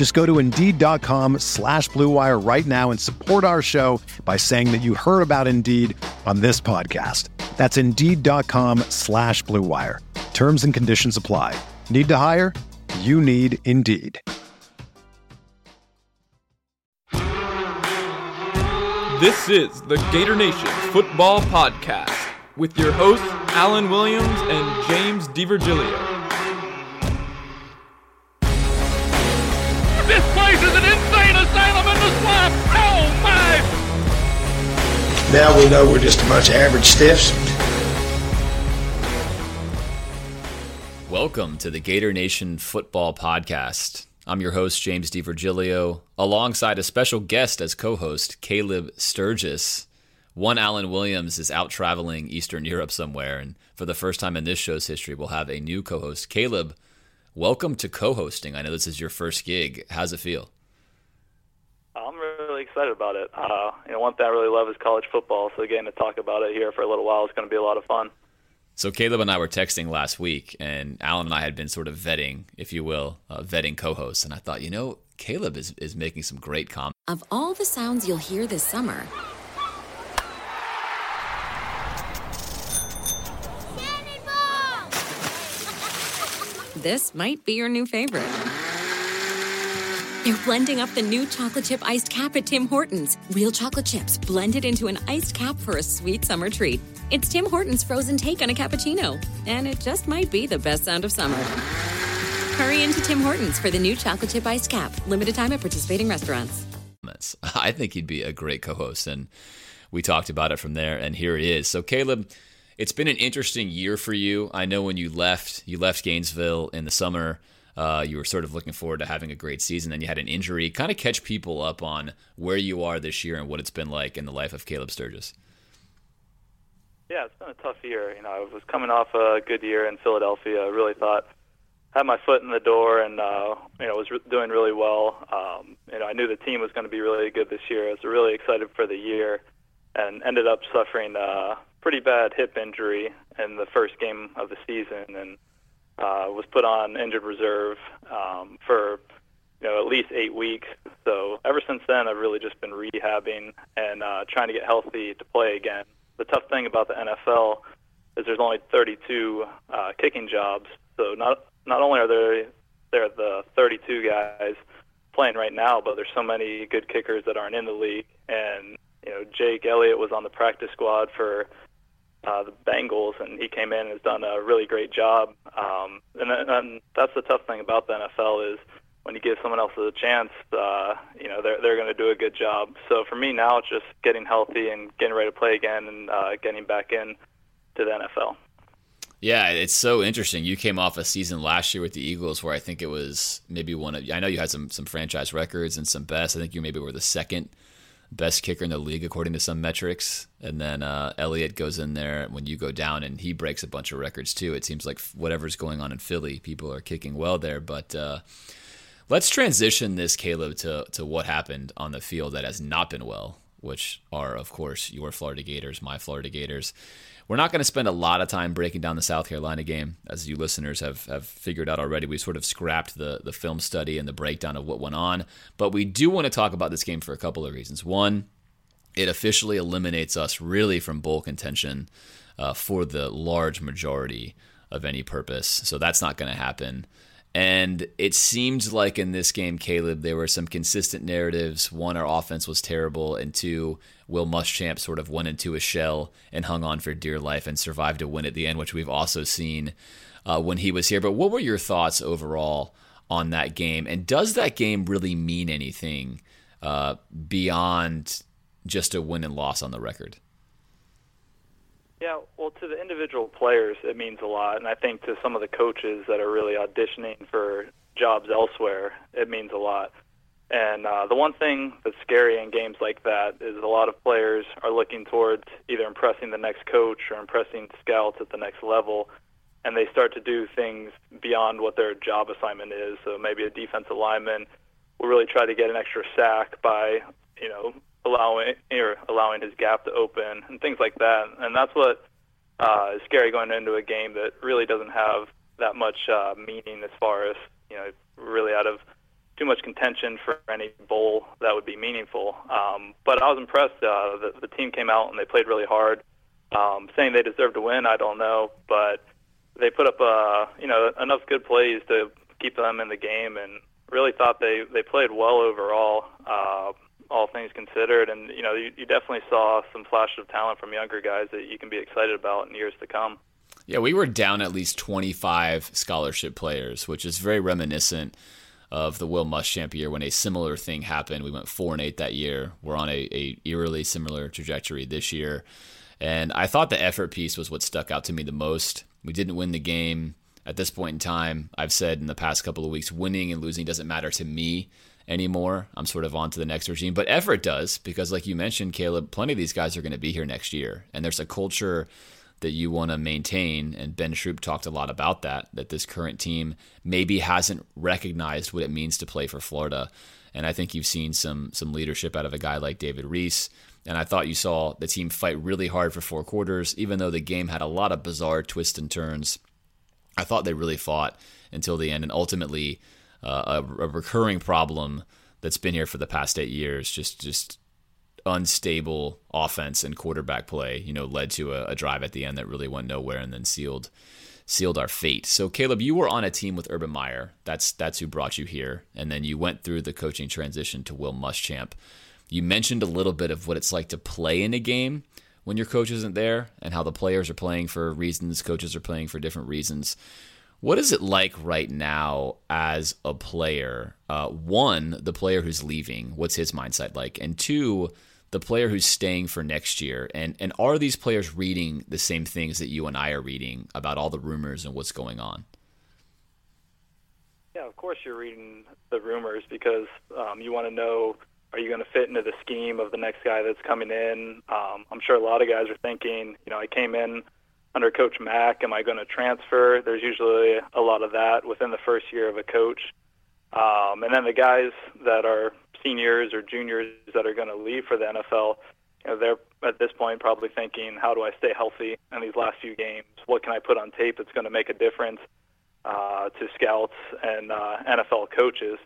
Just go to Indeed.com slash BlueWire right now and support our show by saying that you heard about Indeed on this podcast. That's Indeed.com slash BlueWire. Terms and conditions apply. Need to hire? You need Indeed. This is the Gator Nation Football Podcast with your hosts, Alan Williams and James DiVirgilio. This place is an insane asylum in the swamp! Oh my! Now we know we're just a bunch of average stiffs. Welcome to the Gator Nation Football Podcast. I'm your host, James DiVirgilio, alongside a special guest as co host, Caleb Sturgis. One Alan Williams is out traveling Eastern Europe somewhere, and for the first time in this show's history, we'll have a new co host. Caleb, welcome to co hosting. I know this is your first gig. How's it feel? I'm really excited about it. Uh, you know, one thing I really love is college football, so getting to talk about it here for a little while is going to be a lot of fun. So Caleb and I were texting last week, and Alan and I had been sort of vetting, if you will, uh, vetting co-hosts, and I thought, you know, Caleb is is making some great comments. Of all the sounds you'll hear this summer, this might be your new favorite. They're blending up the new chocolate chip iced cap at Tim Hortons. Real chocolate chips blended into an iced cap for a sweet summer treat. It's Tim Hortons' frozen take on a cappuccino, and it just might be the best sound of summer. Hurry into Tim Hortons for the new chocolate chip iced cap. Limited time at participating restaurants. I think he'd be a great co-host, and we talked about it from there. And here he is. So Caleb, it's been an interesting year for you. I know when you left, you left Gainesville in the summer. Uh, you were sort of looking forward to having a great season. Then you had an injury. Kind of catch people up on where you are this year and what it's been like in the life of Caleb Sturgis. Yeah, it's been a tough year. You know, I was coming off a good year in Philadelphia. I really thought had my foot in the door and uh, you know was re- doing really well. Um, you know, I knew the team was going to be really good this year. I was really excited for the year, and ended up suffering a pretty bad hip injury in the first game of the season, and uh, was put on injured reserve um, for you know at least eight weeks. So ever since then, I've really just been rehabbing and uh, trying to get healthy to play again. The tough thing about the NFL is there's only 32 uh, kicking jobs, so not not only are there there the 32 guys playing right now, but there's so many good kickers that aren't in the league. And you know, Jake Elliott was on the practice squad for uh, the Bengals, and he came in and has done a really great job. Um, and, and that's the tough thing about the NFL is when you give someone else a chance, uh, you know, they're they're going to do a good job. So for me now, it's just getting healthy and getting ready to play again and uh, getting back in to the NFL. Yeah, it's so interesting. You came off a season last year with the Eagles where I think it was maybe one of I know you had some some franchise records and some best. I think you maybe were the second best kicker in the league according to some metrics. And then uh, Elliott goes in there when you go down and he breaks a bunch of records too. It seems like whatever's going on in Philly, people are kicking well there. But uh, let's transition this, Caleb, to to what happened on the field that has not been well, which are of course your Florida Gators, my Florida Gators. We're not going to spend a lot of time breaking down the South Carolina game, as you listeners have, have figured out already. We sort of scrapped the, the film study and the breakdown of what went on. But we do want to talk about this game for a couple of reasons. One, it officially eliminates us really from bowl contention uh, for the large majority of any purpose. So that's not going to happen. And it seemed like in this game, Caleb, there were some consistent narratives. One, our offense was terrible, and two, Will Muschamp sort of went into a shell and hung on for dear life and survived a win at the end, which we've also seen uh, when he was here. But what were your thoughts overall on that game? And does that game really mean anything uh, beyond just a win and loss on the record? Yeah, well, to the individual players, it means a lot, and I think to some of the coaches that are really auditioning for jobs elsewhere, it means a lot. And uh, the one thing that's scary in games like that is a lot of players are looking towards either impressing the next coach or impressing scouts at the next level, and they start to do things beyond what their job assignment is. So maybe a defensive lineman will really try to get an extra sack by, you know, allowing or allowing his gap to open and things like that. And that's what uh, is scary going into a game that really doesn't have that much uh, meaning as far as you know, really out of too much contention for any bowl that would be meaningful. Um, but I was impressed. Uh, the, the team came out and they played really hard. Um, saying they deserved to win, I don't know, but they put up uh, you know enough good plays to keep them in the game, and really thought they they played well overall. Uh, all things considered. And you know, you, you definitely saw some flashes of talent from younger guys that you can be excited about in years to come. Yeah, we were down at least 25 scholarship players, which is very reminiscent of the Will Muschamp year when a similar thing happened. We went four and eight that year. We're on a, a eerily similar trajectory this year. And I thought the effort piece was what stuck out to me the most. We didn't win the game. At this point in time, I've said in the past couple of weeks, winning and losing doesn't matter to me anymore. I'm sort of on to the next regime. But effort does, because like you mentioned, Caleb, plenty of these guys are going to be here next year. And there's a culture that you want to maintain. And Ben Schroop talked a lot about that, that this current team maybe hasn't recognized what it means to play for Florida. And I think you've seen some some leadership out of a guy like David Reese. And I thought you saw the team fight really hard for four quarters, even though the game had a lot of bizarre twists and turns. I thought they really fought until the end. And ultimately, uh, a, a, recurring problem that's been here for the past eight years. Just just unstable offense and quarterback play. You know, led to a, a drive at the end that really went nowhere and then sealed sealed our fate. So Caleb, you were on a team with Urban Meyer. That's that's who brought you here, and then you went through the coaching transition to Will Muschamp. You mentioned a little bit of what it's like to play in a game when your coach isn't there, and how the players are playing for reasons, coaches are playing for different reasons. What is it like right now as a player? Uh, one, the player who's leaving, what's his mindset like? And two, the player who's staying for next year. And and are these players reading the same things that you and I are reading about all the rumors and what's going on? Yeah, of course you're reading the rumors because um, you want to know are you going to fit into the scheme of the next guy that's coming in. Um, I'm sure a lot of guys are thinking, you know, I came in under Coach Mack, am I going to transfer? There's usually a lot of that within the first year of a coach. Um, and then the guys that are seniors or juniors that are going to leave for the NFL, you know, they're at this point probably thinking, how do I stay healthy in these last few games? What can I put on tape that's going to make a difference uh, to scouts and uh, NFL coaches?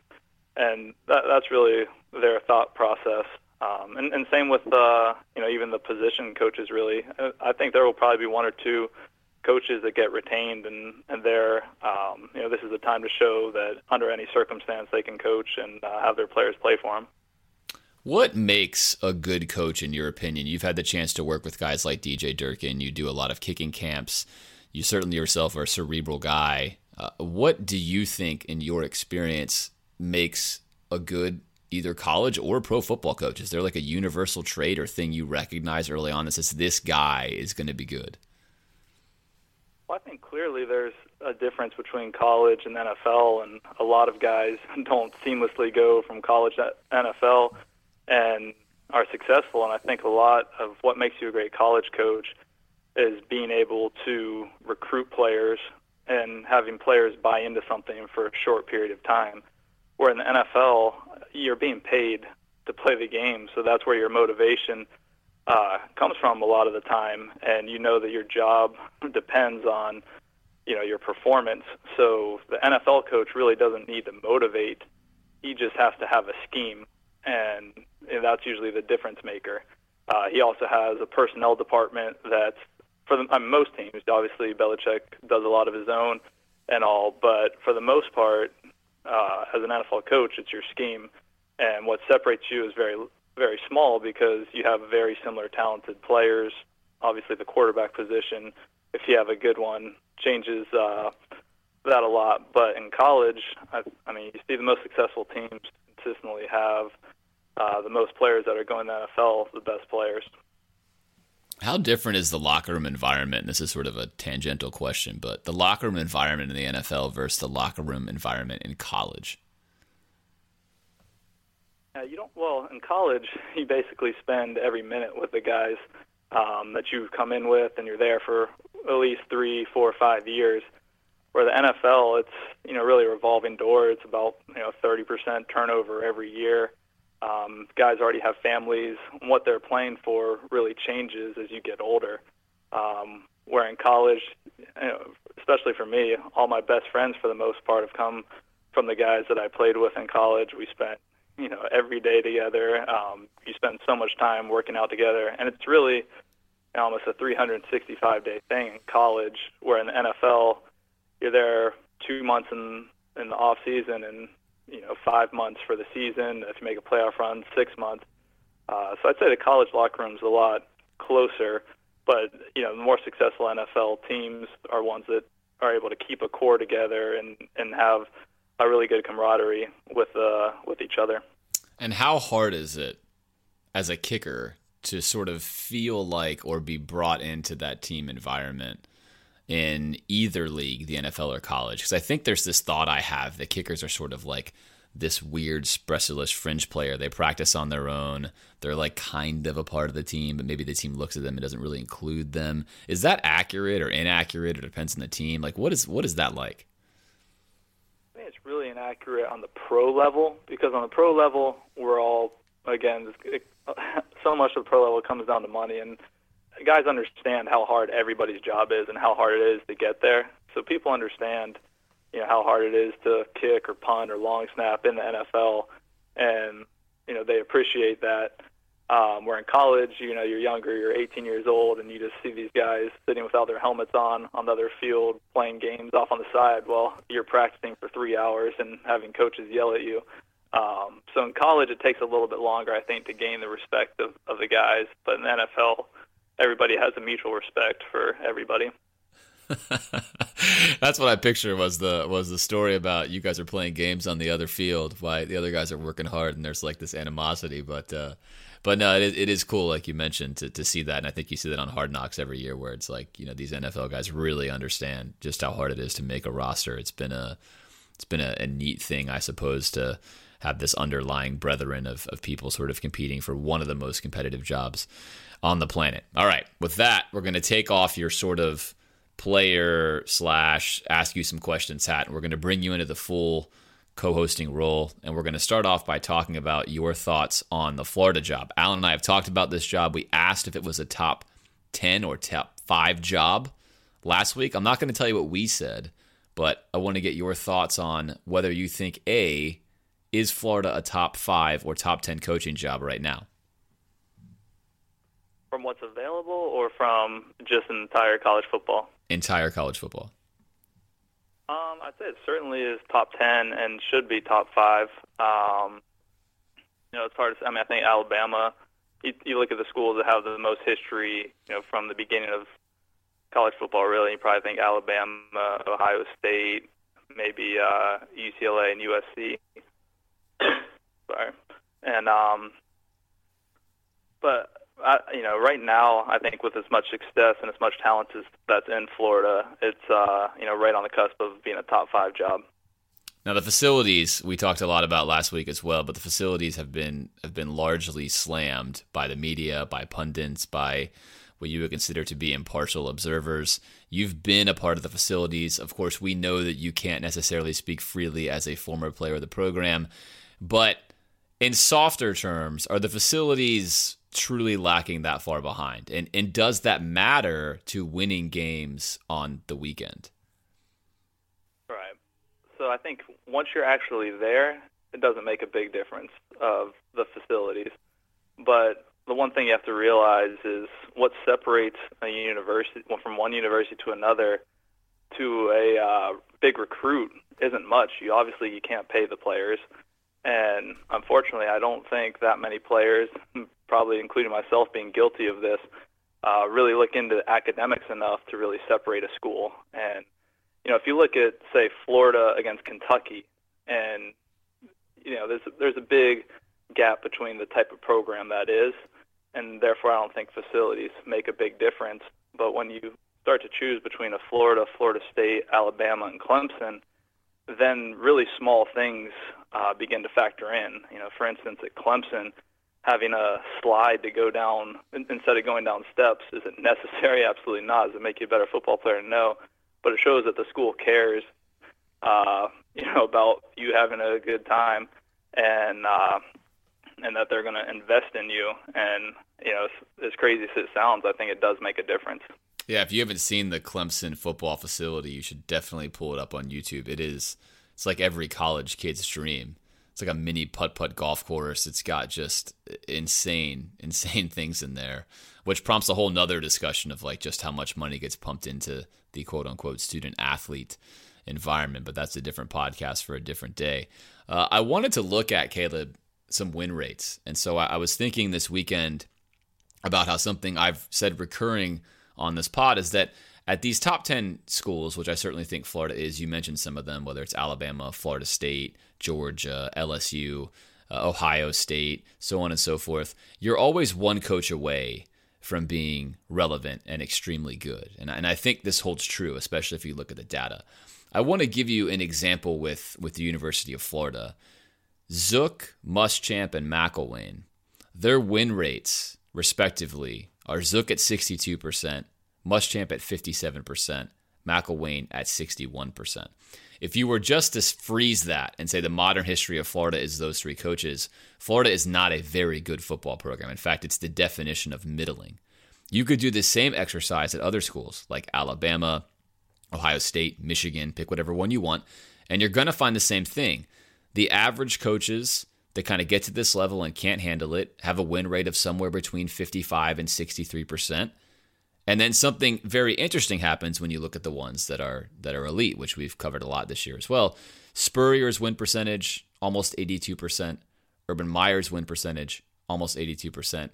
And that, that's really their thought process. Um, and, and same with uh, you know even the position coaches. Really, I think there will probably be one or two coaches that get retained, and and they're um, you know this is a time to show that under any circumstance they can coach and uh, have their players play for them. What makes a good coach, in your opinion? You've had the chance to work with guys like DJ Durkin. You do a lot of kicking camps. You certainly yourself are a cerebral guy. Uh, what do you think, in your experience, makes a good either college or pro football coach? Is there like a universal trait or thing you recognize early on that says this guy is going to be good? Well, I think clearly there's a difference between college and NFL, and a lot of guys don't seamlessly go from college to NFL and are successful. And I think a lot of what makes you a great college coach is being able to recruit players and having players buy into something for a short period of time. Where in the NFL, you're being paid to play the game, so that's where your motivation uh, comes from a lot of the time, and you know that your job depends on you know your performance. So the NFL coach really doesn't need to motivate; he just has to have a scheme, and, and that's usually the difference maker. Uh, he also has a personnel department that's for the, I mean, most teams. Obviously, Belichick does a lot of his own, and all. But for the most part, uh, as an NFL coach, it's your scheme, and what separates you is very very small because you have very similar talented players. Obviously, the quarterback position, if you have a good one, changes uh, that a lot. But in college, I, I mean, you see the most successful teams consistently have uh, the most players that are going to the NFL, the best players. How different is the locker room environment? And This is sort of a tangential question, but the locker room environment in the NFL versus the locker room environment in college. Uh, you don't. Well, in college, you basically spend every minute with the guys um, that you've come in with, and you're there for at least three, four, five years. Where the NFL, it's you know really revolving door. It's about you know 30% turnover every year. Um, guys already have families. What they're playing for really changes as you get older. Um, where in college, you know, especially for me, all my best friends for the most part have come from the guys that I played with in college. We spent you know every day together. Um, you spend so much time working out together, and it's really almost a 365 day thing in college. Where in the NFL, you're there two months in in the off season and you know five months for the season. If you make a playoff run, six months. Uh, so I'd say the college locker room's a lot closer, but you know the more successful NFL teams are ones that are able to keep a core together and and have a really good camaraderie with uh, with each other. And how hard is it as a kicker to sort of feel like or be brought into that team environment in either league, the NFL or college? Because I think there's this thought I have that kickers are sort of like this weird specialist fringe player. They practice on their own. They're like kind of a part of the team, but maybe the team looks at them and doesn't really include them. Is that accurate or inaccurate or depends on the team? Like what is what is that like? Really inaccurate on the pro level because on the pro level we're all again it, so much of the pro level comes down to money and guys understand how hard everybody's job is and how hard it is to get there. So people understand, you know, how hard it is to kick or punt or long snap in the NFL, and you know they appreciate that. Um, where in college, you know, you're younger, you're 18 years old, and you just see these guys sitting without their helmets on on the other field playing games off on the side while you're practicing for three hours and having coaches yell at you. Um, so in college, it takes a little bit longer, I think, to gain the respect of, of the guys. But in the NFL, everybody has a mutual respect for everybody. That's what I picture was the was the story about you guys are playing games on the other field while the other guys are working hard and there's like this animosity. But uh, but no, it is, it is cool, like you mentioned, to, to see that. And I think you see that on Hard Knocks every year, where it's like you know these NFL guys really understand just how hard it is to make a roster. It's been a it's been a, a neat thing, I suppose, to have this underlying brethren of, of people sort of competing for one of the most competitive jobs on the planet. All right, with that, we're going to take off your sort of player slash ask you some questions hat, and we're going to bring you into the full co-hosting role and we're going to start off by talking about your thoughts on the Florida job. Alan and I have talked about this job. We asked if it was a top 10 or top 5 job last week. I'm not going to tell you what we said, but I want to get your thoughts on whether you think A is Florida a top 5 or top 10 coaching job right now. From what's available or from just entire college football? Entire college football. Um, I'd say it certainly is top ten and should be top five. Um, you know, it's hard to. I mean, I think Alabama. You, you look at the schools that have the most history. You know, from the beginning of college football. Really, you probably think Alabama, Ohio State, maybe uh, UCLA and USC. Sorry, and um, but I, you know, right now, I think with as much success and as much talent as that's in Florida, it's uh, you know right on the cusp of being a top five job. Now the facilities we talked a lot about last week as well, but the facilities have been have been largely slammed by the media, by pundits, by what you would consider to be impartial observers. You've been a part of the facilities. Of course, we know that you can't necessarily speak freely as a former player of the program, but in softer terms, are the facilities truly lacking that far behind? And and does that matter to winning games on the weekend? Right. So I think once you're actually there, it doesn't make a big difference of the facilities. But the one thing you have to realize is what separates a university well, from one university to another to a uh, big recruit isn't much. You obviously you can't pay the players, and unfortunately, I don't think that many players, probably including myself, being guilty of this, uh, really look into academics enough to really separate a school. And you know, if you look at say Florida against Kentucky, and you know, there's there's a big gap between the type of program that is, and therefore I don't think facilities make a big difference. But when you start to choose between a Florida, Florida State, Alabama, and Clemson, then really small things uh, begin to factor in. You know, for instance, at Clemson, having a slide to go down instead of going down steps is it necessary? Absolutely not. Does it make you a better football player? No, but it shows that the school cares. Uh, you know about you having a good time, and uh, and that they're going to invest in you. And you know, as, as crazy as it sounds, I think it does make a difference. Yeah, if you haven't seen the Clemson football facility, you should definitely pull it up on YouTube. It is, it's like every college kid's dream. It's like a mini putt putt golf course. It's got just insane, insane things in there, which prompts a whole nother discussion of like just how much money gets pumped into the quote unquote student athlete environment. But that's a different podcast for a different day. Uh, I wanted to look at Caleb some win rates, and so I, I was thinking this weekend about how something I've said recurring on this pod is that at these top 10 schools, which I certainly think Florida is, you mentioned some of them, whether it's Alabama, Florida State, Georgia, LSU, uh, Ohio State, so on and so forth, you're always one coach away from being relevant and extremely good. And, and I think this holds true, especially if you look at the data. I want to give you an example with, with the University of Florida. Zook, Muschamp, and McElwain, their win rates, respectively, are Zook at 62%, Muschamp at 57%, McElwain at 61%. If you were just to freeze that and say the modern history of Florida is those three coaches, Florida is not a very good football program. In fact, it's the definition of middling. You could do the same exercise at other schools like Alabama, Ohio State, Michigan, pick whatever one you want, and you're going to find the same thing. The average coaches that kind of get to this level and can't handle it have a win rate of somewhere between 55 and 63%. And then something very interesting happens when you look at the ones that are that are elite, which we've covered a lot this year as well. Spurrier's win percentage almost 82%, Urban Meyer's win percentage almost 82%,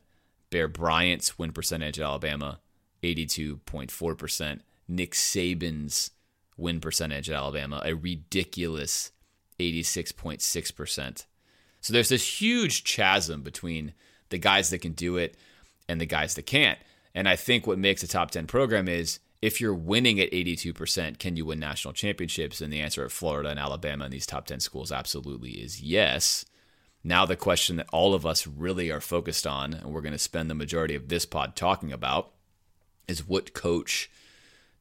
Bear Bryant's win percentage at Alabama 82.4%, Nick Saban's win percentage at Alabama a ridiculous 86.6%. So there's this huge chasm between the guys that can do it and the guys that can't. And I think what makes a top 10 program is if you're winning at 82%, can you win national championships? And the answer at Florida and Alabama and these top 10 schools absolutely is yes. Now, the question that all of us really are focused on, and we're going to spend the majority of this pod talking about, is what coach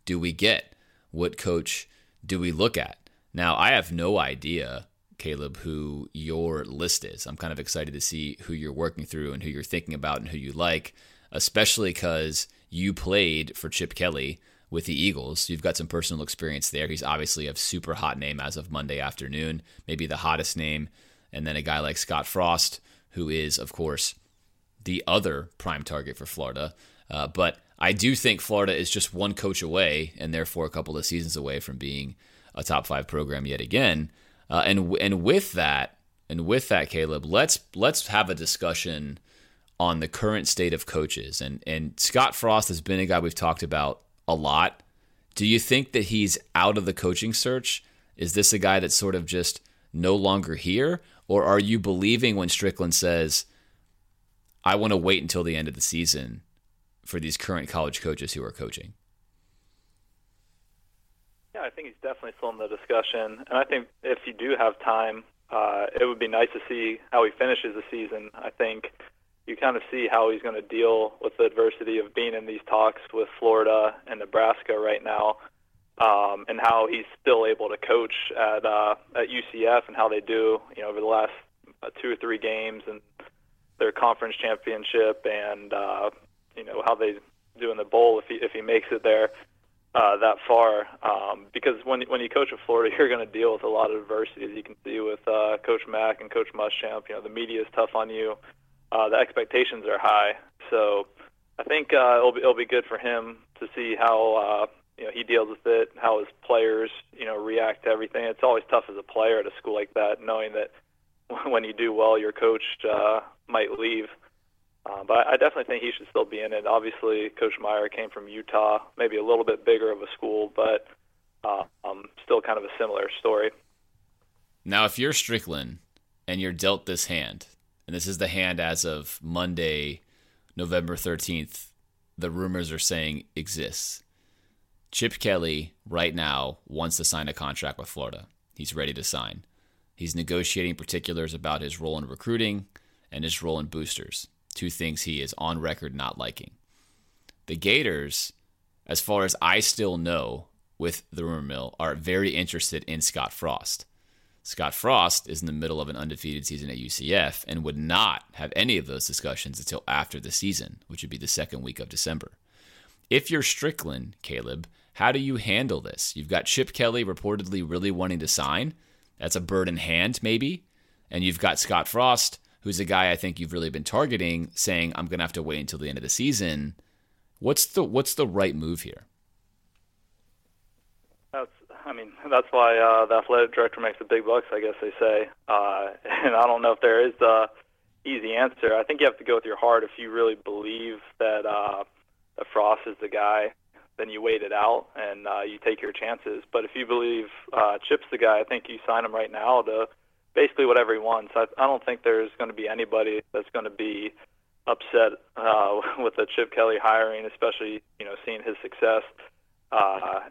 do we get? What coach do we look at? Now, I have no idea Caleb, who your list is. I'm kind of excited to see who you're working through and who you're thinking about and who you like, especially because you played for Chip Kelly with the Eagles. You've got some personal experience there. He's obviously a super hot name as of Monday afternoon, maybe the hottest name. And then a guy like Scott Frost, who is, of course, the other prime target for Florida. Uh, but I do think Florida is just one coach away and therefore a couple of seasons away from being a top five program yet again. Uh, and and with that, and with that, Caleb, let's let's have a discussion on the current state of coaches. And and Scott Frost has been a guy we've talked about a lot. Do you think that he's out of the coaching search? Is this a guy that's sort of just no longer here, or are you believing when Stricklin says, "I want to wait until the end of the season for these current college coaches who are coaching"? Yeah, I think he's definitely still in the discussion, and I think if you do have time, uh, it would be nice to see how he finishes the season. I think you kind of see how he's going to deal with the adversity of being in these talks with Florida and Nebraska right now, um, and how he's still able to coach at uh, at UCF and how they do, you know, over the last uh, two or three games and their conference championship, and uh, you know how they do in the bowl if he if he makes it there uh, that far um, because when when you coach at Florida, you're going to deal with a lot of adversity, as you can see with uh, Coach Mack and Coach Muschamp. You know, the media is tough on you. Uh, the expectations are high, so I think uh, it'll be it'll be good for him to see how uh, you know he deals with it, how his players you know react to everything. It's always tough as a player at a school like that, knowing that when you do well, your coach uh, might leave. Uh, but I definitely think he should still be in it. Obviously, Coach Meyer came from Utah, maybe a little bit bigger of a school, but uh, um, still kind of a similar story. Now, if you're Stricklin and you're dealt this hand, and this is the hand as of Monday, November 13th, the rumors are saying exists. Chip Kelly, right now, wants to sign a contract with Florida. He's ready to sign. He's negotiating particulars about his role in recruiting and his role in boosters, two things he is on record not liking. The Gators, as far as I still know with the rumor mill, are very interested in Scott Frost. Scott Frost is in the middle of an undefeated season at UCF and would not have any of those discussions until after the season, which would be the second week of December. If you're Stricklin, Caleb, how do you handle this? You've got Chip Kelly reportedly really wanting to sign. That's a bird in hand, maybe. And you've got Scott Frost, who's a guy I think you've really been targeting, saying, I'm gonna have to wait until the end of the season. What's the what's the right move here? I mean, that's why uh, the athletic director makes the big bucks, I guess they say. Uh, and I don't know if there is a easy answer. I think you have to go with your heart. If you really believe that uh, that Frost is the guy, then you wait it out and uh, you take your chances. But if you believe uh, Chip's the guy, I think you sign him right now to basically whatever he wants. I, I don't think there's going to be anybody that's going to be upset uh, with the Chip Kelly hiring, especially you know seeing his success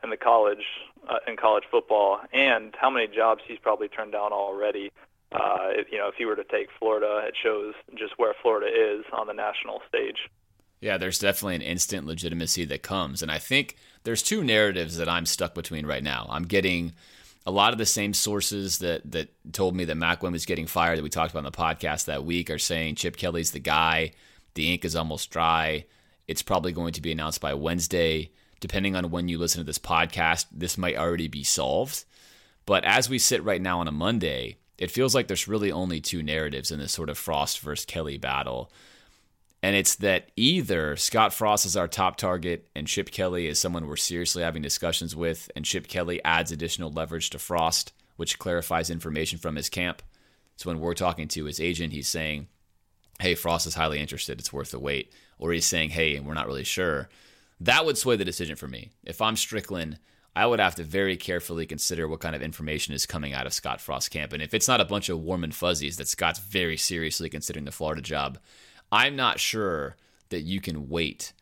in the college uh, in college football, and how many jobs he's probably turned down already. Uh, if, you know, if he were to take Florida, it shows just where Florida is on the national stage. Yeah, there's definitely an instant legitimacy that comes, and I think there's two narratives that I'm stuck between right now. I'm getting a lot of the same sources that that told me that McElwain is getting fired that we talked about on the podcast that week are saying Chip Kelly's the guy. The ink is almost dry. It's probably going to be announced by Wednesday depending on when you listen to this podcast, this might already be solved. But as we sit right now on a Monday, it feels like there's really only two narratives in this sort of Frost versus Kelly battle. And it's that either Scott Frost is our top target and Chip Kelly is someone we're seriously having discussions with, and Chip Kelly adds additional leverage to Frost, which clarifies information from his camp. So when we're talking to his agent, he's saying, Hey, Frost is highly interested. It's worth the wait. Or he's saying, Hey, we're not really sure. That would sway the decision for me. If I'm Stricklin, I would have to very carefully consider what kind of information is coming out of Scott Frost's camp. And if it's not a bunch of warm and fuzzies that Scott's very seriously considering the Florida job, I'm not sure that you can wait,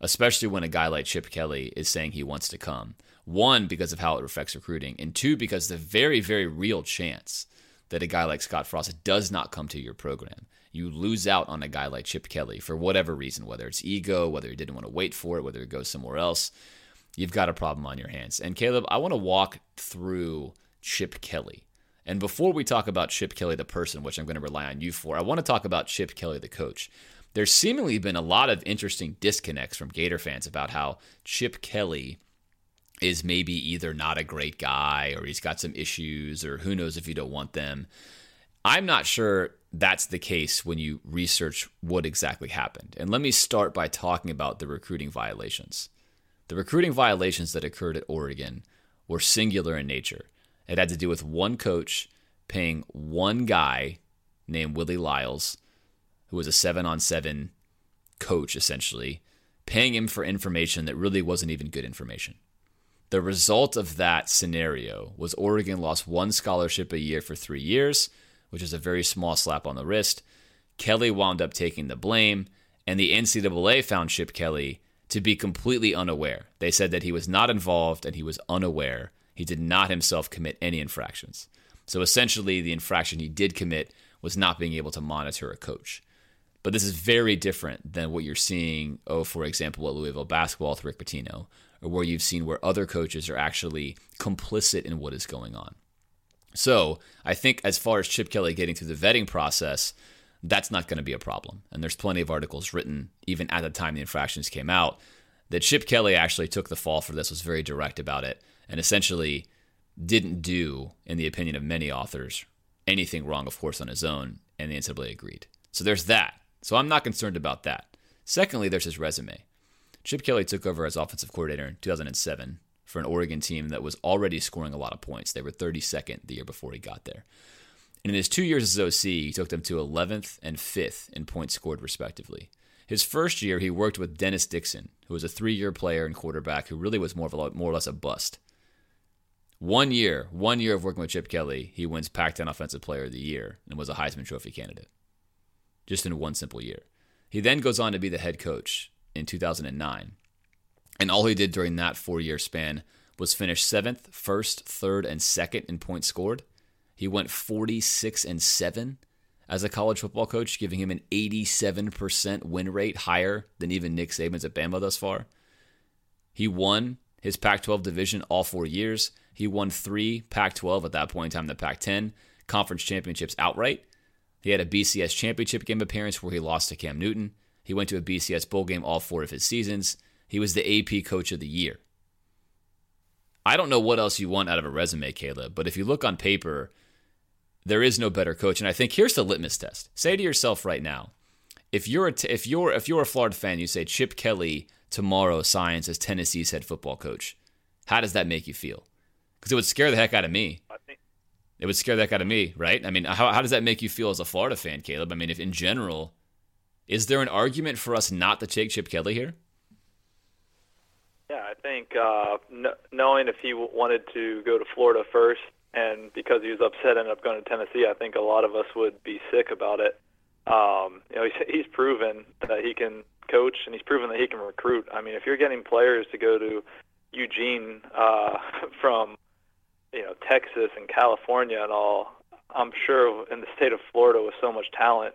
especially when a guy like Chip Kelly is saying he wants to come. One, because of how it affects recruiting, and two, because the very, very real chance that a guy like Scott Frost does not come to your program you lose out on a guy like Chip Kelly for whatever reason, whether it's ego, whether he didn't want to wait for it, whether it goes somewhere else. You've got a problem on your hands. And Caleb, I want to walk through Chip Kelly. And before we talk about Chip Kelly, the person, which I'm going to rely on you for, I want to talk about Chip Kelly, the coach. There's seemingly been a lot of interesting disconnects from Gator fans about how Chip Kelly is maybe either not a great guy or he's got some issues or who knows if you don't want them. I'm not sure that's the case when you research what exactly happened. And let me start by talking about the recruiting violations. The recruiting violations that occurred at Oregon were singular in nature. It had to do with one coach paying one guy named Willie Lyles, who was a seven on seven coach essentially, paying him for information that really wasn't even good information. The result of that scenario was Oregon lost one scholarship a year for three years which is a very small slap on the wrist. Kelly wound up taking the blame, and the NCAA found Chip Kelly to be completely unaware. They said that he was not involved and he was unaware. He did not himself commit any infractions. So essentially, the infraction he did commit was not being able to monitor a coach. But this is very different than what you're seeing, oh, for example, at Louisville basketball with Rick Pitino, or where you've seen where other coaches are actually complicit in what is going on. So I think as far as Chip Kelly getting through the vetting process, that's not going to be a problem. And there's plenty of articles written, even at the time the infractions came out, that Chip Kelly actually took the fall for this, was very direct about it, and essentially didn't do, in the opinion of many authors, anything wrong, of course, on his own, and the NCAA agreed. So there's that. So I'm not concerned about that. Secondly, there's his resume. Chip Kelly took over as offensive coordinator in 2007 for an Oregon team that was already scoring a lot of points. They were 32nd the year before he got there. And in his two years as OC, he took them to 11th and 5th in points scored, respectively. His first year, he worked with Dennis Dixon, who was a three-year player and quarterback who really was more of a, more or less a bust. One year, one year of working with Chip Kelly, he wins Pac-10 Offensive Player of the Year and was a Heisman Trophy candidate. Just in one simple year. He then goes on to be the head coach in 2009. And all he did during that four year span was finish seventh, first, third, and second in points scored. He went 46 and 7 as a college football coach, giving him an 87% win rate, higher than even Nick Saban's at Bama thus far. He won his Pac 12 division all four years. He won three Pac 12 at that point in time, the Pac 10 conference championships outright. He had a BCS championship game appearance where he lost to Cam Newton. He went to a BCS bowl game all four of his seasons. He was the AP coach of the year. I don't know what else you want out of a resume, Caleb, but if you look on paper, there is no better coach. And I think here's the litmus test. Say to yourself right now, if you're a t- if you're if you're a Florida fan, you say Chip Kelly tomorrow signs as Tennessee's head football coach. How does that make you feel? Because it would scare the heck out of me. It would scare the heck out of me, right? I mean, how, how does that make you feel as a Florida fan, Caleb? I mean, if in general, is there an argument for us not to take Chip Kelly here? Yeah, I think uh, n- knowing if he wanted to go to Florida first, and because he was upset, ended up going to Tennessee, I think a lot of us would be sick about it. Um, you know, he's, he's proven that he can coach, and he's proven that he can recruit. I mean, if you're getting players to go to Eugene uh, from you know Texas and California and all, I'm sure in the state of Florida with so much talent,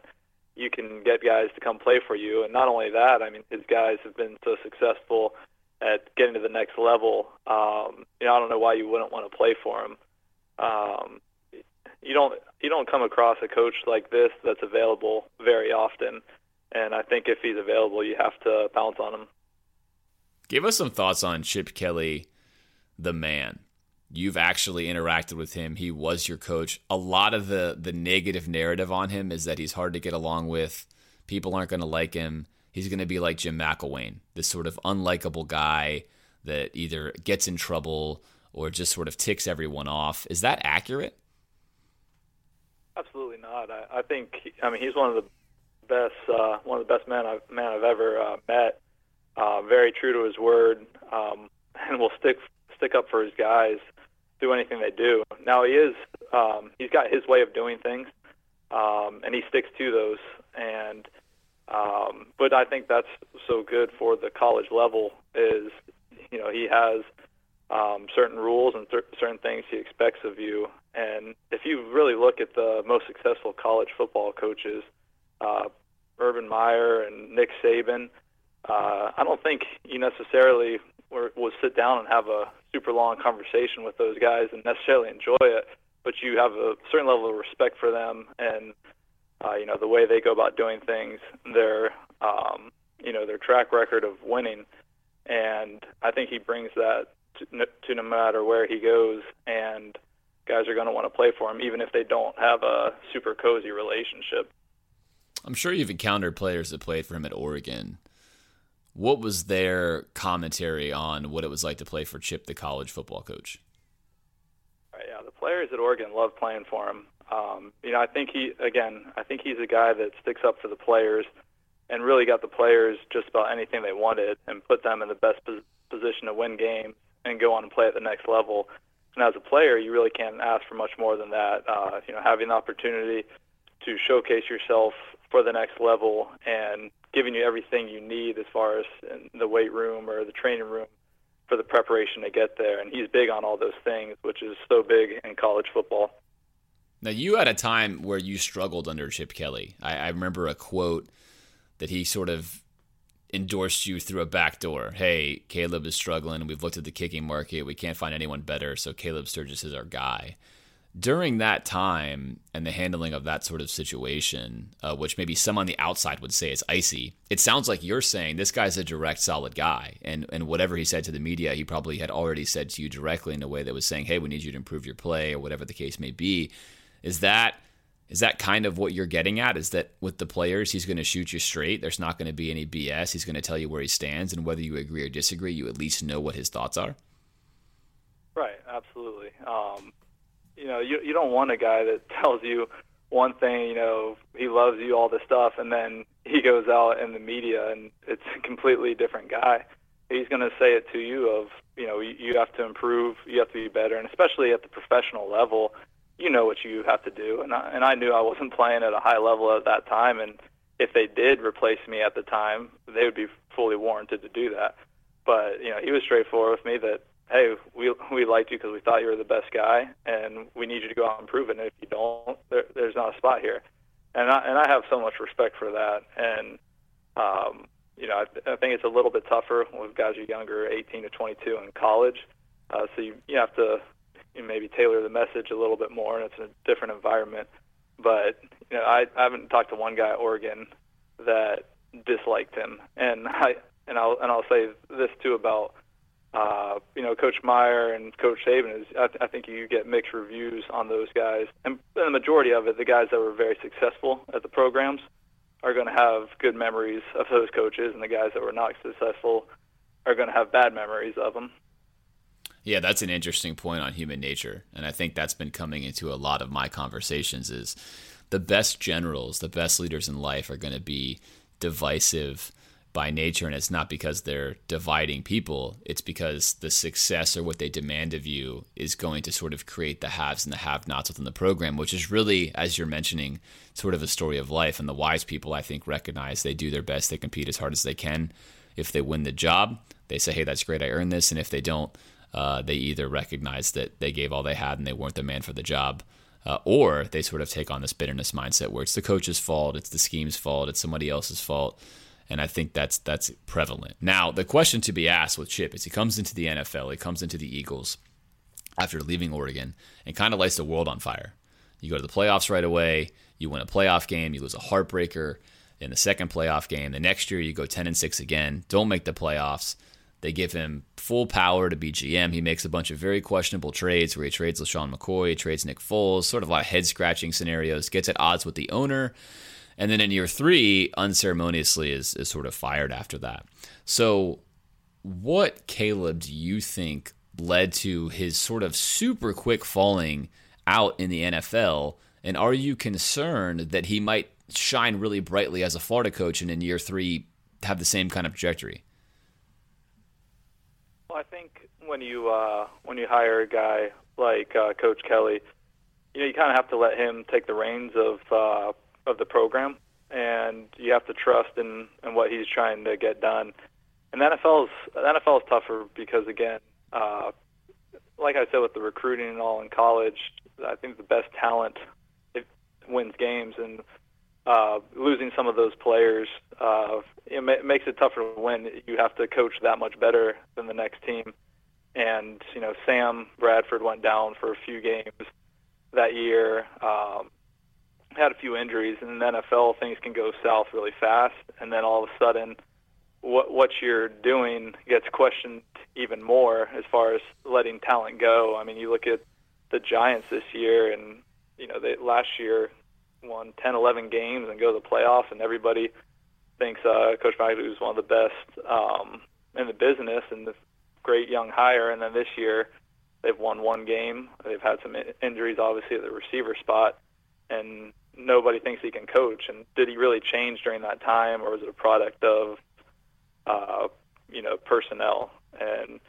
you can get guys to come play for you. And not only that, I mean, his guys have been so successful at getting to the next level. Um, you know, I don't know why you wouldn't want to play for him. Um, you don't you don't come across a coach like this that's available very often, and I think if he's available, you have to bounce on him. Give us some thoughts on Chip Kelly, the man. You've actually interacted with him. He was your coach. A lot of the the negative narrative on him is that he's hard to get along with. People aren't going to like him he's going to be like Jim McElwain, this sort of unlikable guy that either gets in trouble or just sort of ticks everyone off. Is that accurate? Absolutely not. I, I think I mean he's one of the best uh, one of the best men I've man I've ever uh, met. Uh, very true to his word, um, and will stick stick up for his guys, do anything they do. Now he is um, he's got his way of doing things, um, and he sticks to those. And um, but I think that's so good for the college level is, you know, he has um, certain rules and cer- certain things he expects of you. And if you really look at the most successful college football coaches, uh, Urban Meyer and Nick Saban, uh, I don't think you necessarily were, will sit down and have a super long conversation with those guys and necessarily enjoy it, but you have a certain level of respect for them and uh, you know the way they go about doing things, their um, you know their track record of winning, and I think he brings that to, to no matter where he goes, and guys are going to want to play for him even if they don't have a super cozy relationship. I'm sure you've encountered players that played for him at Oregon. What was their commentary on what it was like to play for Chip, the college football coach? Right, yeah, the players at Oregon love playing for him. Um, you know, I think he again, I think he's a guy that sticks up for the players and really got the players just about anything they wanted and put them in the best pos- position to win games and go on and play at the next level. And as a player, you really can't ask for much more than that. Uh, you know, having the opportunity to showcase yourself for the next level and giving you everything you need as far as in the weight room or the training room for the preparation to get there. And he's big on all those things, which is so big in college football. Now, you had a time where you struggled under Chip Kelly. I, I remember a quote that he sort of endorsed you through a back door. Hey, Caleb is struggling. We've looked at the kicking market. We can't find anyone better, so Caleb Sturgis is our guy. During that time and the handling of that sort of situation, uh, which maybe some on the outside would say is icy, it sounds like you're saying this guy's a direct, solid guy. And, and whatever he said to the media, he probably had already said to you directly in a way that was saying, hey, we need you to improve your play or whatever the case may be. Is that Is that kind of what you're getting at? Is that with the players, he's going to shoot you straight? There's not going to be any BS. He's going to tell you where he stands, and whether you agree or disagree, you at least know what his thoughts are. Right, absolutely. Um, you know, you you don't want a guy that tells you one thing, you know, he loves you, all this stuff, and then he goes out in the media and it's a completely different guy. He's going to say it to you of, you know, you, you have to improve, you have to be better, and especially at the professional level, you know what you have to do. And I, and I knew I wasn't playing at a high level at that time, and if they did replace me at the time, they would be fully warranted to do that. But you know, he was straightforward with me that hey, we we liked you because we thought you were the best guy, and we need you to go out and prove it. And if you don't, there, there's not a spot here. And I and I have so much respect for that. And um, you know, I, I think it's a little bit tougher with guys who are younger, 18 to 22 in college. Uh, so you you have to maybe tailor the message a little bit more, and it's a different environment. But you know, I, I haven't talked to one guy at Oregon that disliked him, and I and I'll and I'll say this too about uh, you know, Coach Meyer and Coach Saban is. I, th- I think you get mixed reviews on those guys, and the majority of it, the guys that were very successful at the programs, are going to have good memories of those coaches, and the guys that were not successful are going to have bad memories of them. Yeah, that's an interesting point on human nature, and I think that's been coming into a lot of my conversations. Is the best generals, the best leaders in life, are going to be divisive by nature, and it's not because they're dividing people. It's because the success or what they demand of you is going to sort of create the haves and the have-nots within the program, which is really, as you're mentioning, sort of a story of life. And the wise people, I think, recognize they do their best, they compete as hard as they can. If they win the job, they say, "Hey, that's great, I earned this," and if they don't, uh, they either recognize that they gave all they had and they weren't the man for the job. Uh, or they sort of take on this bitterness mindset where it's the coach's fault, it's the scheme's fault, it's somebody else's fault and I think that's that's prevalent. Now, the question to be asked with Chip is he comes into the NFL, he comes into the Eagles after leaving Oregon and kind of lights the world on fire. You go to the playoffs right away, you win a playoff game, you lose a heartbreaker in the second playoff game. The next year you go 10 and 6 again, don't make the playoffs. They give him full power to be GM. He makes a bunch of very questionable trades where he trades LeSean McCoy, trades Nick Foles, sort of a lot of head scratching scenarios, gets at odds with the owner and then in year three, unceremoniously is, is sort of fired after that. So, what Caleb do you think led to his sort of super quick falling out in the NFL? And are you concerned that he might shine really brightly as a Florida coach and in year three have the same kind of trajectory? I think when you uh, when you hire a guy like uh, Coach Kelly, you know you kind of have to let him take the reins of uh, of the program, and you have to trust in, in what he's trying to get done. And the NFL is the is tougher because again, uh, like I said with the recruiting and all in college, I think the best talent it wins games, and uh, losing some of those players uh, it ma- makes it tougher to win. You have to coach that much better than the next team. And you know, Sam Bradford went down for a few games that year. Um, had a few injuries, and in the NFL things can go south really fast, and then all of a sudden, what what you're doing gets questioned even more as far as letting talent go. I mean, you look at the Giants this year, and you know they last year won 10, 11 games and go to the playoffs, and everybody thinks uh, Coach Magley is one of the best um, in the business and this great young hire. And then this year, they've won one game. They've had some injuries, obviously, at the receiver spot, and nobody thinks he can coach. And did he really change during that time, or was it a product of, uh, you know, personnel? And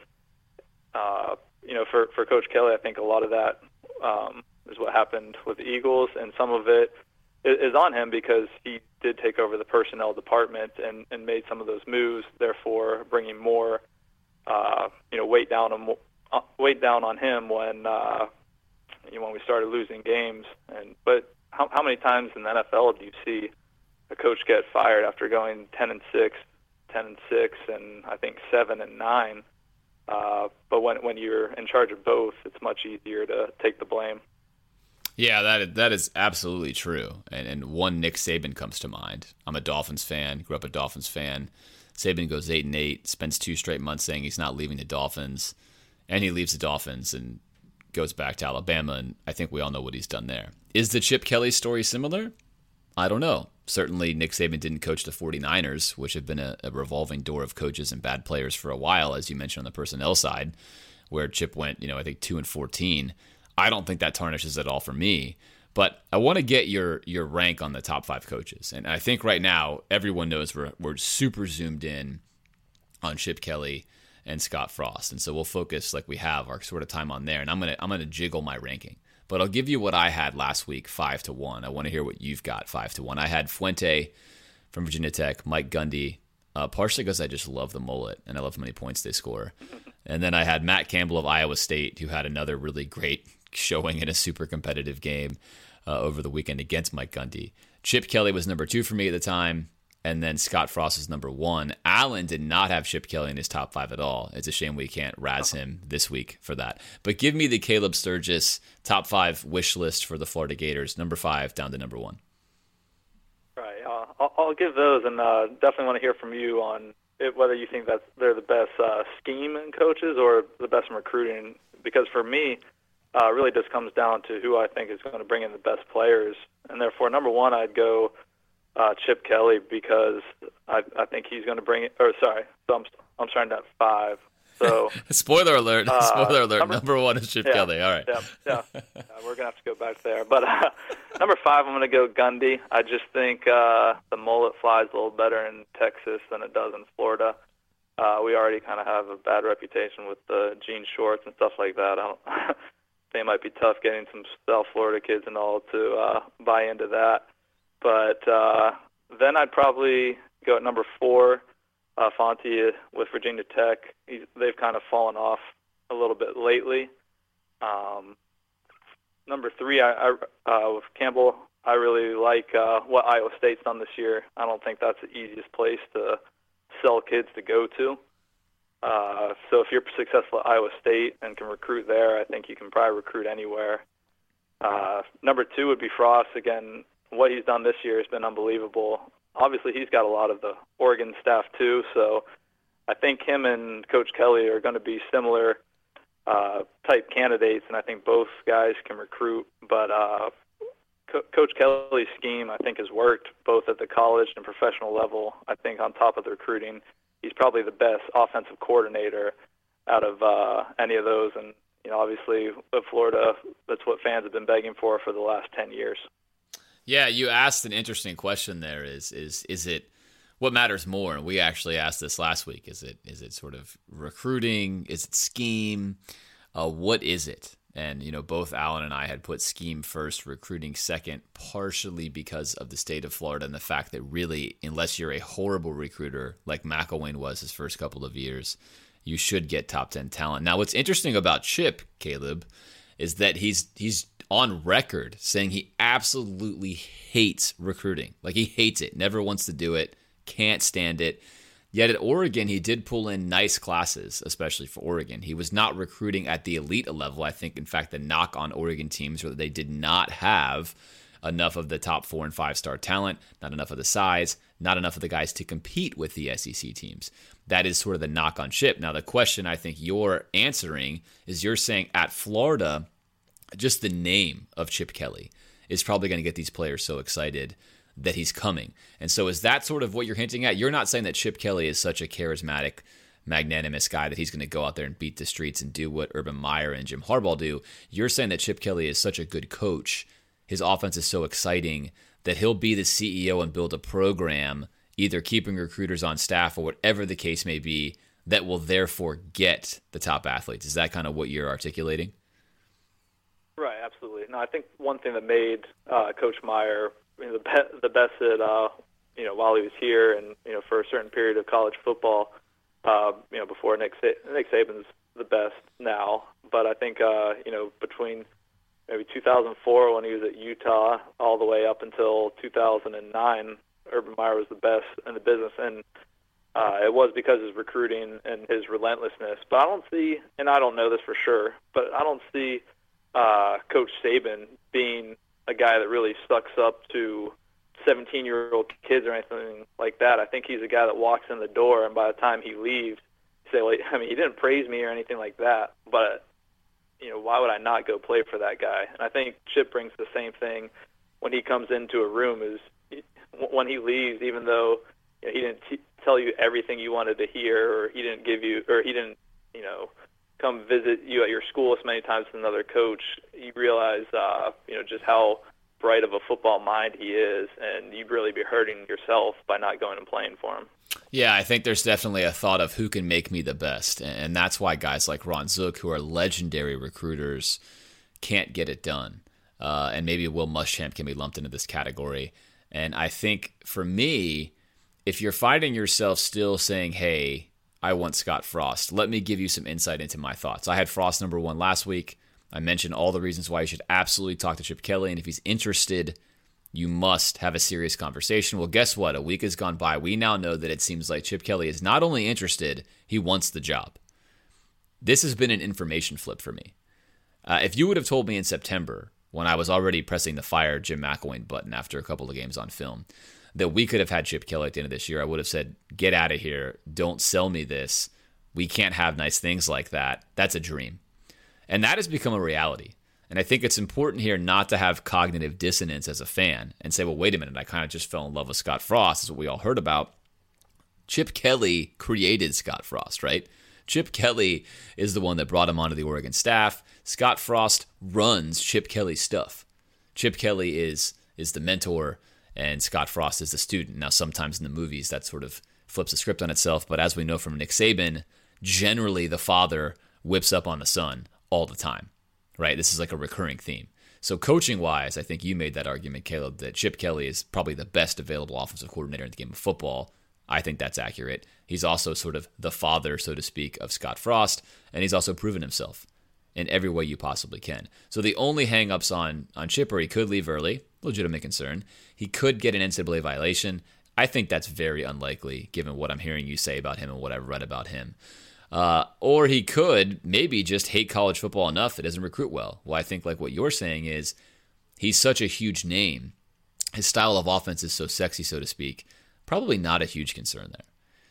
uh, you know, for for Coach Kelly, I think a lot of that um, is what happened with the Eagles, and some of it is on him because he did take over the personnel department and, and made some of those moves, therefore bringing more, uh, you know, weight down on uh, weight down on him when uh, you know, when we started losing games. And but how, how many times in the NFL do you see a coach get fired after going 10 and 6, 10 and 6, and I think 7 and 9? Uh, but when when you're in charge of both, it's much easier to take the blame. Yeah, that that is absolutely true. And and one Nick Saban comes to mind. I'm a Dolphins fan. Grew up a Dolphins fan. Saban goes eight and eight. Spends two straight months saying he's not leaving the Dolphins, and he leaves the Dolphins. And goes back to Alabama, and I think we all know what he's done there. Is the Chip Kelly story similar? I don't know. Certainly, Nick Saban didn't coach the 49ers, which have been a, a revolving door of coaches and bad players for a while, as you mentioned on the personnel side, where Chip went, you know, I think 2 and 14. I don't think that tarnishes at all for me. But I want to get your your rank on the top five coaches, and I think right now everyone knows we're we're super zoomed in on Chip Kelly and Scott Frost, and so we'll focus like we have our sort of time on there. And I'm gonna I'm gonna jiggle my ranking, but I'll give you what I had last week, five to one. I want to hear what you've got, five to one. I had Fuente from Virginia Tech, Mike Gundy, uh, partially because I just love the mullet and I love how many points they score. And then I had Matt Campbell of Iowa State, who had another really great showing in a super competitive game uh, over the weekend against Mike Gundy. Chip Kelly was number two for me at the time, and then Scott Frost is number one. Allen did not have Chip Kelly in his top five at all. It's a shame we can't razz him this week for that. But give me the Caleb Sturgis top five wish list for the Florida Gators, number five down to number one. Right. Uh, I'll, I'll give those, and uh, definitely want to hear from you on it, whether you think that they're the best uh, scheme coaches or the best in recruiting. Because for me, uh, really just comes down to who I think is going to bring in the best players. And therefore, number one, I'd go uh, Chip Kelly because I, I think he's going to bring it. Or sorry, so I'm I'm starting at five. So spoiler alert! Uh, spoiler alert! Number, number, one is Chip yeah, Kelly. All right. Yeah, yeah. yeah we're gonna have to go back there. But uh, number five, I'm gonna go Gundy. I just think uh, the mullet flies a little better in Texas than it does in Florida. Uh, we already kind of have a bad reputation with the jean shorts and stuff like that. I don't, it might be tough getting some South Florida kids and all to uh, buy into that. But uh, then I'd probably go at number four, uh, Fuente with Virginia Tech. He's, they've kind of fallen off a little bit lately. Um, number three, I, I uh, with Campbell, I really like uh, what Iowa State's done this year. I don't think that's the easiest place to sell kids to go to. Uh, so if you're successful at Iowa State and can recruit there, I think you can probably recruit anywhere. Uh, number two would be Frost. Again, what he's done this year has been unbelievable. Obviously, he's got a lot of the Oregon staff too, so I think him and Coach Kelly are going to be similar uh, type candidates, and I think both guys can recruit. But uh, Co- Coach Kelly's scheme, I think, has worked both at the college and professional level. I think on top of the recruiting, he's probably the best offensive coordinator out of uh, any of those. And you know, obviously, with Florida, that's what fans have been begging for for the last ten years. Yeah, you asked an interesting question. There is is is it what matters more? And we actually asked this last week. Is it is it sort of recruiting? Is it scheme? Uh, what is it? And, you know, both Allen and I had put scheme first, recruiting second, partially because of the state of Florida and the fact that really, unless you're a horrible recruiter like McElwain was his first couple of years, you should get top 10 talent. Now, what's interesting about Chip, Caleb, is that he's he's on record saying he absolutely hates recruiting. Like he hates it, never wants to do it, can't stand it. Yet at Oregon, he did pull in nice classes, especially for Oregon. He was not recruiting at the elite level. I think, in fact, the knock on Oregon teams was that they did not have enough of the top four and five star talent, not enough of the size, not enough of the guys to compete with the SEC teams. That is sort of the knock on Chip. Now, the question I think you're answering is you're saying at Florida, just the name of Chip Kelly is probably going to get these players so excited that he's coming. And so, is that sort of what you're hinting at? You're not saying that Chip Kelly is such a charismatic, magnanimous guy that he's going to go out there and beat the streets and do what Urban Meyer and Jim Harbaugh do. You're saying that Chip Kelly is such a good coach, his offense is so exciting that he'll be the CEO and build a program, either keeping recruiters on staff or whatever the case may be, that will therefore get the top athletes. Is that kind of what you're articulating? Right, absolutely. No, I think one thing that made uh, Coach Meyer you know, the be- the best at uh, you know while he was here, and you know for a certain period of college football, uh, you know before Nick Sa- Nick Saban's the best now. But I think uh, you know between maybe 2004 when he was at Utah all the way up until 2009, Urban Meyer was the best in the business, and uh, it was because of his recruiting and his relentlessness. But I don't see, and I don't know this for sure, but I don't see uh, Coach Saban being a guy that really sucks up to 17 year old kids or anything like that. I think he's a guy that walks in the door, and by the time he leaves, say like, I mean, he didn't praise me or anything like that, but you know, why would I not go play for that guy? And I think Chip brings the same thing when he comes into a room. Is when he leaves, even though you know, he didn't t- tell you everything you wanted to hear, or he didn't give you, or he didn't, you know, come visit you at your school as many times as another coach. You realize, uh, you know, just how bright of a football mind he is, and you'd really be hurting yourself by not going and playing for him. Yeah, I think there's definitely a thought of who can make me the best, and that's why guys like Ron Zook, who are legendary recruiters, can't get it done. Uh, and maybe Will Muschamp can be lumped into this category. And I think for me, if you're finding yourself still saying, "Hey, I want Scott Frost," let me give you some insight into my thoughts. I had Frost number one last week. I mentioned all the reasons why you should absolutely talk to Chip Kelly, and if he's interested you must have a serious conversation. Well, guess what? A week has gone by. We now know that it seems like Chip Kelly is not only interested, he wants the job. This has been an information flip for me. Uh, if you would have told me in September, when I was already pressing the fire Jim McElwain button after a couple of games on film, that we could have had Chip Kelly at the end of this year, I would have said, get out of here. Don't sell me this. We can't have nice things like that. That's a dream. And that has become a reality. And I think it's important here not to have cognitive dissonance as a fan and say, well, wait a minute, I kind of just fell in love with Scott Frost, is what we all heard about. Chip Kelly created Scott Frost, right? Chip Kelly is the one that brought him onto the Oregon staff. Scott Frost runs Chip Kelly's stuff. Chip Kelly is is the mentor and Scott Frost is the student. Now sometimes in the movies that sort of flips the script on itself, but as we know from Nick Saban, generally the father whips up on the son all the time right? This is like a recurring theme. So, coaching wise, I think you made that argument, Caleb, that Chip Kelly is probably the best available offensive coordinator in the game of football. I think that's accurate. He's also sort of the father, so to speak, of Scott Frost, and he's also proven himself in every way you possibly can. So the only hangups on on Chip are he could leave early, legitimate concern. He could get an NCAA violation. I think that's very unlikely, given what I'm hearing you say about him and what I've read about him. Uh, or he could maybe just hate college football enough that doesn't recruit well. Well, I think like what you're saying is he's such a huge name. His style of offense is so sexy, so to speak. Probably not a huge concern there.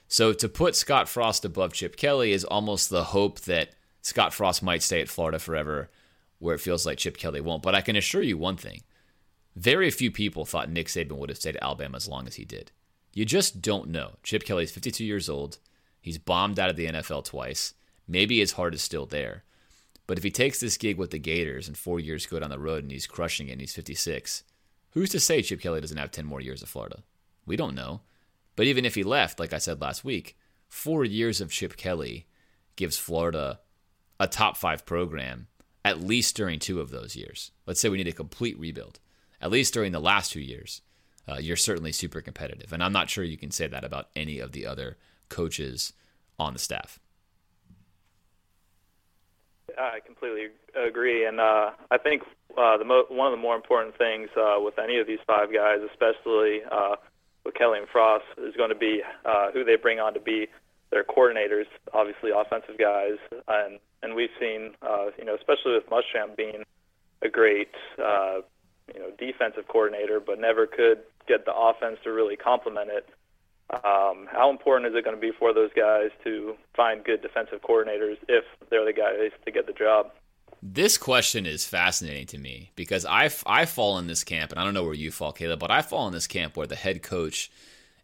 So to put Scott Frost above Chip Kelly is almost the hope that Scott Frost might stay at Florida forever, where it feels like Chip Kelly won't. But I can assure you one thing very few people thought Nick Saban would have stayed at Alabama as long as he did. You just don't know. Chip Kelly is 52 years old. He's bombed out of the NFL twice. Maybe his heart is still there. But if he takes this gig with the Gators and four years go down the road and he's crushing it and he's 56, who's to say Chip Kelly doesn't have 10 more years of Florida? We don't know. But even if he left, like I said last week, four years of Chip Kelly gives Florida a top five program, at least during two of those years. Let's say we need a complete rebuild. At least during the last two years, uh, you're certainly super competitive. And I'm not sure you can say that about any of the other coaches on the staff. I completely agree, and uh, I think uh, the mo- one of the more important things uh, with any of these five guys, especially uh, with Kelly and Frost, is going to be uh, who they bring on to be their coordinators. Obviously, offensive guys, and and we've seen, uh, you know, especially with Muschamp being a great, uh, you know, defensive coordinator, but never could get the offense to really complement it. Um, how important is it going to be for those guys to find good defensive coordinators if they're the guys to get the job? This question is fascinating to me because I, I fall in this camp, and I don't know where you fall, Caleb, but I fall in this camp where the head coach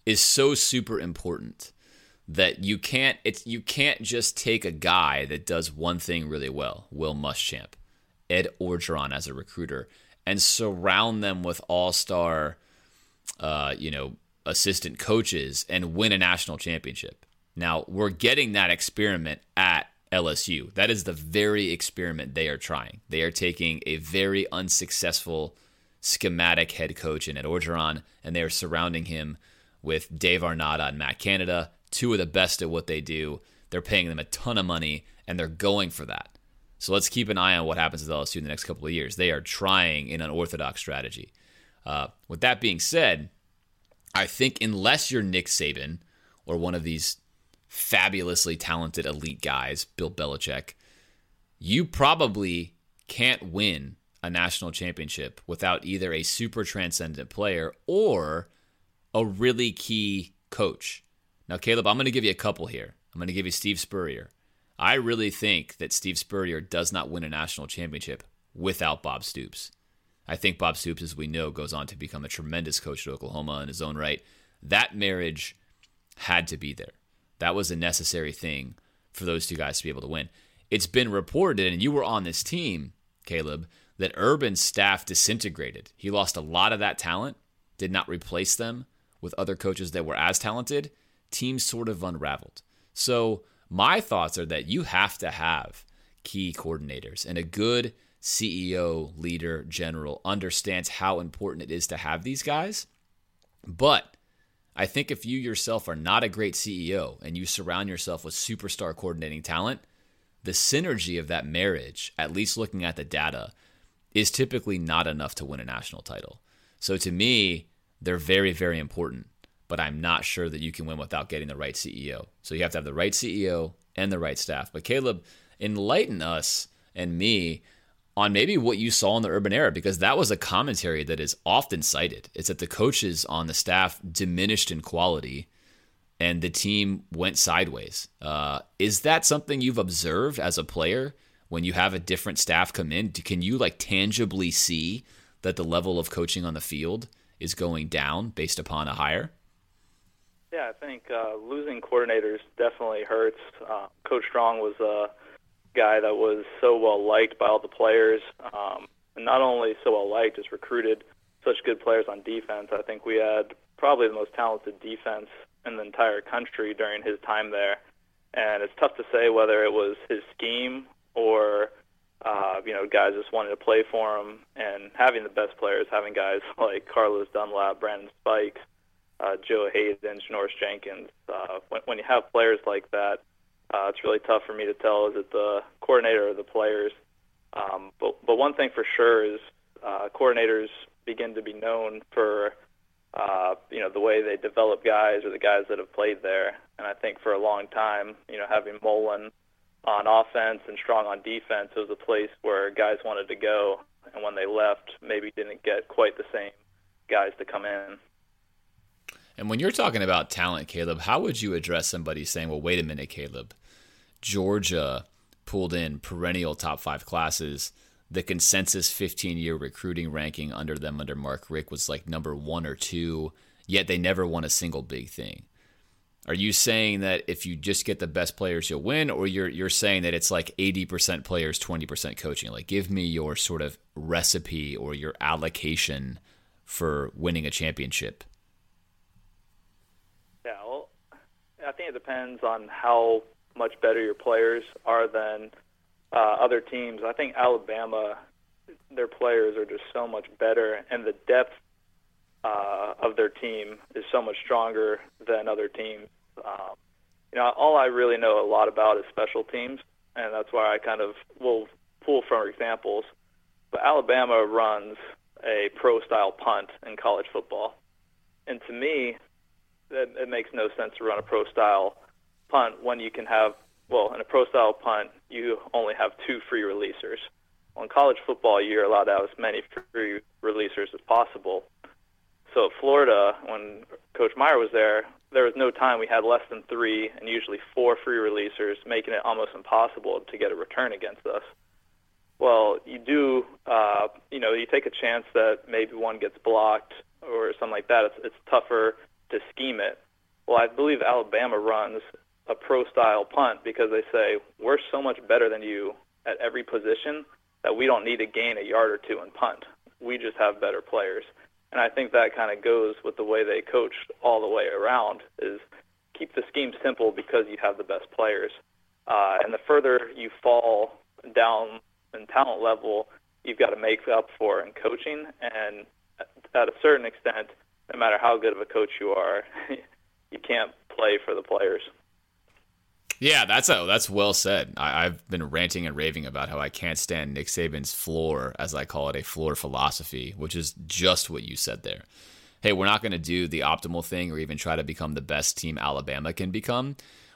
is so super important that you can't it's you can't just take a guy that does one thing really well, Will Muschamp, Ed Orgeron as a recruiter, and surround them with all star, uh, you know, assistant coaches and win a national championship. Now, we're getting that experiment at LSU. That is the very experiment they are trying. They are taking a very unsuccessful schematic head coach in Ed Orgeron, and they are surrounding him with Dave Aranda and Matt Canada, two of the best at what they do. They're paying them a ton of money, and they're going for that. So let's keep an eye on what happens with LSU in the next couple of years. They are trying in an unorthodox strategy. Uh, with that being said, I think unless you're Nick Saban or one of these fabulously talented elite guys, Bill Belichick, you probably can't win a national championship without either a super transcendent player or a really key coach. Now, Caleb, I'm going to give you a couple here. I'm going to give you Steve Spurrier. I really think that Steve Spurrier does not win a national championship without Bob Stoops. I think Bob Stoops, as we know, goes on to become a tremendous coach at Oklahoma in his own right. That marriage had to be there. That was a necessary thing for those two guys to be able to win. It's been reported, and you were on this team, Caleb, that Urban's staff disintegrated. He lost a lot of that talent, did not replace them with other coaches that were as talented. Teams sort of unraveled. So, my thoughts are that you have to have key coordinators and a good CEO, leader, general understands how important it is to have these guys. But I think if you yourself are not a great CEO and you surround yourself with superstar coordinating talent, the synergy of that marriage, at least looking at the data, is typically not enough to win a national title. So to me, they're very, very important but I'm not sure that you can win without getting the right CEO. So you have to have the right CEO and the right staff. But Caleb, enlighten us and me on maybe what you saw in the Urban era because that was a commentary that is often cited. It's that the coaches on the staff diminished in quality and the team went sideways. Uh, is that something you've observed as a player when you have a different staff come in? Can you like tangibly see that the level of coaching on the field is going down based upon a hire? Yeah, I think uh, losing coordinators definitely hurts. Uh, Coach Strong was a guy that was so well liked by all the players, um, and not only so well liked, just recruited such good players on defense. I think we had probably the most talented defense in the entire country during his time there. And it's tough to say whether it was his scheme or uh, you know guys just wanted to play for him and having the best players, having guys like Carlos Dunlap, Brandon Spikes uh, Joe Haden, Janoris Jenkins. Uh, when, when you have players like that, uh, it's really tough for me to tell is it the coordinator or the players. Um, but but one thing for sure is uh, coordinators begin to be known for uh, you know the way they develop guys or the guys that have played there. And I think for a long time, you know, having Mullen on offense and strong on defense was a place where guys wanted to go, and when they left, maybe didn't get quite the same guys to come in. And when you're talking about talent, Caleb, how would you address somebody saying, well, wait a minute, Caleb, Georgia pulled in perennial top five classes. The consensus 15 year recruiting ranking under them, under Mark Richt, was like number one or two, yet they never won a single big thing. Are you saying that if you just get the best players, you'll win, or you're you're saying that it's like 80% players, 20% coaching? Like, give me your sort of recipe or your allocation for winning a championship. I think it depends on how much better your players are than uh, other teams. I think Alabama, their players are just so much better, and the depth uh, of their team is so much stronger than other teams. Um, you know, all I really know a lot about is special teams, and that's why I kind of will pull from examples. But Alabama runs a pro-style punt in college football, and to me, it, it makes no sense to run a pro style punt when you can have well in a pro style punt you only have two free releasers. In college football, you're allowed to have as many free releasers as possible. So at Florida, when Coach Meyer was there, there was no time we had less than three and usually four free releasers, making it almost impossible to get a return against us. Well, you do, uh, you know, you take a chance that maybe one gets blocked or something like that. It's, it's tougher to scheme it. Well, I believe Alabama runs a pro style punt because they say we're so much better than you at every position that we don't need to gain a yard or two in punt. We just have better players. And I think that kind of goes with the way they coach all the way around is keep the scheme simple because you have the best players. Uh, and the further you fall down in talent level, you've got to make up for in coaching. And at a certain extent, no matter how good of a coach you are, you can't play for the players. Yeah, that's a, that's well said. I, have been ranting and raving about how I can't stand Nick Saban's floor, as I call it, a floor philosophy, which is just what you said there. Hey, we're not going to do the optimal thing or even try to become the best team Alabama can become.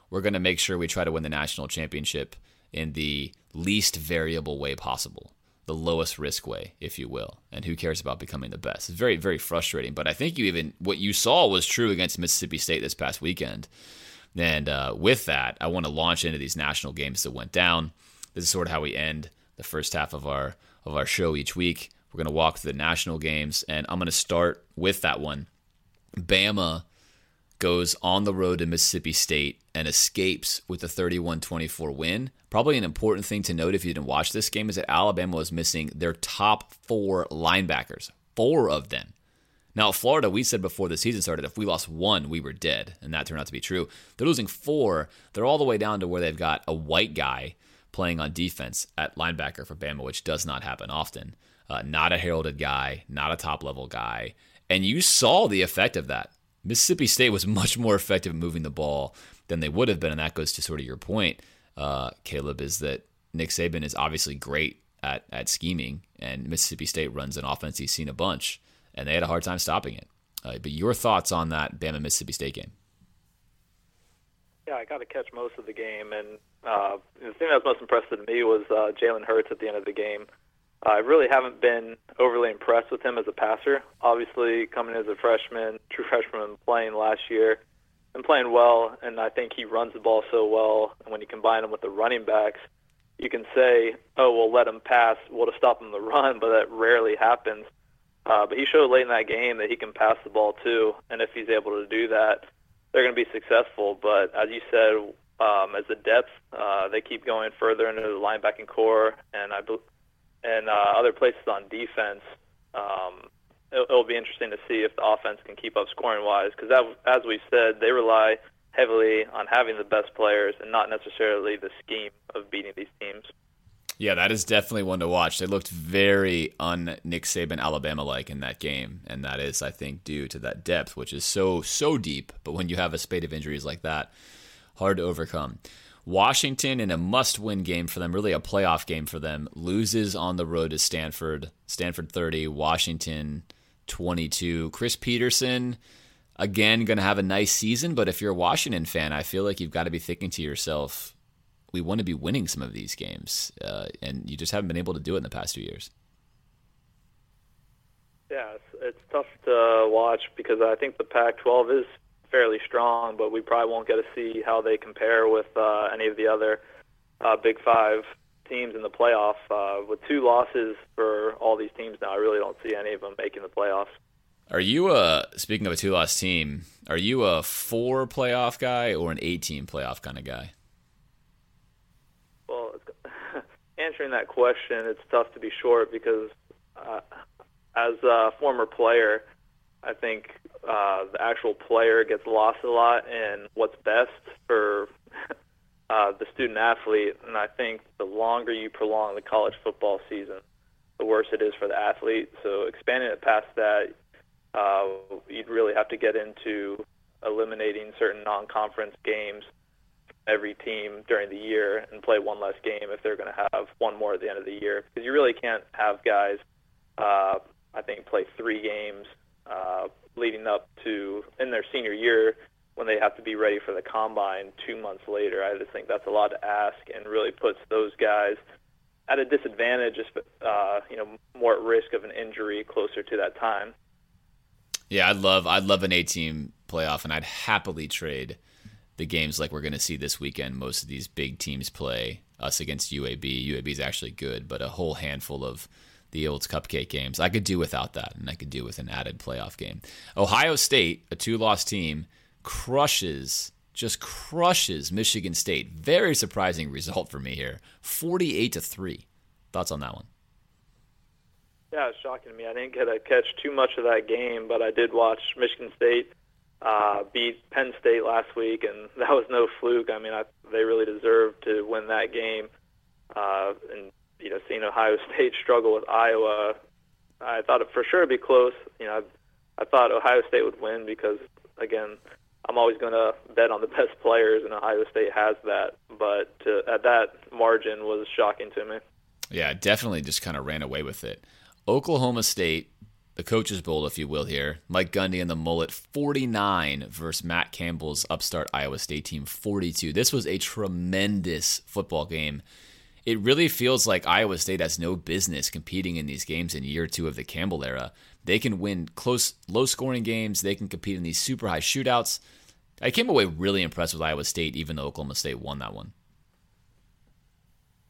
We're going to make sure we try to win the national championship in the least variable way possible the lowest risk way, if you will. And who cares about becoming the best? It's very, very frustrating. But I think you even what you saw was true against Mississippi State this past weekend. And uh, with that, I want to launch into these national games that went down. This is sort of how we end the first half of our of our show each week. We're going to walk through the national games, and I'm going to start with that one. Bama goes on the road to Mississippi State and escapes with a 31 24 win. Probably an important thing to note if you didn't watch this game is that Alabama was missing their top four linebackers, four of them. Now, Florida, we said before the season started, if we lost one, we were dead, and that turned out to be true. They're losing four. They're all the way down to where they've got a white guy playing on defense at linebacker for Bama, which does not happen often. Uh, not a heralded guy, not a top level guy. And you saw the effect of that. Mississippi State was much more effective at moving the ball than they would have been. And that goes to sort of your point, uh, Caleb, is that Nick Saban is obviously great at, at scheming, and Mississippi State runs an offense he's seen a bunch and they had a hard time stopping it. Uh, but your thoughts on that Bama Mississippi State game? Yeah, I got to catch most of the game, and uh, the thing that was most impressive to me was uh, Jalen Hurts at the end of the game. I really haven't been overly impressed with him as a passer. Obviously, coming as a freshman, true freshman, playing last year, and playing well, and I think he runs the ball so well. And when you combine him with the running backs, you can say, "Oh, we'll let him pass. We'll to stop him the run," but that rarely happens. Uh, but he showed late in that game that he can pass the ball too, and if he's able to do that, they're going to be successful. But as you said, um, as the depth, uh, they keep going further into the linebacking corps, and I and uh, other places on defense. Um, it'll, it'll be interesting to see if the offense can keep up scoring wise, because as we said, they rely heavily on having the best players and not necessarily the scheme of beating these teams. Yeah, that is definitely one to watch. They looked very un Nick Saban Alabama like in that game, and that is, I think, due to that depth, which is so so deep. But when you have a spate of injuries like that, hard to overcome. Washington in a must-win game for them, really a playoff game for them, loses on the road to Stanford. Stanford 30, Washington 22. Chris Petersen again going to have a nice season, but if you're a Washington fan, I feel like you've got to be thinking to yourself, we want to be winning some of these games, uh, and you just haven't been able to do it in the past two years. Yeah, it's, it's tough to watch because I think the Pac-12 is fairly strong, but we probably won't get to see how they compare with uh, any of the other uh, Big Five teams in the playoff. Uh, with two losses for all these teams now, I really don't see any of them making the playoffs. Are you a speaking of a two-loss team? Are you a four playoff guy or an eight-team playoff kind of guy? Well, answering that question, it's tough to be short because uh, as a former player, I think uh, the actual player gets lost a lot in what's best for uh, the student athlete. And I think the longer you prolong the college football season, the worse it is for the athlete. So expanding it past that, uh, you'd really have to get into eliminating certain non-conference games every team during the year and play one less game if they're going to have one more at the end of the year because you really can't have guys uh, I think play three games uh, leading up to in their senior year when they have to be ready for the combine two months later. I just think that's a lot to ask and really puts those guys at a disadvantage, uh, you know, more at risk of an injury closer to that time. Yeah, I'd love I'd love an A team playoff, and I'd happily trade the games like we're going to see this weekend. Most of these big teams play us against UAB. UAB is actually good, but a whole handful of the old cupcake games. I could do without that, and I could do with an added playoff game. Ohio State, a two loss team, crushes, just crushes Michigan State. Very surprising result for me here 48 to 3. Thoughts on that one? Yeah, it's shocking to me. I didn't get to catch too much of that game, but I did watch Michigan State uh, beat Penn State last week, and that was no fluke. I mean, I, they really deserved to win that game. Uh, and you know, seeing Ohio State struggle with Iowa, I thought it for sure would be close. You know, I, I thought Ohio State would win because, again, I'm always going to bet on the best players, and Ohio State has that. But to, at that margin was shocking to me. Yeah, definitely just kind of ran away with it. Oklahoma State the coaches bowl, if you will, here. Mike Gundy and the mullet 49 versus Matt Campbell's upstart Iowa State team 42. This was a tremendous football game. It really feels like Iowa State has no business competing in these games in year two of the Campbell era. They can win close, low scoring games. They can compete in these super high shootouts. I came away really impressed with Iowa State, even though Oklahoma State won that one.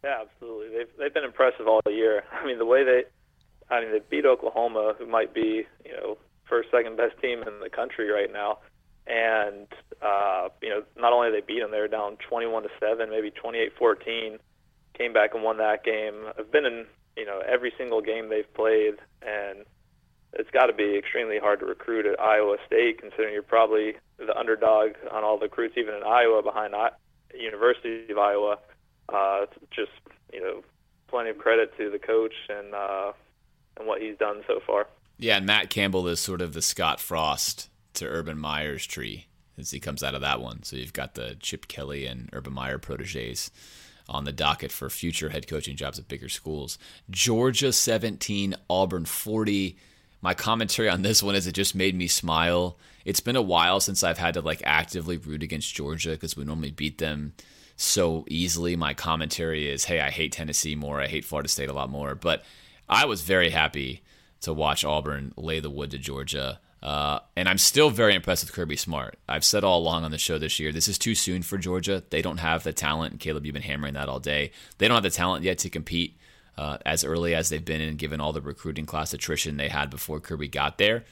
Yeah, absolutely. They've they've been impressive all year. I mean, the way they, I mean, they beat Oklahoma, who might be you know first, second best team in the country right now, and uh, you know not only they beat them, they were down 21 to seven, maybe 28-14, came back and won that game. I've been in you know every single game they've played, and it's got to be extremely hard to recruit at Iowa State, considering you're probably the underdog on all the recruits, even in Iowa, behind I- University of Iowa. Uh, just you know, plenty of credit to the coach and uh, and what he's done so far. Yeah, and Matt Campbell is sort of the Scott Frost to Urban Meyer's tree as he comes out of that one. So you've got the Chip Kelly and Urban Meyer proteges on the docket for future head coaching jobs at bigger schools. Georgia 17, Auburn 40. My commentary on this one is it just made me smile. It's been a while since I've had to like actively root against Georgia because we normally beat them so easily. My commentary is, hey, I hate Tennessee more. I hate Florida State a lot more. But I was very happy to watch Auburn lay the wood to Georgia. Uh, and I'm still very impressed with Kirby Smart. I've said all along on the show this year, this is too soon for Georgia. They don't have the talent. Caleb, you've been hammering that all day. They don't have the talent yet to compete uh, as early as they've been in, given all the recruiting class attrition they had before Kirby got there.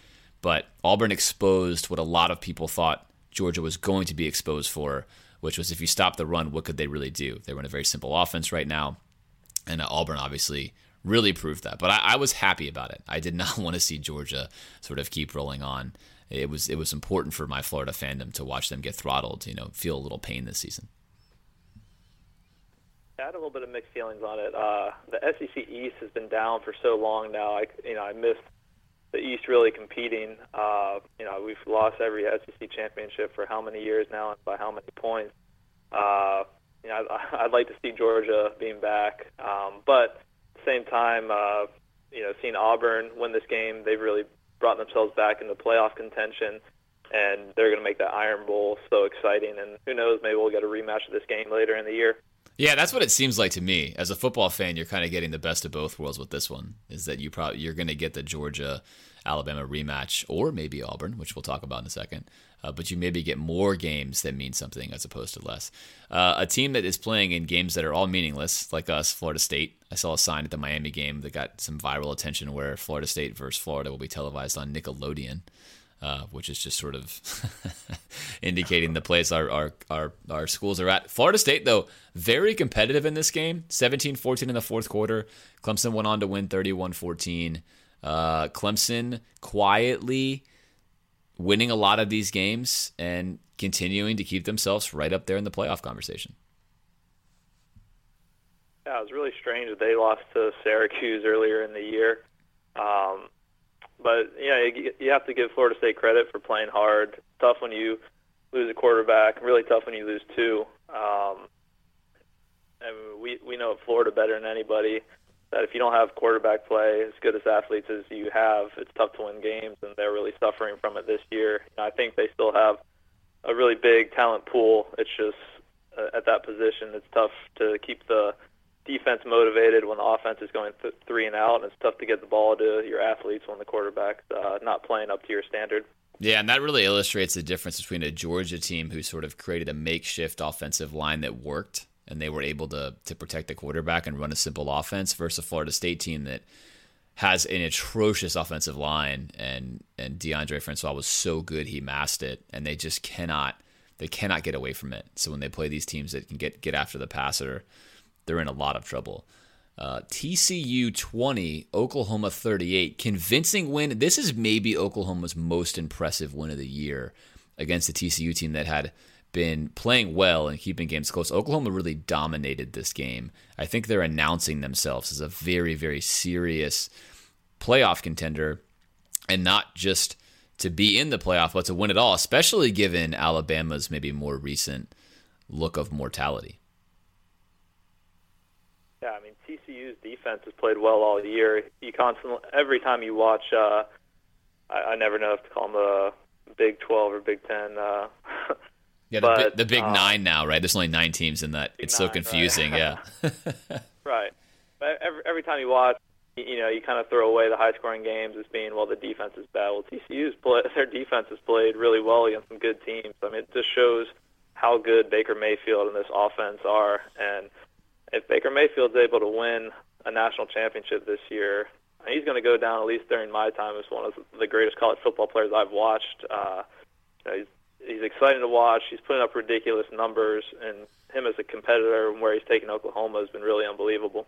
But Auburn exposed what a lot of people thought Georgia was going to be exposed for, which was if you stop the run, what could they really do? They run a very simple offense right now. And uh, Auburn obviously really proved that. But I, I, was happy about it. I did not want to see Georgia sort of keep rolling on. It was it was important for my Florida fandom to watch them get throttled. You know, feel a little pain this season. I had a little bit of mixed feelings on it. Uh, the SEC East has been down for so long now. I you know I missed the East really competing. Uh, you know we've lost every SEC championship for how many years now and by how many points. Uh, you know I, I'd like to see Georgia being back, um, but same time, uh, you know, seeing Auburn win this game, they've really brought themselves back into playoff contention, and they're going to make that Iron Bowl so exciting. And who knows, maybe we'll get a rematch of this game later in the year. Yeah, that's what it seems like to me. As a football fan, you're kind of getting the best of both worlds with this one. Is that you probably you're going to get the Georgia Alabama rematch, or maybe Auburn, which we'll talk about in a second. Uh, but you maybe get more games that mean something as opposed to less. Uh, a team that is playing in games that are all meaningless, like us, Florida State. I saw a sign at the Miami game that got some viral attention where Florida State versus Florida will be televised on Nickelodeon. Uh, which is just sort of indicating the place our, our, our, our, schools are at. Florida State, though, very competitive in this game 17 14 in the fourth quarter. Clemson went on to win 31 14. Uh, Clemson quietly winning a lot of these games and continuing to keep themselves right up there in the playoff conversation. Yeah, it was really strange that they lost to Syracuse earlier in the year. Um, but yeah, you, you have to give Florida State credit for playing hard. tough when you lose a quarterback. Really tough when you lose two. Um, and we we know Florida better than anybody that if you don't have quarterback play as good as athletes as you have, it's tough to win games, and they're really suffering from it this year. I think they still have a really big talent pool. It's just uh, at that position, it's tough to keep the defense motivated when the offense is going th- three and out, and it's tough to get the ball to your athletes when the quarterback's uh, not playing up to your standard. Yeah, and that really illustrates the difference between a Georgia team who sort of created a makeshift offensive line that worked, and they were able to to protect the quarterback and run a simple offense, versus a Florida State team that has an atrocious offensive line, and and Deondre Francois was so good he masked it, and they just cannot they cannot get away from it. So when they play these teams that can get get after the passer they're in a lot of trouble. Uh, TCU 20, Oklahoma 38. Convincing win. This is maybe Oklahoma's most impressive win of the year against the TCU team that had been playing well and keeping games close. Oklahoma really dominated this game. I think they're announcing themselves as a very, very serious playoff contender and not just to be in the playoff, but to win it all, especially given Alabama's maybe more recent look of mortality. Yeah, I mean TCU's defense has played well all year. You constantly, every time you watch, uh, I, I never know if to call them a Big Twelve or Big Ten. Uh, yeah, the, but, the Big um, Nine now, right? There's only nine teams in that. It's nine, so confusing. Right. yeah. right. But every every time you watch, you know, you kind of throw away the high-scoring games as being, well, the defense is bad. Well, TCU's play, their defense has played really well against some good teams. I mean, it just shows how good Baker Mayfield and this offense are. And if Baker Mayfield's able to win a national championship this year, he's going to go down at least during my time as one of the greatest college football players I've watched. Uh, you know, he's he's exciting to watch. He's putting up ridiculous numbers, and him as a competitor and where he's taken Oklahoma has been really unbelievable.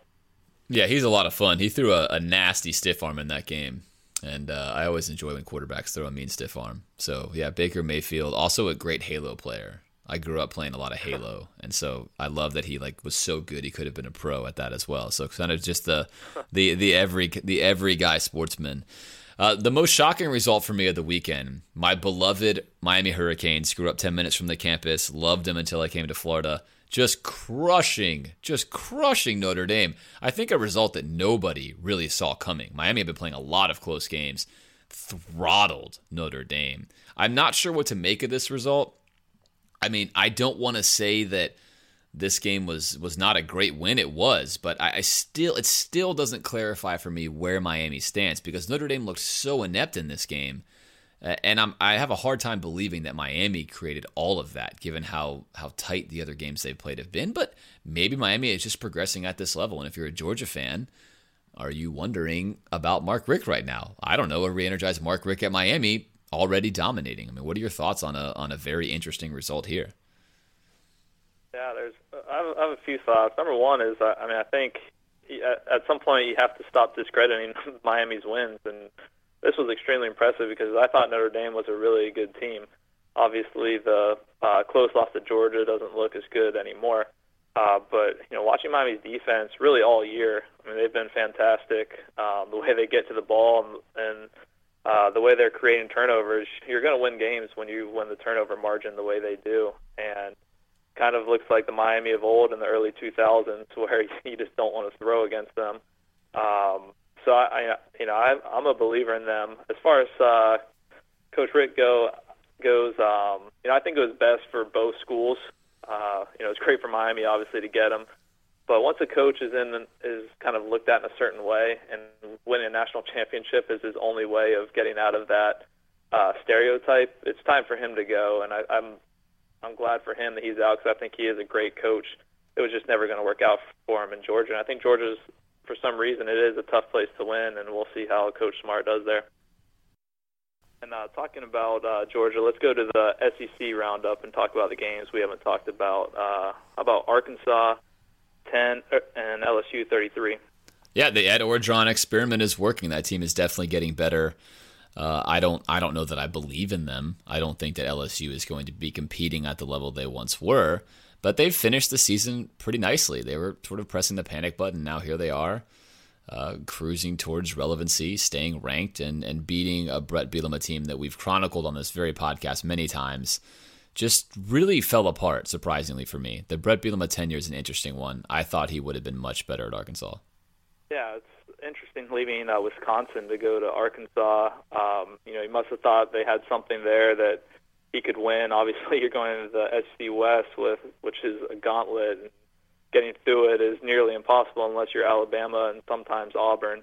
Yeah, he's a lot of fun. He threw a, a nasty stiff arm in that game. And uh, I always enjoy when quarterbacks throw a mean stiff arm. So, yeah, Baker Mayfield, also a great Halo player. I grew up playing a lot of Halo, and so I love that he like was so good he could have been a pro at that as well. So kind of just the the the every the every guy sportsman. Uh, the most shocking result for me of the weekend, my beloved Miami Hurricanes grew up 10 minutes from the campus, loved them until I came to Florida just crushing, just crushing Notre Dame. I think a result that nobody really saw coming. Miami had been playing a lot of close games, throttled Notre Dame. I'm not sure what to make of this result. I mean, I don't want to say that this game was was not a great win. It was, but I, I, still it still doesn't clarify for me where Miami stands because Notre Dame looked so inept in this game uh, and I'm, I have a hard time believing that Miami created all of that, given how how tight the other games they've played have been. But maybe Miami is just progressing at this level. And if you're a Georgia fan, are you wondering about Mark Richt right now? I don't know. A re-energized Mark Richt at Miami already dominating. I mean, what are your thoughts on a on a very interesting result here? Yeah, there's I have, I have a few thoughts. Number one is I mean I think at some point you have to stop discrediting Miami's wins and this was extremely impressive because I thought Notre Dame was a really good team. Obviously, the uh, close loss to Georgia doesn't look as good anymore. Uh, but you know, watching Miami's defense really all year, I mean, they've been fantastic. Um, the way they get to the ball and, and uh, the way they're creating turnovers, you're going to win games when you win the turnover margin the way they do. And kind of looks like the Miami of old in the early 2000s, where you just don't want to throw against them. Um, so I, I you know, I'm, I'm a believer in them. As far as uh, Coach Richt go goes, um, you know, I think it was best for both schools. Uh, you know, it's great for Miami, obviously, to get him. But once a coach is in is kind of looked at in a certain way, and winning a national championship is his only way of getting out of that uh, stereotype, it's time for him to go. And I, I'm I'm glad for him that he's out because I think he is a great coach. It was just never going to work out for him in Georgia. And I think Georgia's for some reason it is a tough place to win, and we'll see how Coach Smart does there. And uh, talking about uh, Georgia, let's go to the SEC roundup and talk about the games we haven't talked about. Uh, about Arkansas 10 uh, and LSU 33. Yeah, the Ed Orgeron experiment is working. That team is definitely getting better. Uh, I don't I don't know that I believe in them. I don't think that LSU is going to be competing at the level they once were. But they've finished the season pretty nicely. They were sort of pressing the panic button. Now here they are, uh, cruising towards relevancy, staying ranked, and, and beating a Bret Bielema team that we've chronicled on this very podcast many times. Just really fell apart, surprisingly for me. The Bret Bielema tenure is an interesting one. I thought he would have been much better at Arkansas. Yeah, it's interesting leaving uh, Wisconsin to go to Arkansas. Um, you know, he must have thought they had something there that – he could win. Obviously, you're going into the SEC West with which is a gauntlet. And getting through it is nearly impossible unless you're Alabama and sometimes Auburn.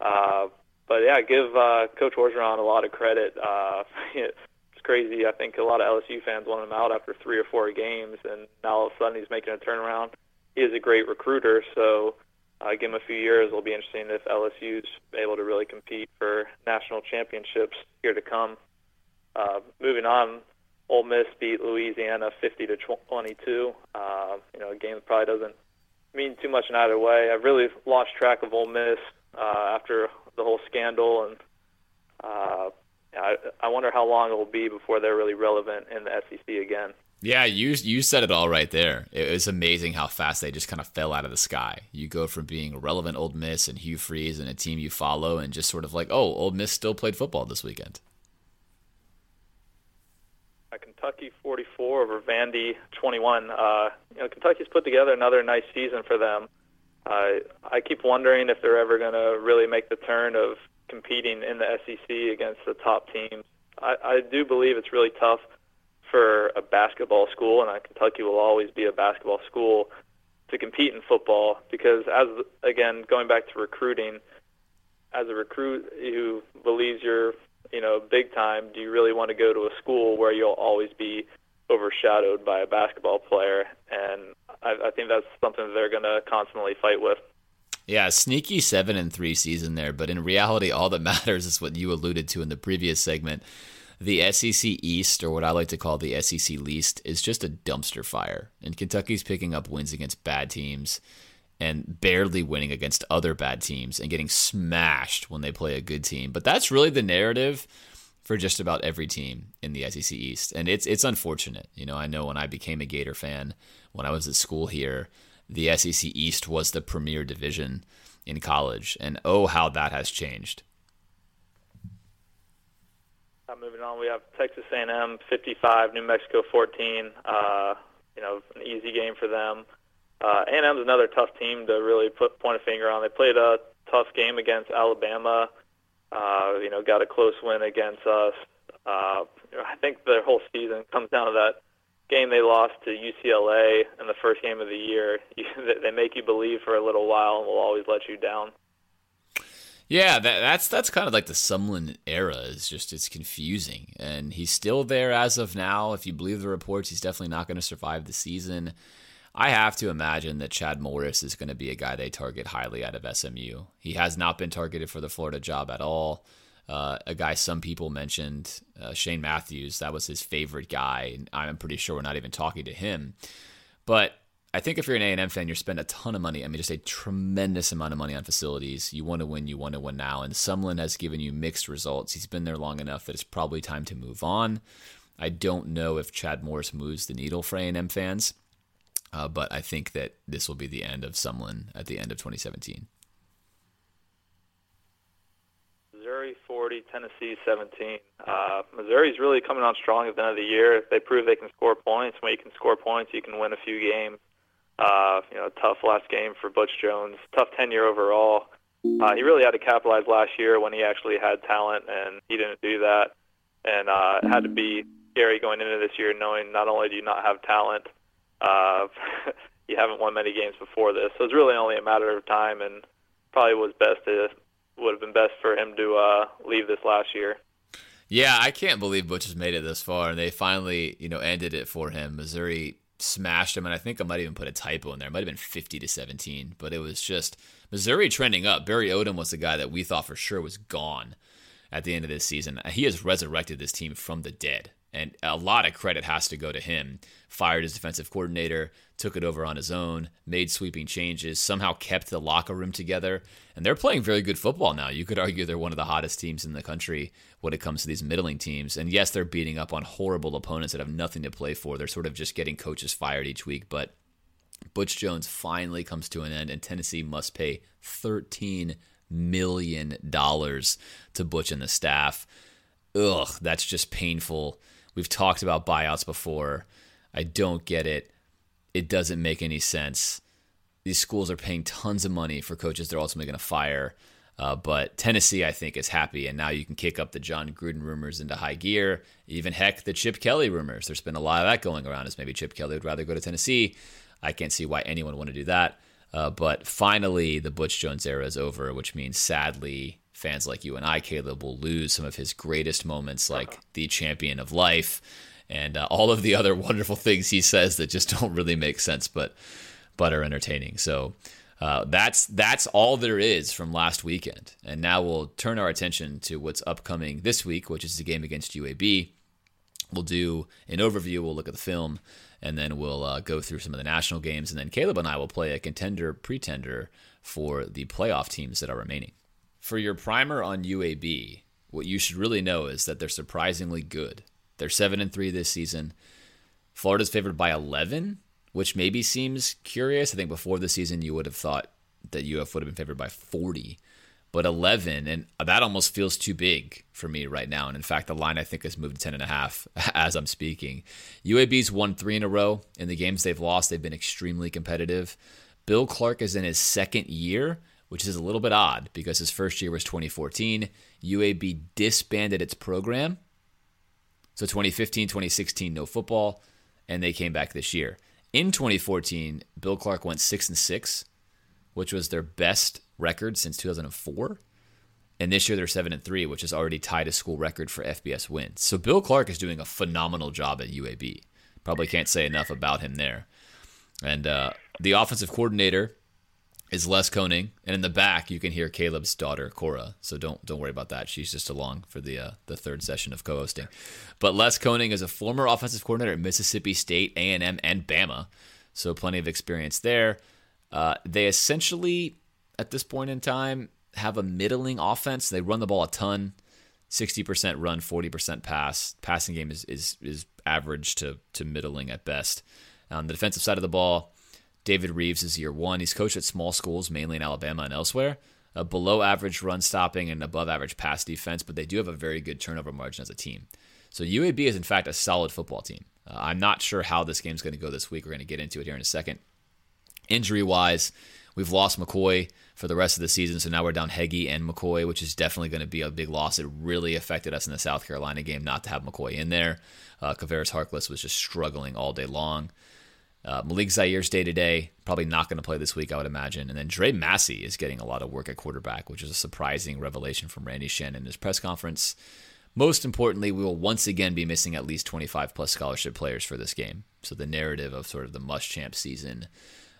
Uh, but yeah, give uh, Coach Orgeron a lot of credit. Uh, it's crazy. I think a lot of LSU fans want him out after three or four games, and now all of a sudden he's making a turnaround. He is a great recruiter, so uh, give him a few years. It'll be interesting if LSU's able to really compete for national championships here to come. Uh, moving on, Ole Miss beat Louisiana 50 to 22. Uh, you know, a game that probably doesn't mean too much in either way. I've really lost track of Ole Miss uh, after the whole scandal, and uh, I, I wonder how long it will be before they're really relevant in the SEC again. Yeah, you you said it all right there. It was amazing how fast they just kind of fell out of the sky. You go from being a relevant Ole Miss and Hugh Freeze and a team you follow, and just sort of like, oh, Ole Miss still played football this weekend. Kentucky 44 over Vandy 21. Uh, you know, Kentucky's put together another nice season for them. Uh, I keep wondering if they're ever going to really make the turn of competing in the SEC against the top teams. I, I do believe it's really tough for a basketball school, and Kentucky will always be a basketball school to compete in football because, as again, going back to recruiting, as a recruit who believes you're, you know, big time, do you really want to go to a school where you'll always be overshadowed by a basketball player? And I, I think that's something they're going to constantly fight with. Yeah, sneaky seven and three season there, but in reality, all that matters is what you alluded to in the previous segment. The SEC East, or what I like to call the SEC least, is just a dumpster fire. And Kentucky's picking up wins against bad teams and barely winning against other bad teams and getting smashed when they play a good team. But that's really the narrative for just about every team in the SEC East. And it's it's unfortunate. You know, I know when I became a Gator fan when I was at school here, the SEC East was the premier division in college, and oh, how that has changed. Moving on, we have Texas A&M 55, New Mexico 14. Uh, you know, an easy game for them. Uh, A&M's another tough team to really put point a finger on. They played a tough game against Alabama. Uh, you know, got a close win against us. Uh, I think their whole season comes down to that game they lost to UCLA in the first game of the year, they make you believe for a little while and will always let you down. Yeah, that, that's that's kind of like the Sumlin era. Is just it's confusing, and he's still there as of now. If you believe the reports, he's definitely not going to survive the season. I have to imagine that Chad Morris is going to be a guy they target highly out of SMU. He has not been targeted for the Florida job at all. Uh, a guy some people mentioned, uh, Shane Matthews, that was his favorite guy. I'm pretty sure we're not even talking to him. But I think if you're an A&M fan, you're spending a ton of money. I mean, just a tremendous amount of money on facilities. You want to win, you want to win now. And Sumlin has given you mixed results. He's been there long enough that it's probably time to move on. I don't know if Chad Morris moves the needle for A&M fans, uh, but I think that this will be the end of Sumlin at the end of 2017. Missouri 40, Tennessee 17. Uh, Missouri's really coming on strong at the end of the year. If They prove they can score points. When you can score points, you can win a few games. Uh, you know, tough last game for Butch Jones. Tough tenure overall. Uh, he really had to capitalize last year when he actually had talent, and he didn't do that. And uh, it had to be scary going into this year, knowing not only do you not have talent, uh, you haven't won many games before this. So it's really only a matter of time, and probably was best to would have been best for him to uh, leave this last year. Yeah, I can't believe Butch has made it this far, and they finally, you know, ended it for him. Missouri smashed them, and I think I might even put a typo in there. It might have been 50 to 17, but it was just Missouri trending up. Barry Odom was the guy that we thought for sure was gone at the end of this season. He has resurrected this team from the dead and a lot of credit has to go to him. Fired his defensive coordinator, took it over on his own, made sweeping changes, somehow kept the locker room together, and they're playing very good football now. You could argue they're one of the hottest teams in the country when it comes to these middling teams. And yes, they're beating up on horrible opponents that have nothing to play for. They're sort of just getting coaches fired each week, but Butch Jones finally comes to an end, and Tennessee must pay $13 million to Butch and the staff. Ugh, that's just painful We've talked about buyouts before. I don't get it. It doesn't make any sense. These schools are paying tons of money for coaches they're ultimately going to fire. Uh, but Tennessee, I think, is happy, and now you can kick up the Jon Gruden rumors into high gear. Even heck, the Chip Kelly rumors. There's been a lot of that going around. As maybe Chip Kelly would rather go to Tennessee. I can't see why anyone would want to do that. Uh, but finally, the Butch Jones era is over, which means sadly fans like you and I, Caleb, will lose some of his greatest moments, like the champion of life and uh, all of the other wonderful things he says that just don't really make sense, but but are entertaining. So. Uh, that's that's all there is from last weekend, and now we'll turn our attention to what's upcoming this week, which is the game against UAB. We'll do an overview. We'll look at the film, and then we'll uh, go through some of the national games, and then Caleb and I will play a contender pretender for the playoff teams that are remaining. For your primer on UAB, what you should really know is that they're surprisingly good. They're 7 and 3 this season. Florida's favored by 11, which maybe seems curious. I think before the season you would have thought that UF would have been favored by 40, but 11 and that almost feels too big for me right now. And in fact, the line I think has moved to 10 and a half as I'm speaking. UAB's won 3 in a row. In the games they've lost, they've been extremely competitive. Bill Clark is in his second year which is a little bit odd because his first year was 2014. UAB disbanded its program. So 2015, 2016, no football, and they came back this year. In 2014, Bill Clark went 6 and 6, which was their best record since 2004. and this year they're seven and three, which is already tied a school record for FBS wins. So Bill Clark is doing a phenomenal job at UAB. Probably can't say enough about him there. And uh, the offensive coordinator is Les Koenning, and in the back you can hear Caleb's daughter Cora. So don't don't worry about that. She's just along for the uh, the third session of co-hosting. But Les Koenning is a former offensive coordinator at Mississippi State, A and M, and Bama, so plenty of experience there. Uh, they essentially, at this point in time, have a middling offense. They run the ball a ton, sixty percent run, forty percent pass. Passing game is is is average to to middling at best. On the defensive side of the ball David Reeves is year one. He's coached at small schools, mainly in Alabama and elsewhere. A below average run stopping and above average pass defense, but they do have a very good turnover margin as a team. So UAB is, in fact, a solid football team. Uh, I'm not sure how this game's going to go this week. We're going to get into it here in a second. Injury wise, we've lost McCoy for the rest of the season, so now we're down Heggie and McCoy, which is definitely going to be a big loss. It really affected us in the South Carolina game not to have McCoy in there. Uh, Harkless was just struggling all day long. Uh, Malik Zaire's day to day, probably not going to play this week, I would imagine. And then Dre Massey is getting a lot of work at quarterback, which is a surprising revelation from Randy Shannon in his press conference. Most importantly, we will once again be missing at least 25 plus scholarship players for this game. So the narrative of sort of the Muschamp season,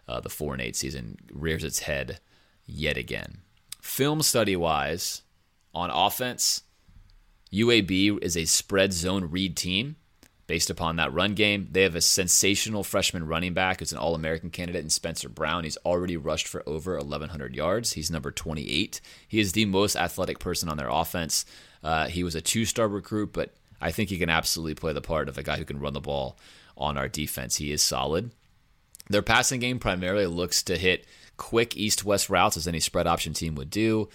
uh, the 4 and 8 season, rears its head yet again. Film study wise, on offense, UAB is a spread zone read team based upon that run game. They have a sensational freshman running back who's an All American candidate in Spencer Brown. He's already rushed for over 1,100 yards. He's number 28. He is the most athletic person on their offense. Uh, he was a two star recruit, but I think he can absolutely play the part of a guy who can run the ball on our defense. He is solid. Their passing game primarily looks to hit quick east west routes, as any spread option team would do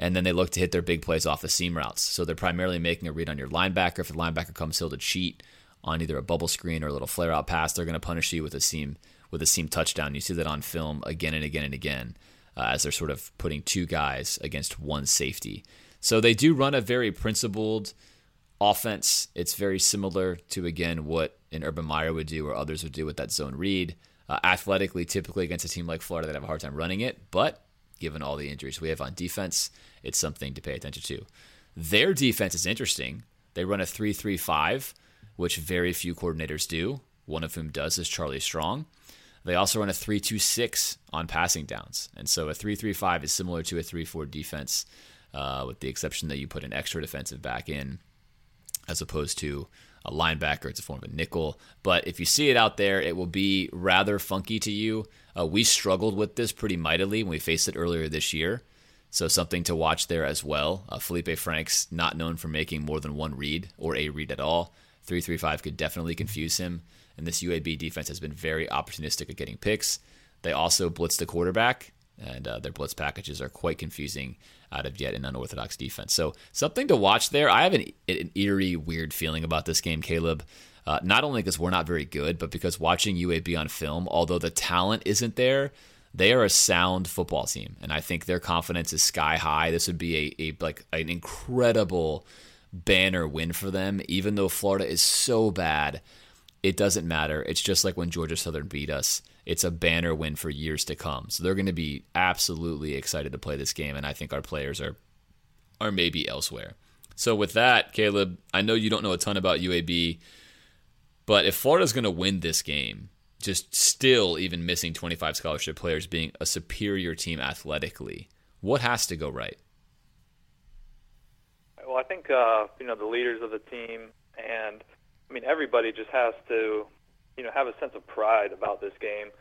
and then they look to hit their big plays off the seam routes. So they're primarily making a read on your linebacker. If the linebacker comes still to cheat, on either a bubble screen or a little flare out pass, they're going to punish you with a seam with a seam touchdown. You see that on film again and again and again uh, as they're sort of putting two guys against one safety. So they do run a very principled offense. It's very similar to again what an Urban Meyer would do or others would do with that zone read. Uh, athletically, typically against a team like Florida, they have a hard time running it, but given all the injuries we have on defense, it's something to pay attention to. Their defense is interesting. They run a 3 3 5 which very few coordinators do. One of whom does is Charlie Strong. They also run a 3 2 6 on passing downs. And so a 3 3 5 is similar to a 3 4 defense, uh, with the exception that you put an extra defensive back in as opposed to a linebacker. It's a form of a nickel. But if you see it out there, it will be rather funky to you. Uh, we struggled with this pretty mightily when we faced it earlier this year. So something to watch there as well. Uh, Feleipe Franks, not known for making more than one read or a read at all. 335 could definitely confuse him. And this UAB defense has been very opportunistic at getting picks. They also blitz the quarterback, and uh, their blitz packages are quite confusing out of yet an unorthodox defense. So something to watch there. I have an, an eerie, weird feeling about this game, Caleb. Uh, not only because we're not very good, but because watching UAB on film, although the talent isn't there, they are a sound football team, and I think their confidence is sky high. This would be a, a like an incredible banner win for them, even though Florida is so bad. It doesn't matter. It's just like when Georgia Southern beat us. It's a banner win for years to come. So they're going to be absolutely excited to play this game, and I think our players are are maybe elsewhere. So with that, Caleb, I know you don't know a ton about UAB, but if Florida's going to win this game, just still even missing 25 scholarship players being a superior team athletically, what has to go right? Well, I think uh, you know the leaders of the team, and I mean everybody just has to, you know, have a sense of pride about this game.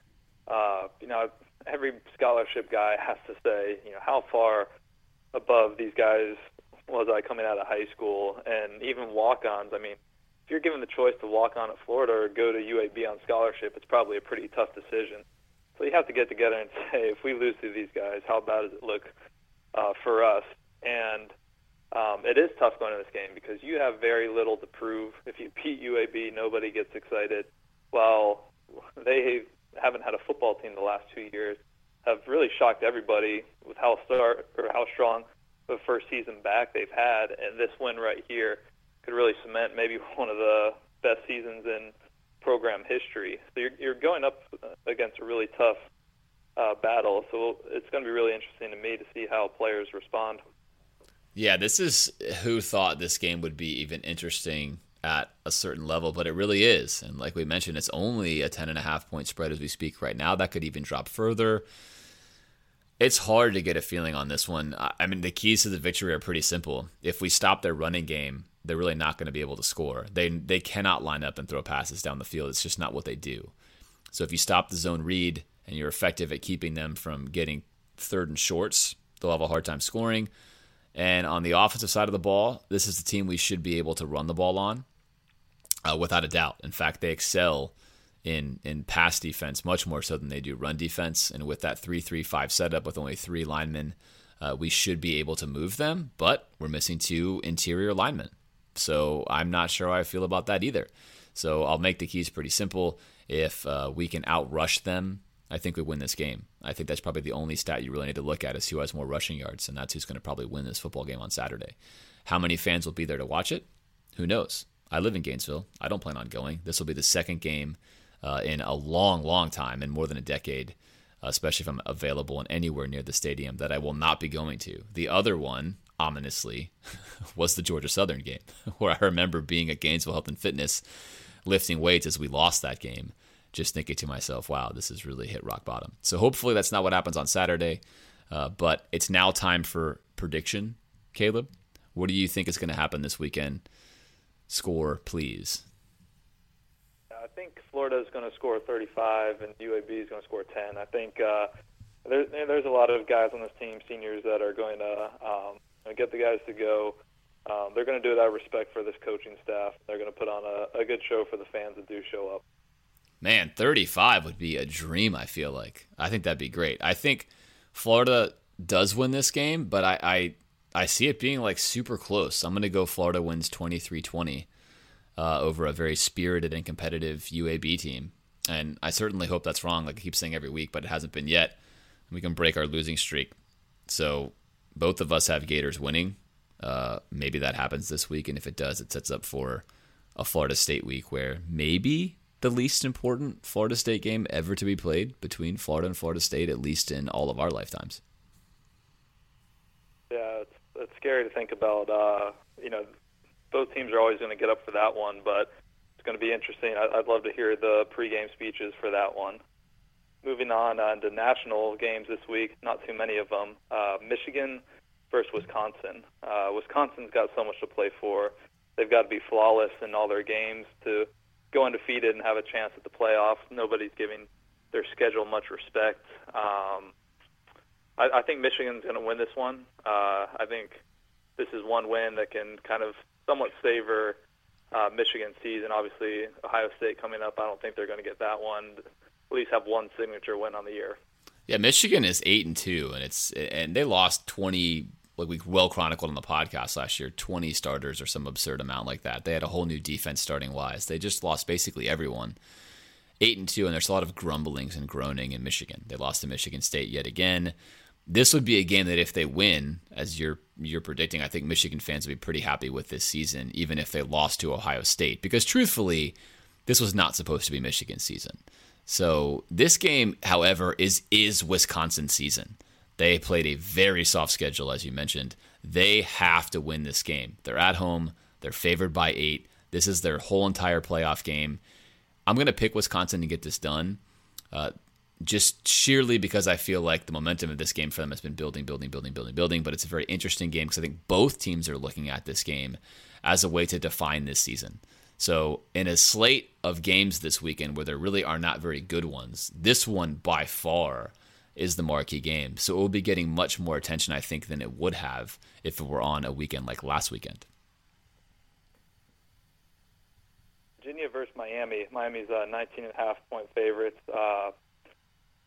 Uh, you know, every scholarship guy has to say, you know, how far above these guys was I coming out of high school, and even walk-ons. I mean, if you're given the choice to walk on at Florida or go to UAB on scholarship, it's probably a pretty tough decision. So you have to get together and say, if we lose to these guys, how bad does it look uh, for us? And um, it is tough going to this game because you have very little to prove. If you beat UAB, nobody gets excited. Well, they haven't had a football team the last two years. Have really shocked everybody with how start or how strong the first season back they've had, and this win right here could really cement maybe one of the best seasons in program history. So you're, you're going up against a really tough uh, battle. So it's going to be really interesting to me to see how players respond. Yeah, this is who thought this game would be even interesting at a certain level, but it really is. And like we mentioned, it's only a 10 and a half point spread as we speak right now. That could even drop further. It's hard to get a feeling on this one. I mean, the keys to the victory are pretty simple. If we stop their running game, they're really not going to be able to score. They they cannot line up and throw passes down the field. It's just not what they do. So if you stop the zone read and you're effective at keeping them from getting third and shorts, they'll have a hard time scoring. And on the offensive side of the ball, this is the team we should be able to run the ball on, uh, without a doubt. In fact, they excel in in pass defense much more so than they do run defense. And with that three-three-five setup with only three linemen, uh, we should be able to move them. But we're missing two interior linemen, so I'm not sure how I feel about that either. So I'll make the keys pretty simple. If uh, we can outrush them I think we win this game. I think that's probably the only stat you really need to look at is who has more rushing yards, and that's who's going to probably win this football game on Saturday. How many fans will be there to watch it? Who knows? I live in Gainesville. I don't plan on going. This will be the second game uh, in a long, long time, in more than a decade, especially if I'm available and anywhere near the stadium, that I will not be going to. The other one, ominously, was the Georgia Southern game, where I remember being at Gainesville Health and Fitness lifting weights as we lost that game just thinking to myself, wow, this has really hit rock bottom. So hopefully that's not what happens on Saturday. Uh, but it's now time for prediction. Caleb, what do you think is going to happen this weekend? Score, please. I think Florida is going to score 35 and UAB is going to score 10. I think uh, there, there's a lot of guys on this team, seniors, that are going to um, get the guys to go. Um, they're going to do it out of respect for this coaching staff. They're going to put on a, a good show for the fans that do show up. Man, 35 would be a dream, I feel like. I think that'd be great. I think Florida does win this game, but I, I, I see it being like super close. I'm going to go Florida wins 23 20 uh, over a very spirited and competitive UAB team. And I certainly hope that's wrong, like I keep saying every week, but it hasn't been yet. We can break our losing streak. So both of us have Gators winning. Uh, maybe that happens this week. And if it does, it sets up for a Florida State week where maybe the least important Florida State game ever to be played between Florida and Florida State, at least in all of our lifetimes. Yeah, it's, it's scary to think about. Uh, you know, both teams are always going to get up for that one, but it's going to be interesting. I, I'd love to hear the pregame speeches for that one. Moving on uh, to national games this week, not too many of them. Uh, Michigan versus Wisconsin. Uh, Wisconsin's got so much to play for. They've got to be flawless in all their games to go undefeated and have a chance at the playoffs. Nobody's giving their schedule much respect. Um, I, I think Michigan's going to win this one. Uh, I think this is one win that can kind of somewhat savor uh, Michigan's season. Obviously, Ohio State coming up. I don't think they're going to get that one. At least have one signature win on the year. Yeah, Michigan is eight and two, and it's and they lost twenty like we well chronicled on the podcast last year, 20 starters or some absurd amount like that. They had a whole new defense starting wise. They just lost basically everyone. Eight and two, and there's a lot of grumblings and groaning in Michigan. They lost to Michigan State yet again. This would be a game that if they win, as you're you're predicting, I think Michigan fans would be pretty happy with this season, even if they lost to Ohio State. Because truthfully, this was not supposed to be Michigan season. So this game, however, is is Wisconsin season. They played a very soft schedule, as you mentioned. They have to win this game. They're at home. They're favored by eight. This is their whole entire playoff game. I'm going to pick Wisconsin to get this done, uh, just sheerly because I feel like the momentum of this game for them has been building, building, building, building, building. But it's a very interesting game because I think both teams are looking at this game as a way to define this season. So, in a slate of games this weekend where there really are not very good ones, this one by far is the marquee game. So it will be getting much more attention, I think, than it would have if it were on a weekend like last weekend. Virginia versus Miami. Miami's a 19 and a half point favorites. Uh,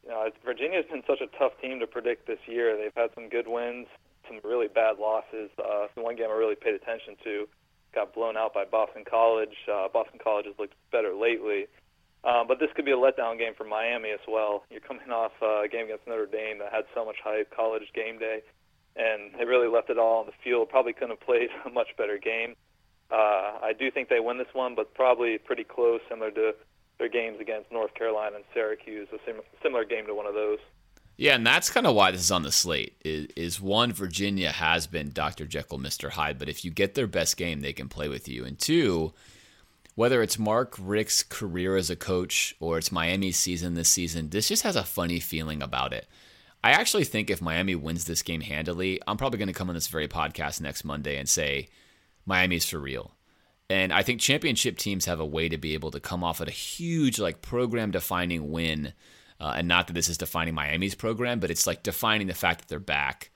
you know, Virginia's been such a tough team to predict this year. They've had some good wins, some really bad losses. Uh, the one game I really paid attention to got blown out by Boston College. Uh, Boston College has looked better lately. Um, but this could be a letdown game for Miami as well. You're coming off uh, a game against Notre Dame that had so much hype, college game day, and they really left it all on the field. Probably couldn't have played a much better game. Uh, I do think they win this one, but probably pretty close, similar to their games against North Carolina and Syracuse, a sim- similar game to one of those. Yeah, and that's kind of why this is on the slate. Is, is one Virginia has been Dr. Jekyll, Mr. Hyde, but if you get their best game, they can play with you. And two, whether it's Mark Richt's career as a coach or it's Miami's season this season, this just has a funny feeling about it. I actually think if Miami wins this game handily, I'm probably going to come on this very podcast next Monday and say Miami's for real. And I think championship teams have a way to be able to come off at a huge, like, program defining win. Uh, and not that this is defining Miami's program, but it's like defining the fact that they're back.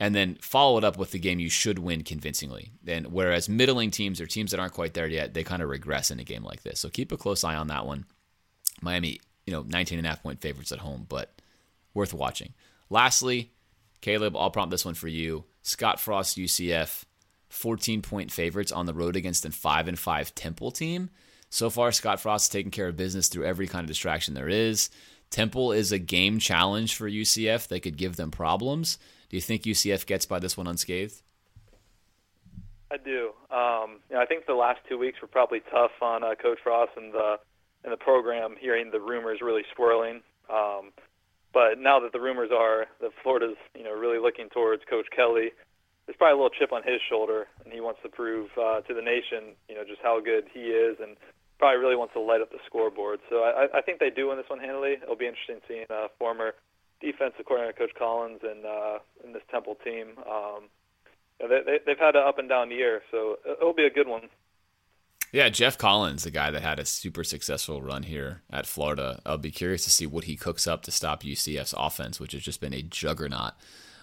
And then follow it up with the game you should win convincingly. And whereas middling teams or teams that aren't quite there yet, they kind of regress in a game like this. So keep a close eye on that one. Miami, you know, 19 and a half point favorites at home, but worth watching. Lastly, Caleb, I'll prompt this one for you. Scott Frost, UCF, 14 point favorites on the road against a 5 and 5 Temple team. So far, Scott Frost taken care of business through every kind of distraction there is. Temple is a game challenge for UCF. They could give them problems. Do you think UCF gets by this one unscathed? I do. Um, you know, I think the last two weeks were probably tough on uh, Coach Frost and the and the program. Hearing the rumors really swirling, um, but now that the rumors are that Florida's you know really looking towards Coach Kelly, there's probably a little chip on his shoulder, and he wants to prove uh, to the nation you know just how good he is, and probably really wants to light up the scoreboard. So I, I think they do win this one handily. It'll be interesting seeing uh, former defensive coordinator Coach Collins and uh, in this Temple team. Um, they, they, they've had an up and down year, so it'll be a good one. Yeah, Geoff Collins, the guy that had a super successful run here at Florida. I'll be curious to see what he cooks up to stop UCF's offense, which has just been a juggernaut.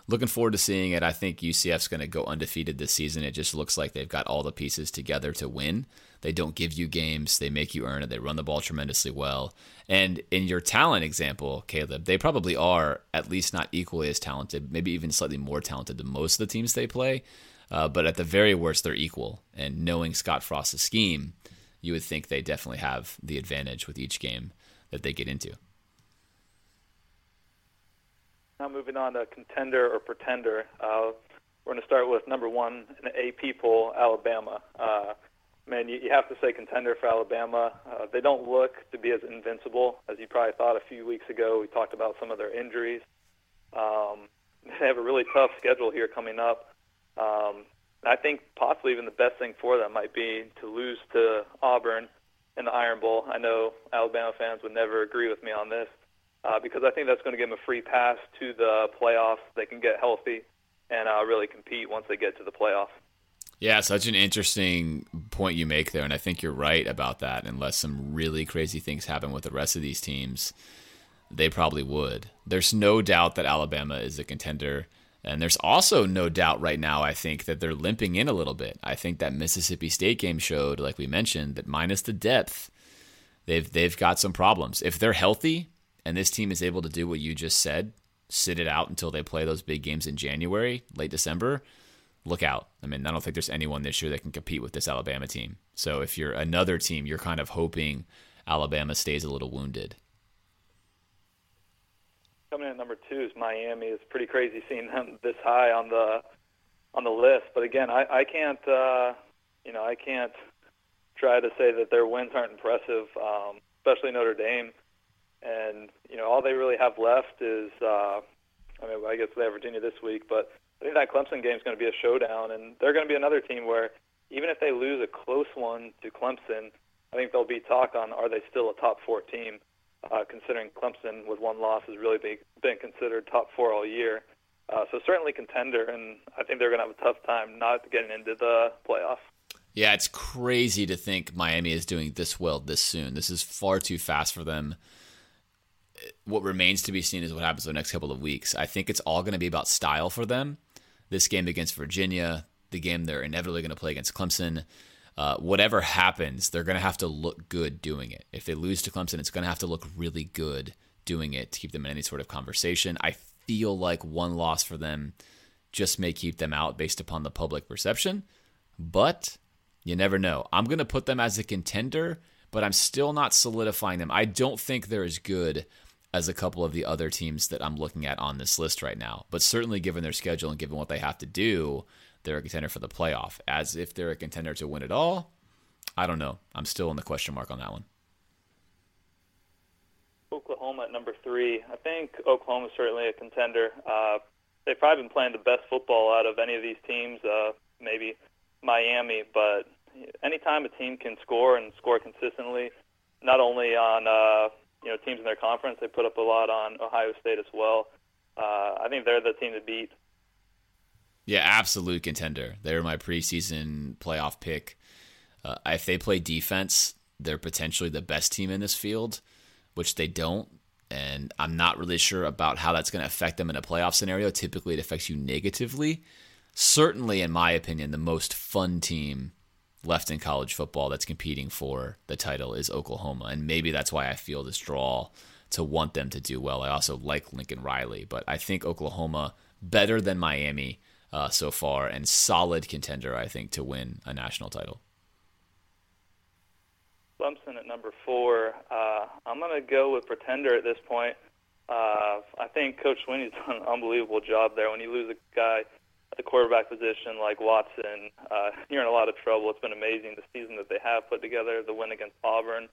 Looking forward to seeing it. I think UCF's going to go undefeated this season. It just looks like they've got all the pieces together to win. They don't give you games, they make you earn it. They run the ball tremendously well. And in your talent example, Caleb, they probably are at least not equally as talented, maybe even slightly more talented than most of the teams they play. Uh, but at the very worst, they're equal. And knowing Scott Frost's scheme, you would think they definitely have the advantage with each game that they get into. Now moving on to contender or pretender. Uh, we're going to start with number one in the AP poll, Alabama. Uh, man, you, you have to say contender for Alabama. Uh, they don't look to be as invincible as you probably thought a few weeks ago. We talked about some of their injuries. Um, they have a really tough schedule here coming up. Um, I think possibly even the best thing for them might be to lose to Auburn in the Iron Bowl. I know Alabama fans would never agree with me on this uh, because I think that's going to give them a free pass to the playoffs. They can get healthy and uh, really compete once they get to the playoffs. Yeah, such an interesting point you make there, and I think you're right about that. Unless some really crazy things happen with the rest of these teams, they probably would. There's no doubt that Alabama is a contender and there's also no doubt right now, I think, that they're limping in a little bit. I think that Mississippi State game showed, like we mentioned, that minus the depth, they've they've got some problems. If they're healthy and this team is able to do what you just said, sit it out until they play those big games in January, late December, look out. I mean, I don't think there's anyone this year that can compete with this Alabama team. So if you're another team, you're kind of hoping Alabama stays a little wounded coming in at number two is Miami. It's pretty crazy seeing them this high on the on the list. But again, I, I can't uh, you know I can't try to say that their wins aren't impressive, um, especially Notre Dame. And you know all they really have left is uh, I mean I guess they have Virginia this week, but I think that Clemson game is going to be a showdown, and they're going to be another team where even if they lose a close one to Clemson, I think there'll be talk on are they still a top four team uh, considering Clemson with one loss has really be, been considered top four all year. Uh, so certainly contender, and I think they're going to have a tough time not getting into the playoff. Yeah, it's crazy to think Miami is doing this well this soon. This is far too fast for them. What remains to be seen is what happens in the next couple of weeks. I think it's all going to be about style for them. This game against Virginia, the game they're inevitably going to play against Clemson uh, whatever happens, they're going to have to look good doing it. If they lose to Clemson, it's going to have to look really good doing it to keep them in any sort of conversation. I feel like one loss for them just may keep them out based upon the public perception, but you never know. I'm going to put them as a contender, but I'm still not solidifying them. I don't think they're as good as a couple of the other teams that I'm looking at on this list right now. But certainly, given their schedule and given what they have to do, they're a contender for the playoff. As if they're a contender to win it all, I don't know. I'm still in the question mark on that one. Oklahoma at number three. I think Oklahoma is certainly a contender. Uh, they've probably been playing the best football out of any of these teams. Uh, maybe Miami, but anytime a team can score and score consistently, not only on uh, you know teams in their conference, they put up a lot on Ohio State as well. Uh, I think they're the team to beat. Yeah, absolute contender. They're my preseason playoff pick. Uh, if they play defense, they're potentially the best team in this field, which they don't. And I'm not really sure about how that's going to affect them in a playoff scenario. Typically, it affects you negatively. Certainly, in my opinion, the most fun team left in college football that's competing for the title is Oklahoma. And maybe that's why I feel this draw to want them to do well. I also like Lincoln Riley, but I think Oklahoma better than Miami uh, so far and solid contender, I think, to win a national title. Clemson at number four. Uh, I'm going to go with pretender at this point. Uh, I think Coach Swinney's done an unbelievable job there. When you lose a guy the quarterback position like Watson, uh, you're in a lot of trouble. It's been amazing the season that they have put together. The win against Auburn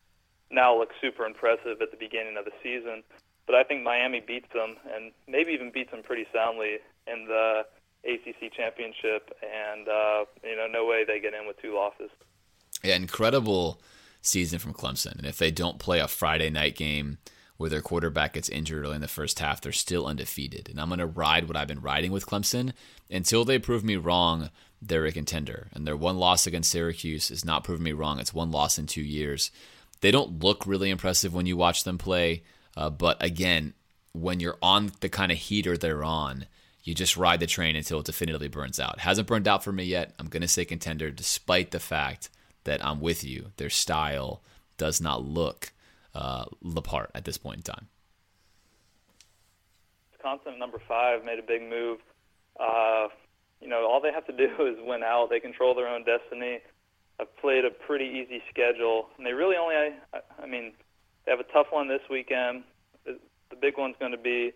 now looks super impressive at the beginning of the season. But I think Miami beats them and maybe even beats them pretty soundly in the ACC championship. And uh, you know, no way they get in with two losses. Yeah, incredible season from Clemson. And if they don't play a Friday night game where their quarterback gets injured early in the first half, they're still undefeated. And I'm going to ride what I've been riding with Clemson until they prove me wrong. They're a contender, and their one loss against Syracuse is not proving me wrong. It's one loss in two years. They don't look really impressive when you watch them play, uh, but again, when you're on the kind of heater they're on, you just ride the train until it definitively burns out. Hasn't burned out for me yet. I'm going to say contender, despite the fact that I'm with you. Their style does not look uh, the part at this point in time. Wisconsin, number five, made a big move. Uh, you know, all they have to do is win out. They control their own destiny. I've played a pretty easy schedule, and they really only. I, I mean, they have a tough one this weekend. The big one's going to be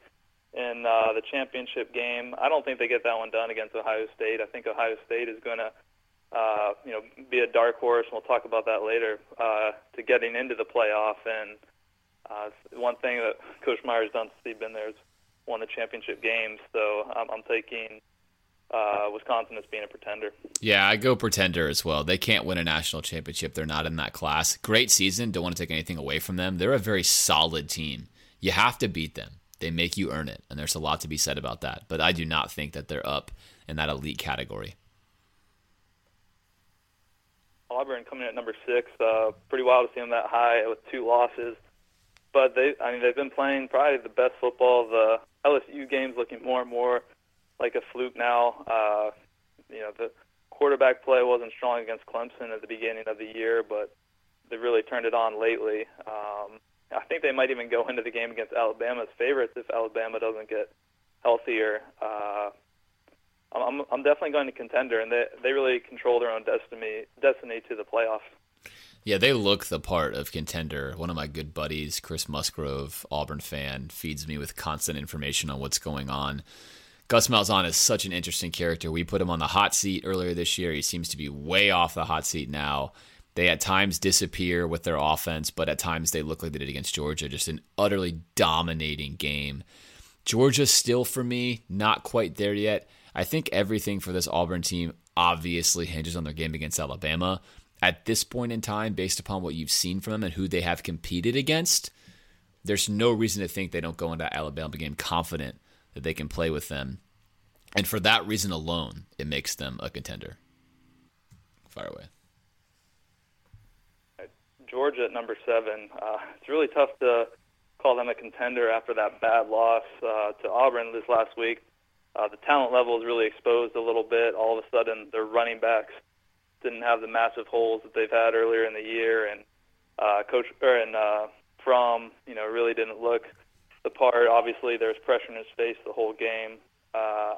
in uh, the championship game. I don't think they get that one done against Ohio State. I think Ohio State is going to uh, you know, be a dark horse. And we'll talk about that later. Uh, to getting into the playoff, and uh, one thing that Coach Meyer's done since he's been there is won the championship games. So I'm, I'm taking uh, Wisconsin as being a pretender. Yeah, I go pretender as well. They can't win a national championship. They're not in that class. Great season. Don't want to take anything away from them. They're a very solid team. You have to beat them. They make you earn it, and there's a lot to be said about that. But I do not think that they're up in that elite category. Auburn coming in at number six. Uh, pretty wild to see them that high with two losses. But they, I mean, they've been playing probably the best football. The LSU game's looking more and more like a fluke now. Uh, you know, the quarterback play wasn't strong against Clemson at the beginning of the year, but they've really turned it on lately. Um, I think they might even go into the game against Alabama as favorites if Alabama doesn't get healthier. Uh, I'm, I'm definitely going to contender, and they they really control their own destiny destiny to the playoffs. Yeah, they look the part of contender. One of my good buddies, Chris Musgrove, Auburn fan, feeds me with constant information on what's going on. Gus Malzahn is such an interesting character. We put him on the hot seat earlier this year. He seems to be way off the hot seat now. They at times disappear with their offense, but at times they look like they did against Georgia. Just an utterly dominating game. Georgia still for me, not quite there yet. I think everything for this Auburn team obviously hinges on their game against Alabama. At this point in time, based upon what you've seen from them and who they have competed against, there's no reason to think they don't go into Alabama game confident that they can play with them. And for that reason alone, it makes them a contender. Fire away. Georgia at number seven. Uh, it's really tough to call them a contender after that bad loss uh, to Auburn this last week. Uh, the talent level is really exposed a little bit. All of a sudden, their running backs didn't have the massive holes that they've had earlier in the year, and uh, Coach or and uh, Fromm, you know, really didn't look the part. Obviously, there's pressure in his face the whole game. Uh,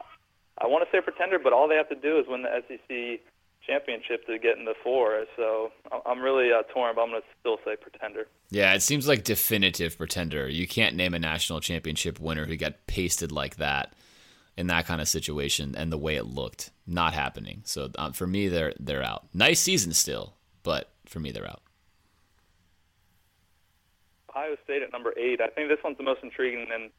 I want to say pretender, but all they have to do is win the SEC championship to get in the four. So I'm really uh, torn, but I'm going to still say pretender. Yeah, it seems like definitive pretender. You can't name a national championship winner who got pasted like that in that kind of situation and the way it looked. Not happening. So um, for me, they're they're out. Nice season still, but for me, they're out. Ohio State at number eight. I think this one's the most intriguing. And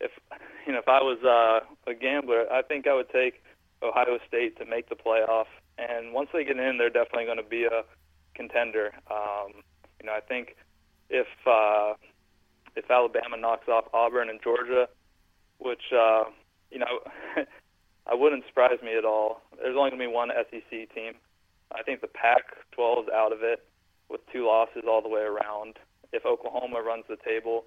if you know, if I was uh, a gambler, I think I would take Ohio State to make the playoff. And once they get in, they're definitely going to be a contender. Um, you know, I think if uh, if Alabama knocks off Auburn and Georgia, which uh, you know, I wouldn't surprise me at all. There's only going to be one SEC team. I think the Pac-12 is out of it with two losses all the way around. If Oklahoma runs the table,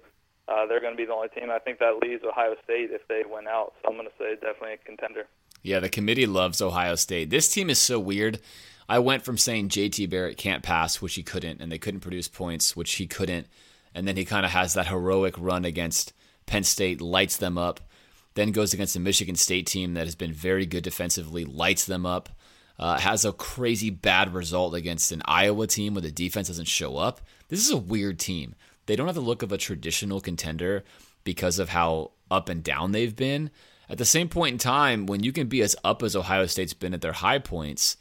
uh, they're going to be the only team. I think that leaves Ohio State if they win out. So I'm going to say definitely a contender. Yeah, the committee loves Ohio State. This team is so weird. I went from saying JT Barrett can't pass, which he couldn't, and they couldn't produce points, which he couldn't. And then he kind of has that heroic run against Penn State, lights them up. Then goes against the Michigan State team that has been very good defensively, lights them up. Uh, has a crazy bad result against an Iowa team where the defense doesn't show up. This is a weird team. They don't have the look of a traditional contender because of how up and down they've been. At the same point in time, when you can be as up as Ohio State's been at their high points,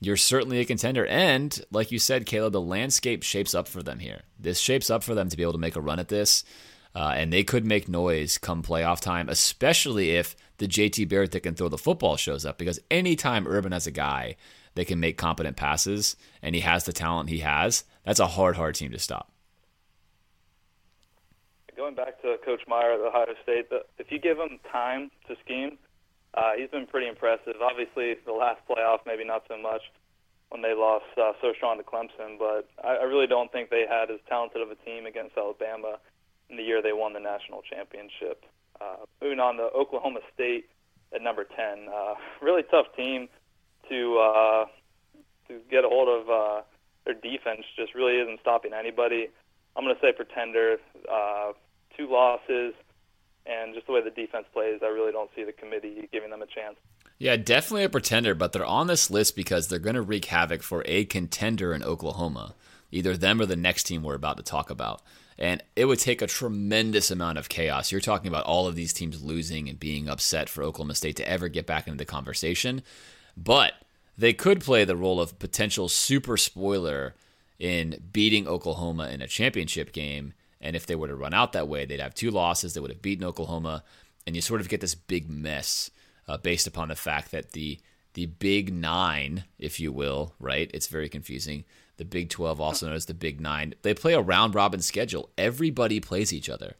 you're certainly a contender. And like you said, Caleb, the landscape shapes up for them here. This shapes up for them to be able to make a run at this. Uh, and they could make noise come playoff time, especially if the JT Barrett that can throw the football shows up. Because anytime Urban has a guy that can make competent passes and he has the talent he has, that's a hard, hard team to stop. Going back to Coach Meyer at Ohio State, if you give him time to scheme, uh, he's been pretty impressive. Obviously, the last playoff, maybe not so much when they lost uh, so strong to Clemson, but I, I really don't think they had as talented of a team against Alabama in the year they won the national championship. Uh, moving on to Oklahoma State at number 10. Uh, really tough team to uh, to get a hold of. Uh, their defense just really isn't stopping anybody. I'm going to say pretender. Uh, two losses, and just the way the defense plays, I really don't see the committee giving them a chance. Yeah, definitely a pretender, but they're on this list because they're going to wreak havoc for a contender in Oklahoma, either them or the next team we're about to talk about. And it would take a tremendous amount of chaos. You're talking about all of these teams losing and being upset for Oklahoma State to ever get back into the conversation. But they could play the role of potential super spoiler in beating Oklahoma in a championship game. And if they were to run out that way, they'd have two losses. They would have beaten Oklahoma. And you sort of get this big mess uh, based upon the fact that the the Big Nine, if you will, right? It's very confusing the Big 12, also known as the Big Nine. They play a round robin schedule. Everybody plays each other.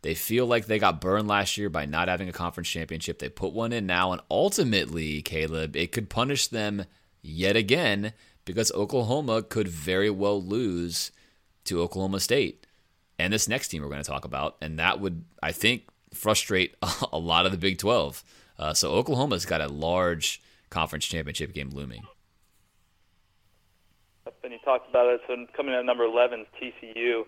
They feel like they got burned last year by not having a conference championship. They put one in now, and ultimately, Caleb, it could punish them yet again because Oklahoma could very well lose to Oklahoma State and this next team we're going to talk about. And that would, I think, frustrate a lot of the Big 12. Uh, so Oklahoma's got a large conference championship game looming and you talked about it. So coming in at number 11 is TCU.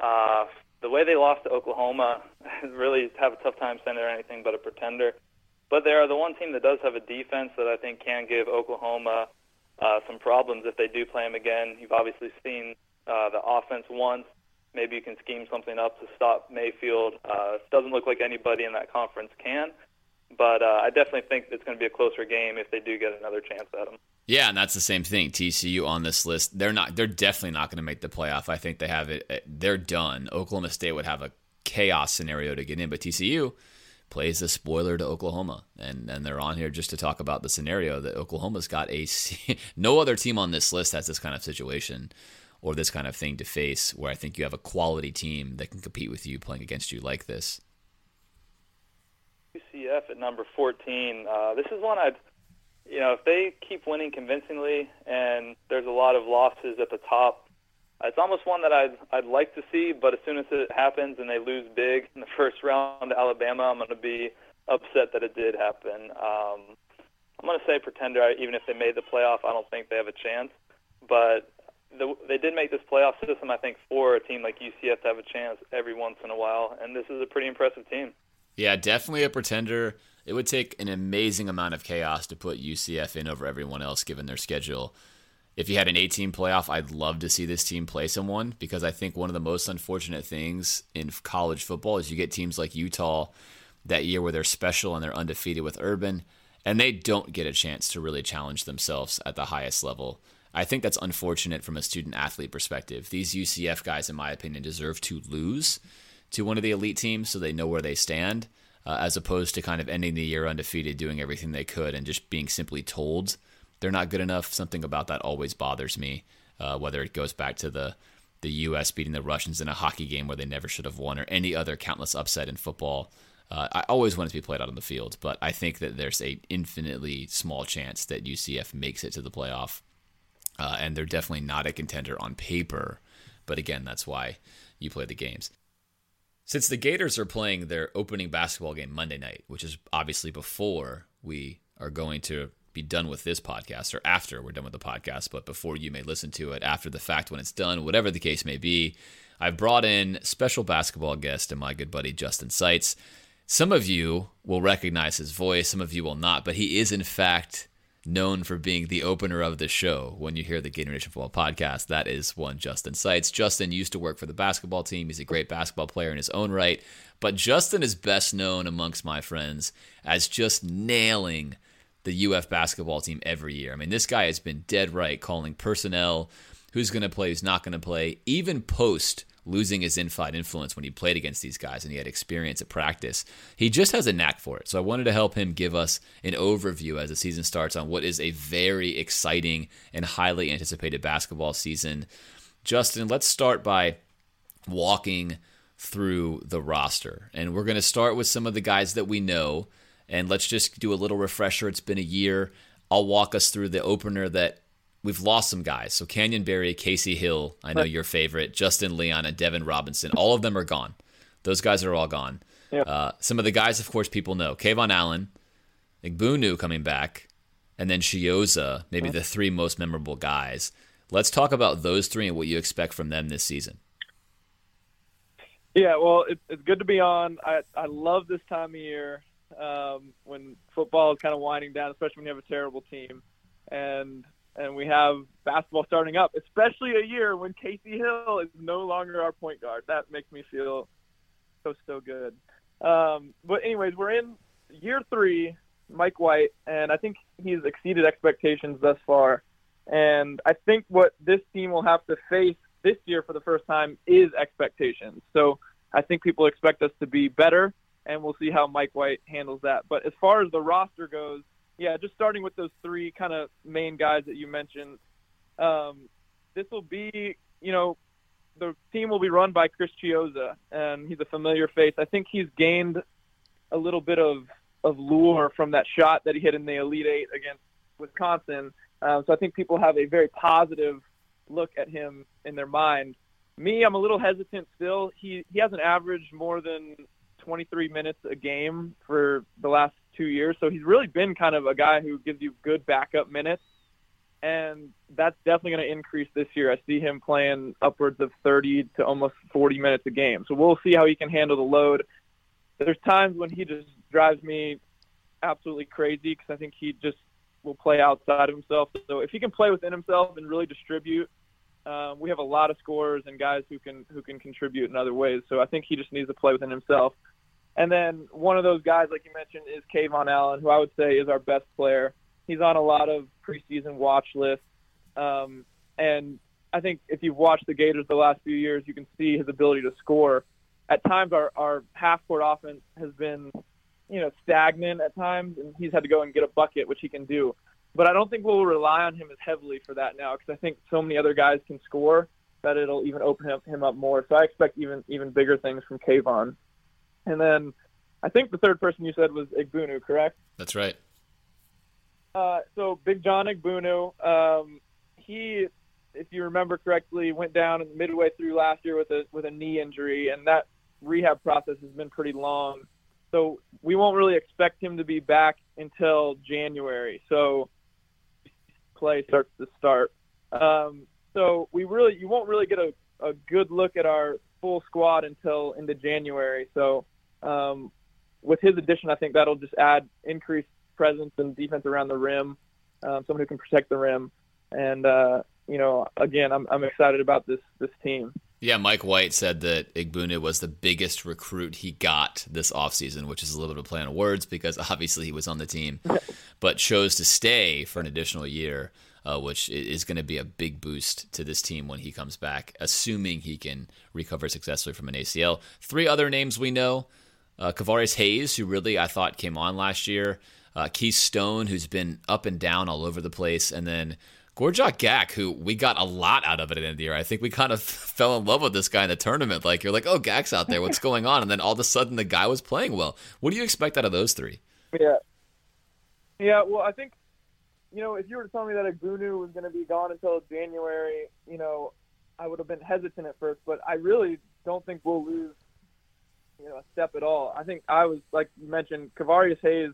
Uh, the way they lost to Oklahoma, really have a tough time saying they're anything but a pretender. But they are the one team that does have a defense that I think can give Oklahoma uh, some problems if they do play them again. You've obviously seen uh, the offense once. Maybe you can scheme something up to stop Mayfield. Uh, doesn't look like anybody in that conference can. But uh, I definitely think it's going to be a closer game if they do get another chance at them. Yeah, and that's the same thing. TCU on this list, they're not. They're definitely not going to make the playoff. I think they have it. They're done. Oklahoma State would have a chaos scenario to get in, but TCU plays the spoiler to Oklahoma, and and they're on here just to talk about the scenario that Oklahoma's got a. no other team on this list has this kind of situation or this kind of thing to face, where I think you have a quality team that can compete with you playing against you like this. UCF at number 14. Uh, this is one I'd you know, if they keep winning convincingly and there's a lot of losses at the top, it's almost one that I'd I'd like to see. But as soon as it happens and they lose big in the first round to Alabama, I'm going to be upset that it did happen. Um, I'm going to say pretender. Even if they made the playoff, I don't think they have a chance. But the, they did make this playoff system, I think, for a team like UCF to have a chance every once in a while, and this is a pretty impressive team. Yeah, definitely a pretender. It would take an amazing amount of chaos to put UCF in over everyone else given their schedule. If you had an 18 playoff, I'd love to see this team play someone because I think one of the most unfortunate things in college football is you get teams like Utah that year where they're special and they're undefeated with Urban, and they don't get a chance to really challenge themselves at the highest level. I think that's unfortunate from a student athlete perspective. These UCF guys, in my opinion, deserve to lose to one of the elite teams so they know where they stand, uh, as opposed to kind of ending the year undefeated, doing everything they could, and just being simply told they're not good enough. Something about that always bothers me, uh, whether it goes back to the the U.S. beating the Russians in a hockey game where they never should have won, or any other countless upset in football. Uh, I always want it to be played out on the field, but I think that there's a infinitely small chance that UCF makes it to the playoff, uh, and they're definitely not a contender on paper. But again, that's why you play the games. Since the Gators are playing their opening basketball game Monday night, which is obviously before we are going to be done with this podcast or after we're done with the podcast, but before you may listen to it after the fact when it's done, whatever the case may be, I've brought in special basketball guest and my good buddy Justin Seitz. Some of you will recognize his voice, some of you will not, but he is in fact known for being the opener of the show. When you hear the Gator Nation Football podcast, that is one Justin Seitz. Justin used to work for the basketball team. He's a great basketball player in his own right, but Justin is best known amongst my friends as just nailing the UF basketball team every year. I mean, this guy has been dead right calling personnel, who's going to play, who's not going to play, even post losing his inside influence when he played against these guys and he had experience at practice. He just has a knack for it. So I wanted to help him give us an overview as the season starts on what is a very exciting and highly anticipated basketball season. Justin, let's start by walking through the roster. And we're going to start with some of the guys that we know and let's just do a little refresher. It's been a year. I'll walk us through the opener that we've lost some guys. So Canyon Barry, Kasey Hill, I know your favorite, Justin Leon, and Devin Robinson. All of them are gone. Those guys are all gone. Yep. Uh, some of the guys, of course, people know. KeVaughn Allen, Egbunu coming back, and then Chiozza, maybe the three most memorable guys. Let's talk about those three and what you expect from them this season. Yeah, well, it's, it's good to be on. I, I love this time of year um, when football is kind of winding down, especially when you have a terrible team, and and we have basketball starting up, especially a year when Kasey Hill is no longer our point guard. That makes me feel so so good. Um, but anyways, we're in year three, Mike White, and I think he's exceeded expectations thus far. And I think what this team will have to face this year for the first time is expectations. So I think people expect us to be better and we'll see how Mike White handles that. But as far as the roster goes, yeah, just starting with those three kind of main guys that you mentioned, um, this will be, you know, the team will be run by Chris Chiozza, and he's a familiar face. I think he's gained a little bit of of lure from that shot that he hit in the Elite Eight against Wisconsin. Um, so I think people have a very positive look at him in their mind. Me, I'm a little hesitant still. He he hasn't averaged more than 23 minutes a game for the last two years. So he's really been kind of a guy who gives you good backup minutes. And that's definitely going to increase this year. I see him playing upwards of 30 to almost 40 minutes a game. So we'll see how he can handle the load. There's times when he just drives me absolutely crazy because I think he just will play outside of himself. So if he can play within himself and really distribute um, we have a lot of scorers and guys who can who can contribute in other ways. So I think he just needs to play within himself. And then one of those guys, like you mentioned, is KeVaughn Allen, who I would say is our best player. He's on a lot of preseason watch lists. Um, and I think if you've watched the Gators the last few years, you can see his ability to score. At times, our, our half court offense has been, you know, stagnant at times, and he's had to go and get a bucket, which he can do. But I don't think we'll rely on him as heavily for that now because I think so many other guys can score that it'll even open him, him up more. So I expect even even bigger things from Kayvon. And then I think the third person you said was Egbunu, correct? That's right. Uh, so Big John Egbunu, um, he, if you remember correctly, went down midway through last year with a with a knee injury, and that rehab process has been pretty long. So we won't really expect him to be back until January. So play starts to start. Um, so we really, you won't really get a, a good look at our full squad until into January. So um, with his addition, I think that'll just add increased presence and defense around the rim, um, someone who can protect the rim. And uh, you know, again, I'm I'm excited about this this team. Yeah, Mike White said that Egbunu was the biggest recruit he got this offseason, which is a little bit of a play on words because obviously he was on the team, but chose to stay for an additional year. uh, which is going to be a big boost to this team when he comes back, assuming he can recover successfully from an ACL. Three other names we know uh, Kevarrius Hayes, who really I thought came on last year, uh, Keith Stone, who's been up and down all over the place, and then Gorjok Gak, who we got a lot out of it at the year. I think we kind of fell in love with this guy in the tournament. Like, you're like, oh, Gak's out there. What's going on? And then all of a sudden, the guy was playing well. What do you expect out of those three? Yeah. Yeah, well, I think, you know, if you were to tell me that Egbunu was going to be gone until January, you know, I would have been hesitant at first, but I really don't think we'll lose, you know, a step at all. I think I was, like you mentioned, Kevarrius Hayes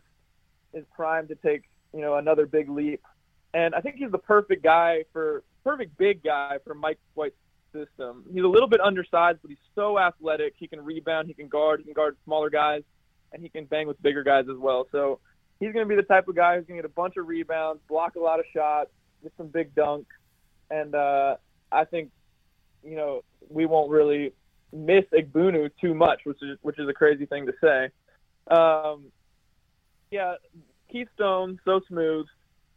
is primed to take, you know, another big leap. And I think he's the perfect guy for, perfect big guy for Mike White's system. He's a little bit undersized, but he's so athletic. He can rebound, he can guard, he can guard smaller guys, and he can bang with bigger guys as well. So, he's going to be the type of guy who's going to get a bunch of rebounds, block a lot of shots, get some big dunks, and uh, I think you know we won't really miss Egbunu too much, which is which is a crazy thing to say. Um, yeah, Keith Stone so smooth.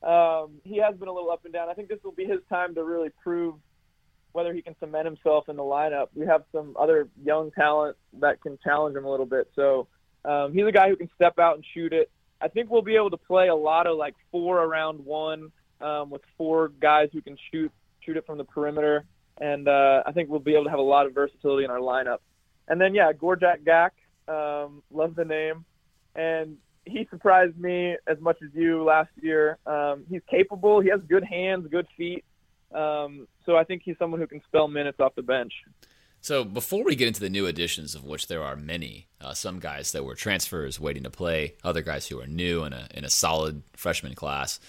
Um, he has been a little up and down. I think this will be his time to really prove whether he can cement himself in the lineup. We have some other young talent that can challenge him a little bit. So um, he's a guy who can step out and shoot it. I think we'll be able to play a lot of like four around one um, with four guys who can shoot shoot it from the perimeter, and uh, I think we'll be able to have a lot of versatility in our lineup. And then yeah, Gorjok Gak, um, love the name, and he surprised me as much as you last year. Um, he's capable. He has good hands, good feet. Um, so I think he's someone who can spell minutes off the bench. So before we get into the new additions, of which there are many, uh, some guys that were transfers waiting to play, other guys who are new in a in a solid freshman class,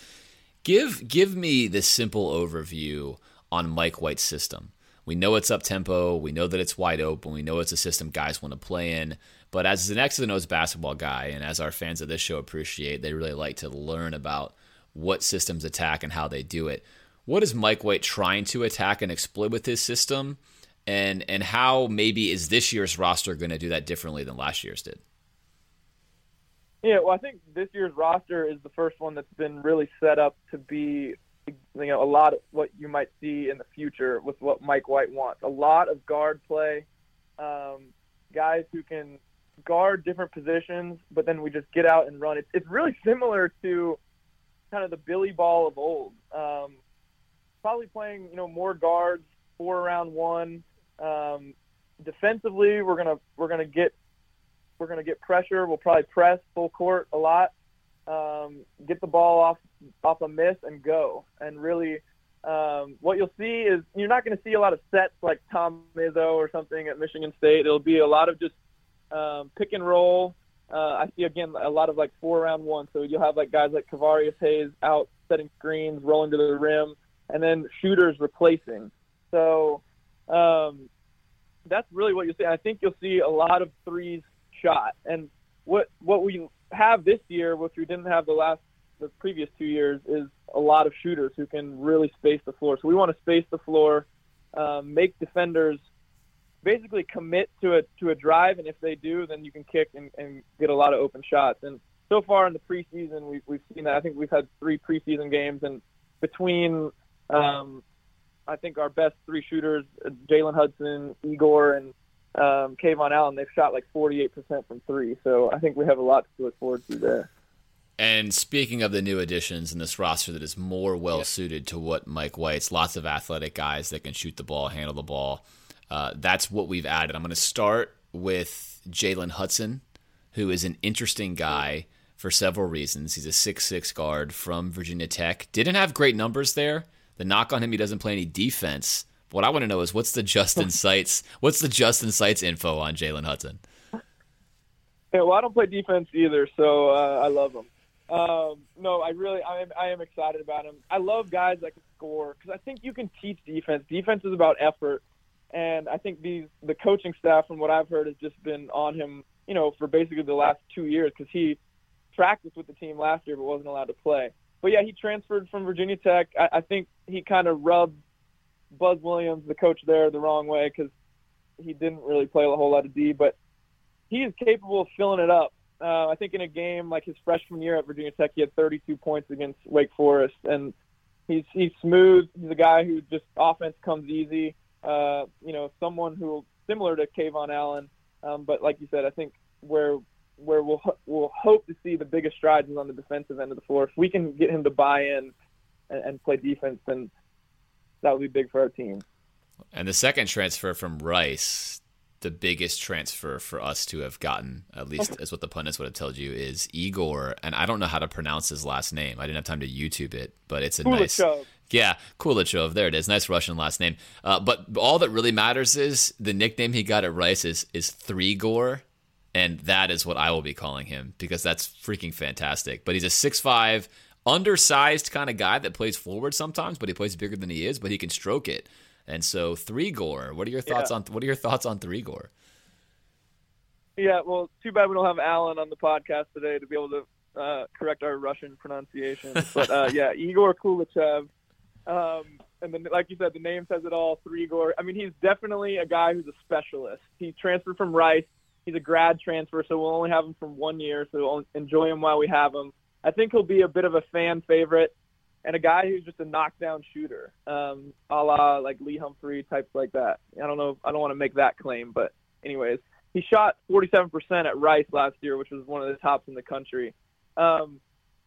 give give me this simple overview on Mike White's system. We know it's up tempo, we know that it's wide open, we know it's a system guys want to play in. But as an X and O's basketball guy, and as our fans of this show appreciate, they really like to learn about what systems attack and how they do it. What is Mike White trying to attack and exploit with his system? and and how maybe is this year's roster going to do that differently than last year's did? Yeah, well, I think this year's roster is the first one that's been really set up to be, you know, a lot of what you might see in the future with what Mike White wants. A lot of guard play, um, guys who can guard different positions, but then we just get out and run. It's it's really similar to kind of the Billy Ball of old. Um, probably playing, you know, more guards, four around one, um, defensively, we're gonna we're gonna get we're gonna get pressure. We'll probably press full court a lot, um, get the ball off off a miss and go. And really, um, what you'll see is you're not going to see a lot of sets like Tom Izzo or something at Michigan State. It'll be a lot of just um, pick and roll. Uh, I see again a lot of like four around one. So you'll have like guys like Kevarrius Hayes out setting screens, rolling to the rim, and then shooters replacing. So um, that's really what you'll see. I think you'll see a lot of threes shot. And what what we have this year, which we didn't have the last the previous two years, is a lot of shooters who can really space the floor. So we want to space the floor, um, make defenders basically commit to a to a drive, and if they do, then you can kick and, and get a lot of open shots. And so far in the preseason, we've we've seen that. I think we've had three preseason games, and between um, I think our best three shooters, Jalen Hudson, Igor, and um, KeVaughn Allen, they've shot like 48% from three. So I think we have a lot to look forward to there. And speaking of the new additions in this roster that is more well suited to what Mike White's, lots of athletic guys that can shoot the ball, handle the ball. Uh, that's what we've added. I'm going to start with Jalen Hudson, who is an interesting guy for several reasons. He's a six-six guard from Virginia Tech. Didn't have great numbers there the knock on him, he doesn't play any defense. What I want to know is what's the Justin Seitz? What's the Justin Seitz info on Jalen Hudson? Yeah, well, I don't play defense either, so uh, I love him. Um, no, I really, I am, I am excited about him. I love guys that can score because I think you can teach defense. Defense is about effort, and I think these the coaching staff, from what I've heard, has just been on him, you know, for basically the last two years because he practiced with the team last year but wasn't allowed to play but yeah, he transferred from Virginia Tech. I, I think he kind of rubbed Buzz Williams, the coach there, the wrong way because he didn't really play a whole lot of D. But he is capable of filling it up. Uh, I think in a game like his freshman year at Virginia Tech, he had 32 points against Wake Forest, and he's he's smooth. He's a guy who just offense comes easy. Uh, you know, someone who similar to KeVaughn Allen, um, but like you said, I think where where we'll we'll hope to see the biggest strides is on the defensive end of the floor. If we can get him to buy in and, and play defense, then that would be big for our team. And the second transfer from Rice, the biggest transfer for us to have gotten, at least is what the pundits would have told you, is Igor. And I don't know how to pronounce his last name. I didn't have time to YouTube it, but it's a nice. Yeah, Koulechov. There it is. Nice Russian last name. Uh, but all that really matters is the nickname he got at Rice is is Three Gore, and that is what I will be calling him because that's freaking fantastic. But he's a six five, undersized kind of guy that plays forward sometimes, but he plays bigger than he is, but he can stroke it. And so Three Gore, what are your thoughts yeah. on what are your thoughts on Three Gore? Yeah, well, too bad we don't have Alan on the podcast today to be able to uh, correct our Russian pronunciation. But uh, yeah, Igor Koulechov. Um, and then, like you said, the name says it all. Three Gore. I mean, he's definitely a guy who's a specialist. He transferred from Rice. He's a grad transfer, so we'll only have him for one year. So we'll enjoy him while we have him. I think he'll be a bit of a fan favorite and a guy who's just a knockdown shooter, um, a la like Lee Humphrey types like that. I don't know. I don't want to make that claim, but anyways, he shot 47% at Rice last year, which was one of the tops in the country. Um,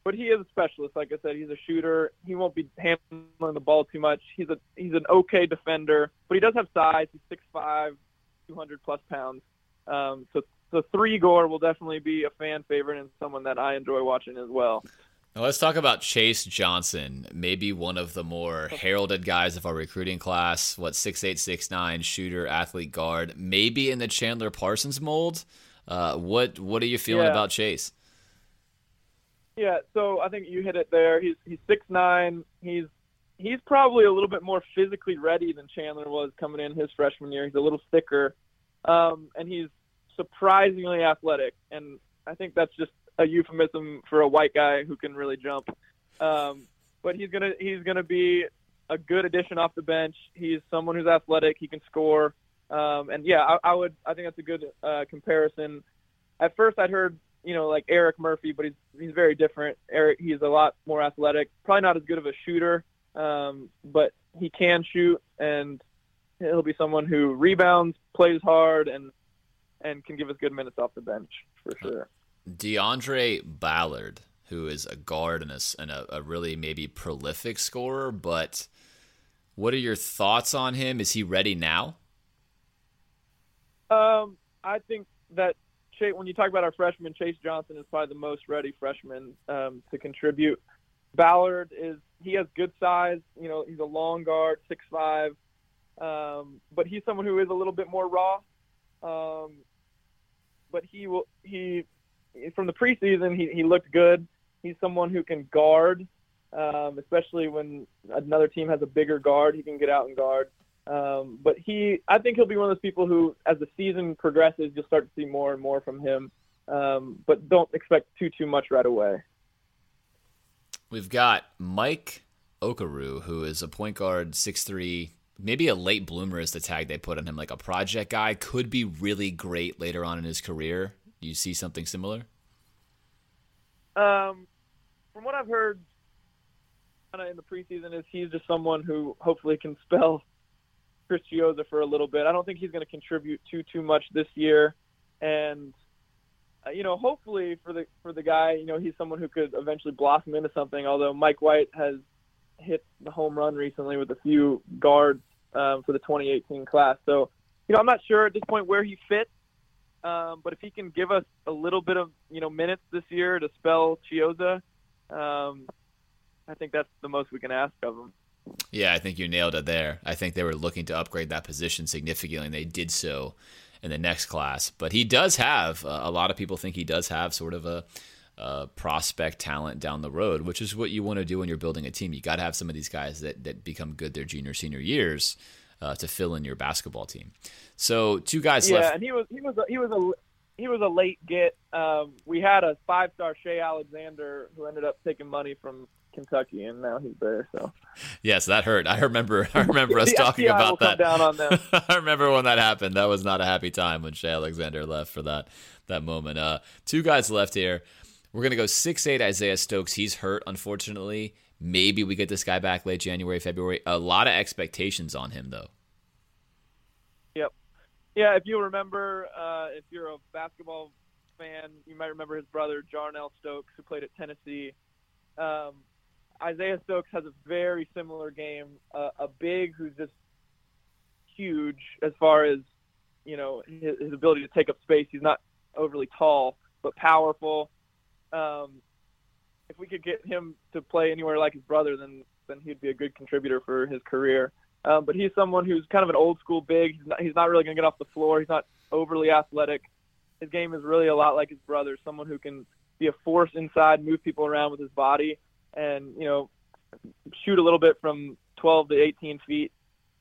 but he is a specialist. Like I said, he's a shooter. He won't be handling the ball too much. He's a he's an okay defender, but he does have size. He's 6'5", 200 plus pounds. Um, so so three Gore will definitely be a fan favorite and someone that I enjoy watching as well. Now let's talk about Chase Johnson, maybe one of the more heralded guys of our recruiting class. What six eight six nine shooter, athlete, guard, maybe in the Chandler Parsons mold. Uh, what what are you feeling yeah. about Chase? Yeah, so I think you hit it there. He's he's six nine. He's he's probably a little bit more physically ready than Chandler was coming in his freshman year. He's a little thicker, um, and he's surprisingly athletic. And I think that's just a euphemism for a white guy who can really jump. Um, but he's gonna he's gonna be a good addition off the bench. He's someone who's athletic. He can score. Um, and yeah, I, I would I think that's a good uh, comparison. At first, I'd heard you know like Erik Murphy, but he's he's very different. Erik he's a lot more athletic. Probably not as good of a shooter, um, but he can shoot, and he'll be someone who rebounds, plays hard, and and can give us good minutes off the bench for sure. DeAndre Ballard, who is a guard and a, and a, a really maybe prolific scorer, but what are your thoughts on him? Is he ready now? Um, I think that Chase, when you talk about our freshman, Chase Johnson is probably the most ready freshman um, to contribute. Ballard is he has good size. You know, he's a long guard, six five, um, but he's someone who is a little bit more raw. Um, but he will he from the preseason, he, he looked good. He's someone who can guard, um, especially when another team has a bigger guard. He can get out and guard. Um, but he, I think he'll be one of those people who, as the season progresses, you'll start to see more and more from him. Um, but don't expect too too much right away. We've got Mike Okauru, who is a point guard, six three, maybe a late bloomer is the tag they put on him, like a project guy. Could be really great later on in his career. Do you see something similar? Um, from what I've heard, kind of in the preseason, is he's just someone who hopefully can spell Chris Chiozza for a little bit. I don't think he's going to contribute too too much this year, and uh, you know, hopefully for the for the guy, you know, he's someone who could eventually blossom into something. Although Mike White has hit the home run recently with a few guards um, for the 2018 class, so you know, I'm not sure at this point where he fits. Um, but if he can give us a little bit of you know minutes this year to spell Chiozza, um, I think that's the most we can ask of him. Yeah, I think you nailed it there. I think they were looking to upgrade that position significantly, and they did so in the next class. But he does have uh, a lot of people think he does have sort of a, a prospect talent down the road, which is what you want to do when you're building a team. You got to have some of these guys that that become good their junior senior years uh, to fill in your basketball team. So two guys yeah, left. Yeah, and he was he was a, he was a he was a late get. Um, we had a five star Shai Alexander who ended up taking money from Kentucky, and now he's there. So yes, that hurt. I remember. I remember us talking about that. Down on them. I remember when that happened. That was not a happy time when Shai Alexander left for that that moment. Uh, two guys left here. We're gonna go six eight Isaiah Stokes. He's hurt, unfortunately Maybe we get this guy back late January, February. A lot of expectations on him, though. Yep. Yeah, if you remember, uh, if you're a basketball fan, you might remember his brother, Jarnell Stokes, who played at Tennessee. Um, Isaiah Stokes has a very similar game, uh, a big who's just huge as far as you know his, his, ability to take up space. He's not overly tall, but powerful. Um, if we could get him to play anywhere like his brother, then then he'd be a good contributor for his career. Um, but he's someone who's kind of an old school big. He's not, he's not really going to get off the floor. He's not overly athletic. His game is really a lot like his brother, someone who can be a force inside, move people around with his body, and you know shoot a little bit from 12 to 18 feet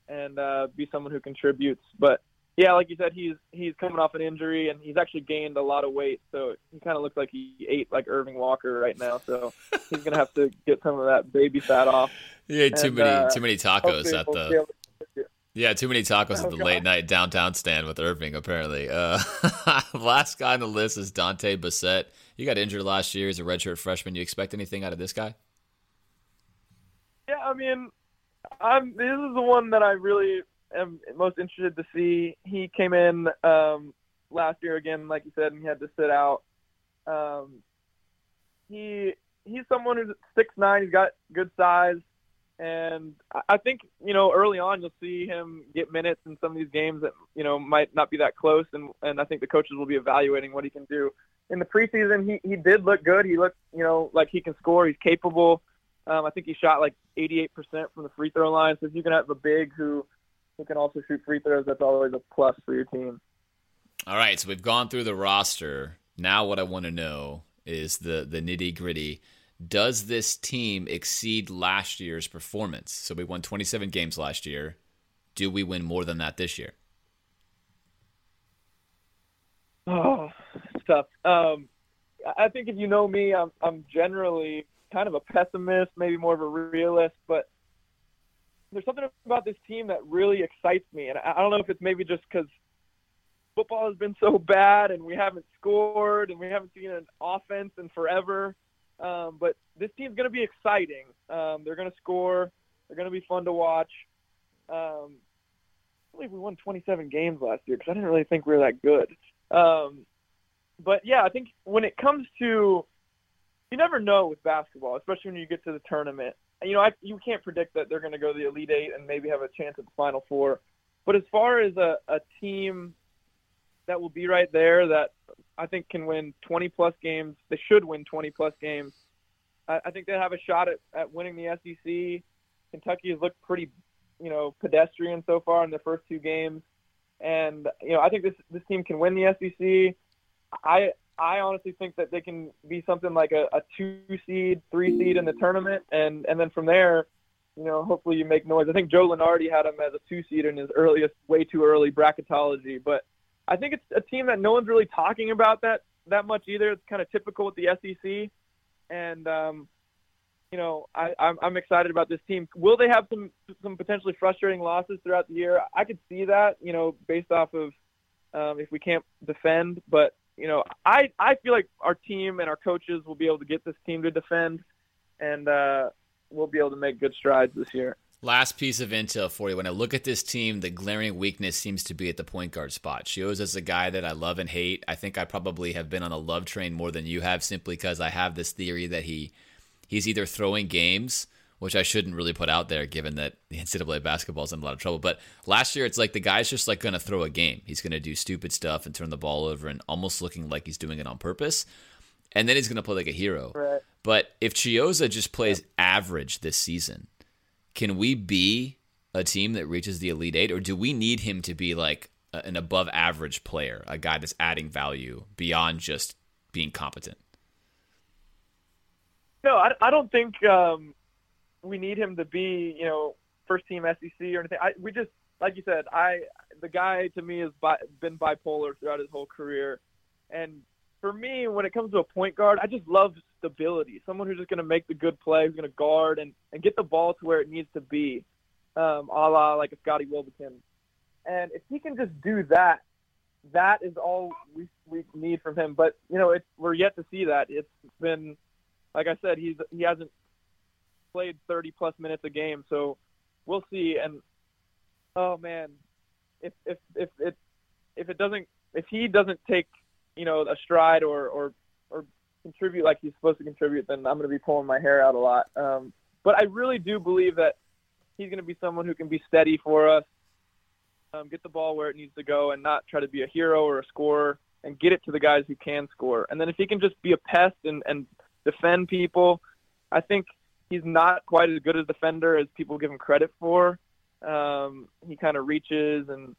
and uh, be someone who contributes. But yeah, like you said, he's he's coming off an injury and he's actually gained a lot of weight, so he kind of looks like he ate like Irving Walker right now. So he's gonna have to get some of that baby fat off. He ate too and, many uh, too many tacos at the. Yeah, too many tacos at the late night downtown stand with Irving. Apparently, uh, last guy on the list is Dontay Bassett. He got injured last year as a redshirt freshman. You expect anything out of this guy? Yeah, I mean, I'm. This is the one that I really am most interested to see. He came in um, last year again, like you said, and he had to sit out. Um, he he's someone who's six nine. He's got good size, and I think you know early on you'll see him get minutes in some of these games that you know might not be that close, and and I think the coaches will be evaluating what he can do. In the preseason, he he did look good. He looked you know like he can score. He's capable. Um, I think he shot like 88% from the free throw line. So if you can have a big who who can also shoot free throws, that's always a plus for your team. All right, so we've gone through the roster. Now, what I want to know is the the nitty gritty. Does this team exceed last year's performance? So we won 27 games last year. Do we win more than that this year? Oh, it's tough. Um, I think if you know me, I'm I'm generally kind of a pessimist, maybe more of a realist, but there's something about this team that really excites me. And I don't know if it's maybe just because football has been so bad and we haven't scored and we haven't seen an offense in forever. Um, but this team's going to be exciting. Um, they're going to score. They're going to be fun to watch. Um, I believe we won 27 games last year because I didn't really think we were that good. Um, but yeah, I think when it comes to you never know with basketball, especially when you get to the tournament. You know, I, you can't predict that they're going to go to the Elite Eight and maybe have a chance at the Final Four. But as far as a, a team that will be right there, that I think can win 20 plus games, they should win 20 plus games. I, I think they have a shot at, at winning the SEC. Kentucky has looked pretty, you know, pedestrian so far in the first two games, and you know, I think this this team can win the SEC. I I honestly think that they can be something like a, a two seed, three seed in the tournament, and and then from there, you know, hopefully you make noise. I think Joe Lunardi had them as a two seed in his earliest, way too early bracketology, but I think it's a team that no one's really talking about that that much either. It's kind of typical with the SEC, and um, you know, I, I'm, I'm excited about this team. Will they have some some potentially frustrating losses throughout the year? I could see that, you know, based off of um, if we can't defend, but you know, I I feel like our team and our coaches will be able to get this team to defend, and uh, we'll be able to make good strides this year. Last piece of intel for you. When I look at this team, the glaring weakness seems to be at the point guard spot. Chiozza is a guy that I love and hate. I think I probably have been on a love train more than you have, simply because I have this theory that he he's either throwing games which I shouldn't really put out there given that the NCAA basketball is in a lot of trouble. But last year, it's like the guy's just like going to throw a game. He's going to do stupid stuff and turn the ball over and almost looking like he's doing it on purpose. And then he's going to play like a hero. Right. But if Chiozza just plays yeah. average this season, can we be a team that reaches the Elite Eight? Or do we need him to be like an above average player, a guy that's adding value beyond just being competent? No, I, I don't think um, we need him to be, you know, first team SEC or anything. I, we just, like you said, I the guy to me has bi- been bipolar throughout his whole career, and for me, when it comes to a point guard, I just love stability. Someone who's just going to make the good play, who's going to guard and and get the ball to where it needs to be, um, a la like a Scotty Wilbekin. And if he can just do that, that is all we we need from him. But you know, it's we're yet to see that. It's been, like I said, he's he hasn't played 30 plus minutes a game, so we'll see. And oh man, if if if it if it doesn't if he doesn't take you know a stride or or or contribute like he's supposed to contribute, then I'm going to be pulling my hair out a lot. Um, but I really do believe that he's going to be someone who can be steady for us, um, get the ball where it needs to go, and not try to be a hero or a scorer, and get it to the guys who can score. And then if he can just be a pest and, and defend people, I think he's not quite as good a defender as people give him credit for. Um, he kind of reaches, and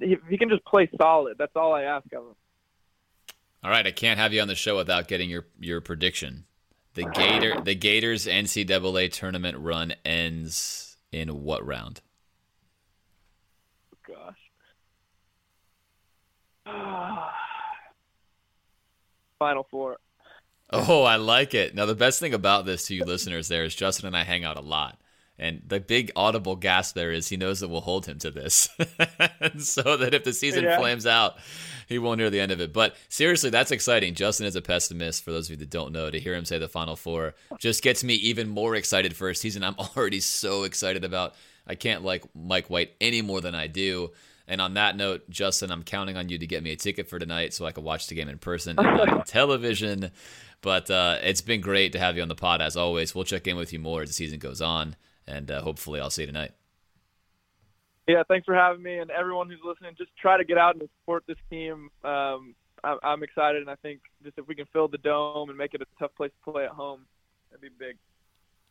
if he can just play solid, that's all I ask of him. All right, I can't have you on the show without getting your your prediction. The Gator the Gators NCAA tournament run ends in what round? Gosh. Final four. Oh, I like it. Now the best thing about this to you listeners there is Justin and I hang out a lot. And the big audible gasp there is he knows that we'll hold him to this. so that if the season yeah. flames out, he won't hear the end of it. But seriously, that's exciting. Justin is a pessimist, for those of you that don't know. To hear him say the Final Four just gets me even more excited for a season I'm already so excited about. I can't like Mike White any more than I do. And on that note, Justin, I'm counting on you to get me a ticket for tonight so I can watch the game in person and on television. But uh, it's been great to have you on the pod as always. We'll check in with you more as the season goes on and uh, hopefully I'll see you tonight. Yeah, thanks for having me, and everyone who's listening. Just try to get out and support this team. Um, I'm, I'm excited, and I think just if we can fill the dome and make it a tough place to play at home, that'd be big.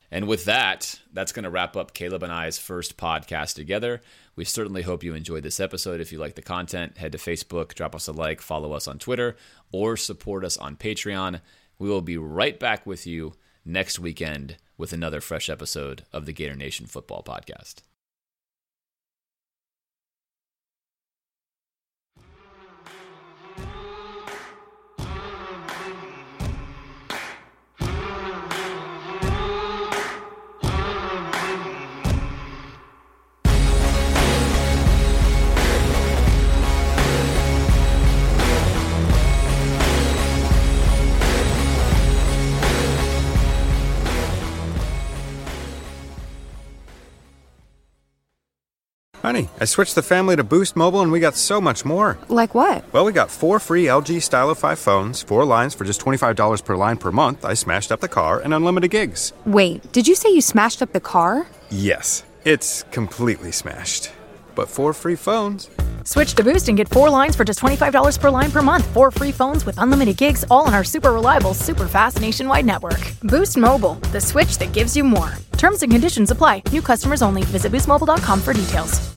And with that, that's going to wrap up Caleb and I's first podcast together. We certainly hope you enjoyed this episode. If you like the content, head to Facebook, drop us a like, follow us on Twitter, or support us on Patreon. We will be right back with you next weekend with another fresh episode of the Gator Nation Football Podcast. Honey, I switched the family to Boost Mobile and we got so much more. Like what? Well, we got four free LG Stylo 5 phones, four lines for just $25 per line per month. I smashed up the car and unlimited gigs. Wait, did you say you smashed up the car? Yes, it's completely smashed. But four free phones. Switch to Boost and get four lines for just $25 per line per month. Four free phones with unlimited gigs, all on our super reliable, super fast nationwide network. Boost Mobile, the switch that gives you more. Terms and conditions apply. New customers only. Visit boostmobile.com for details.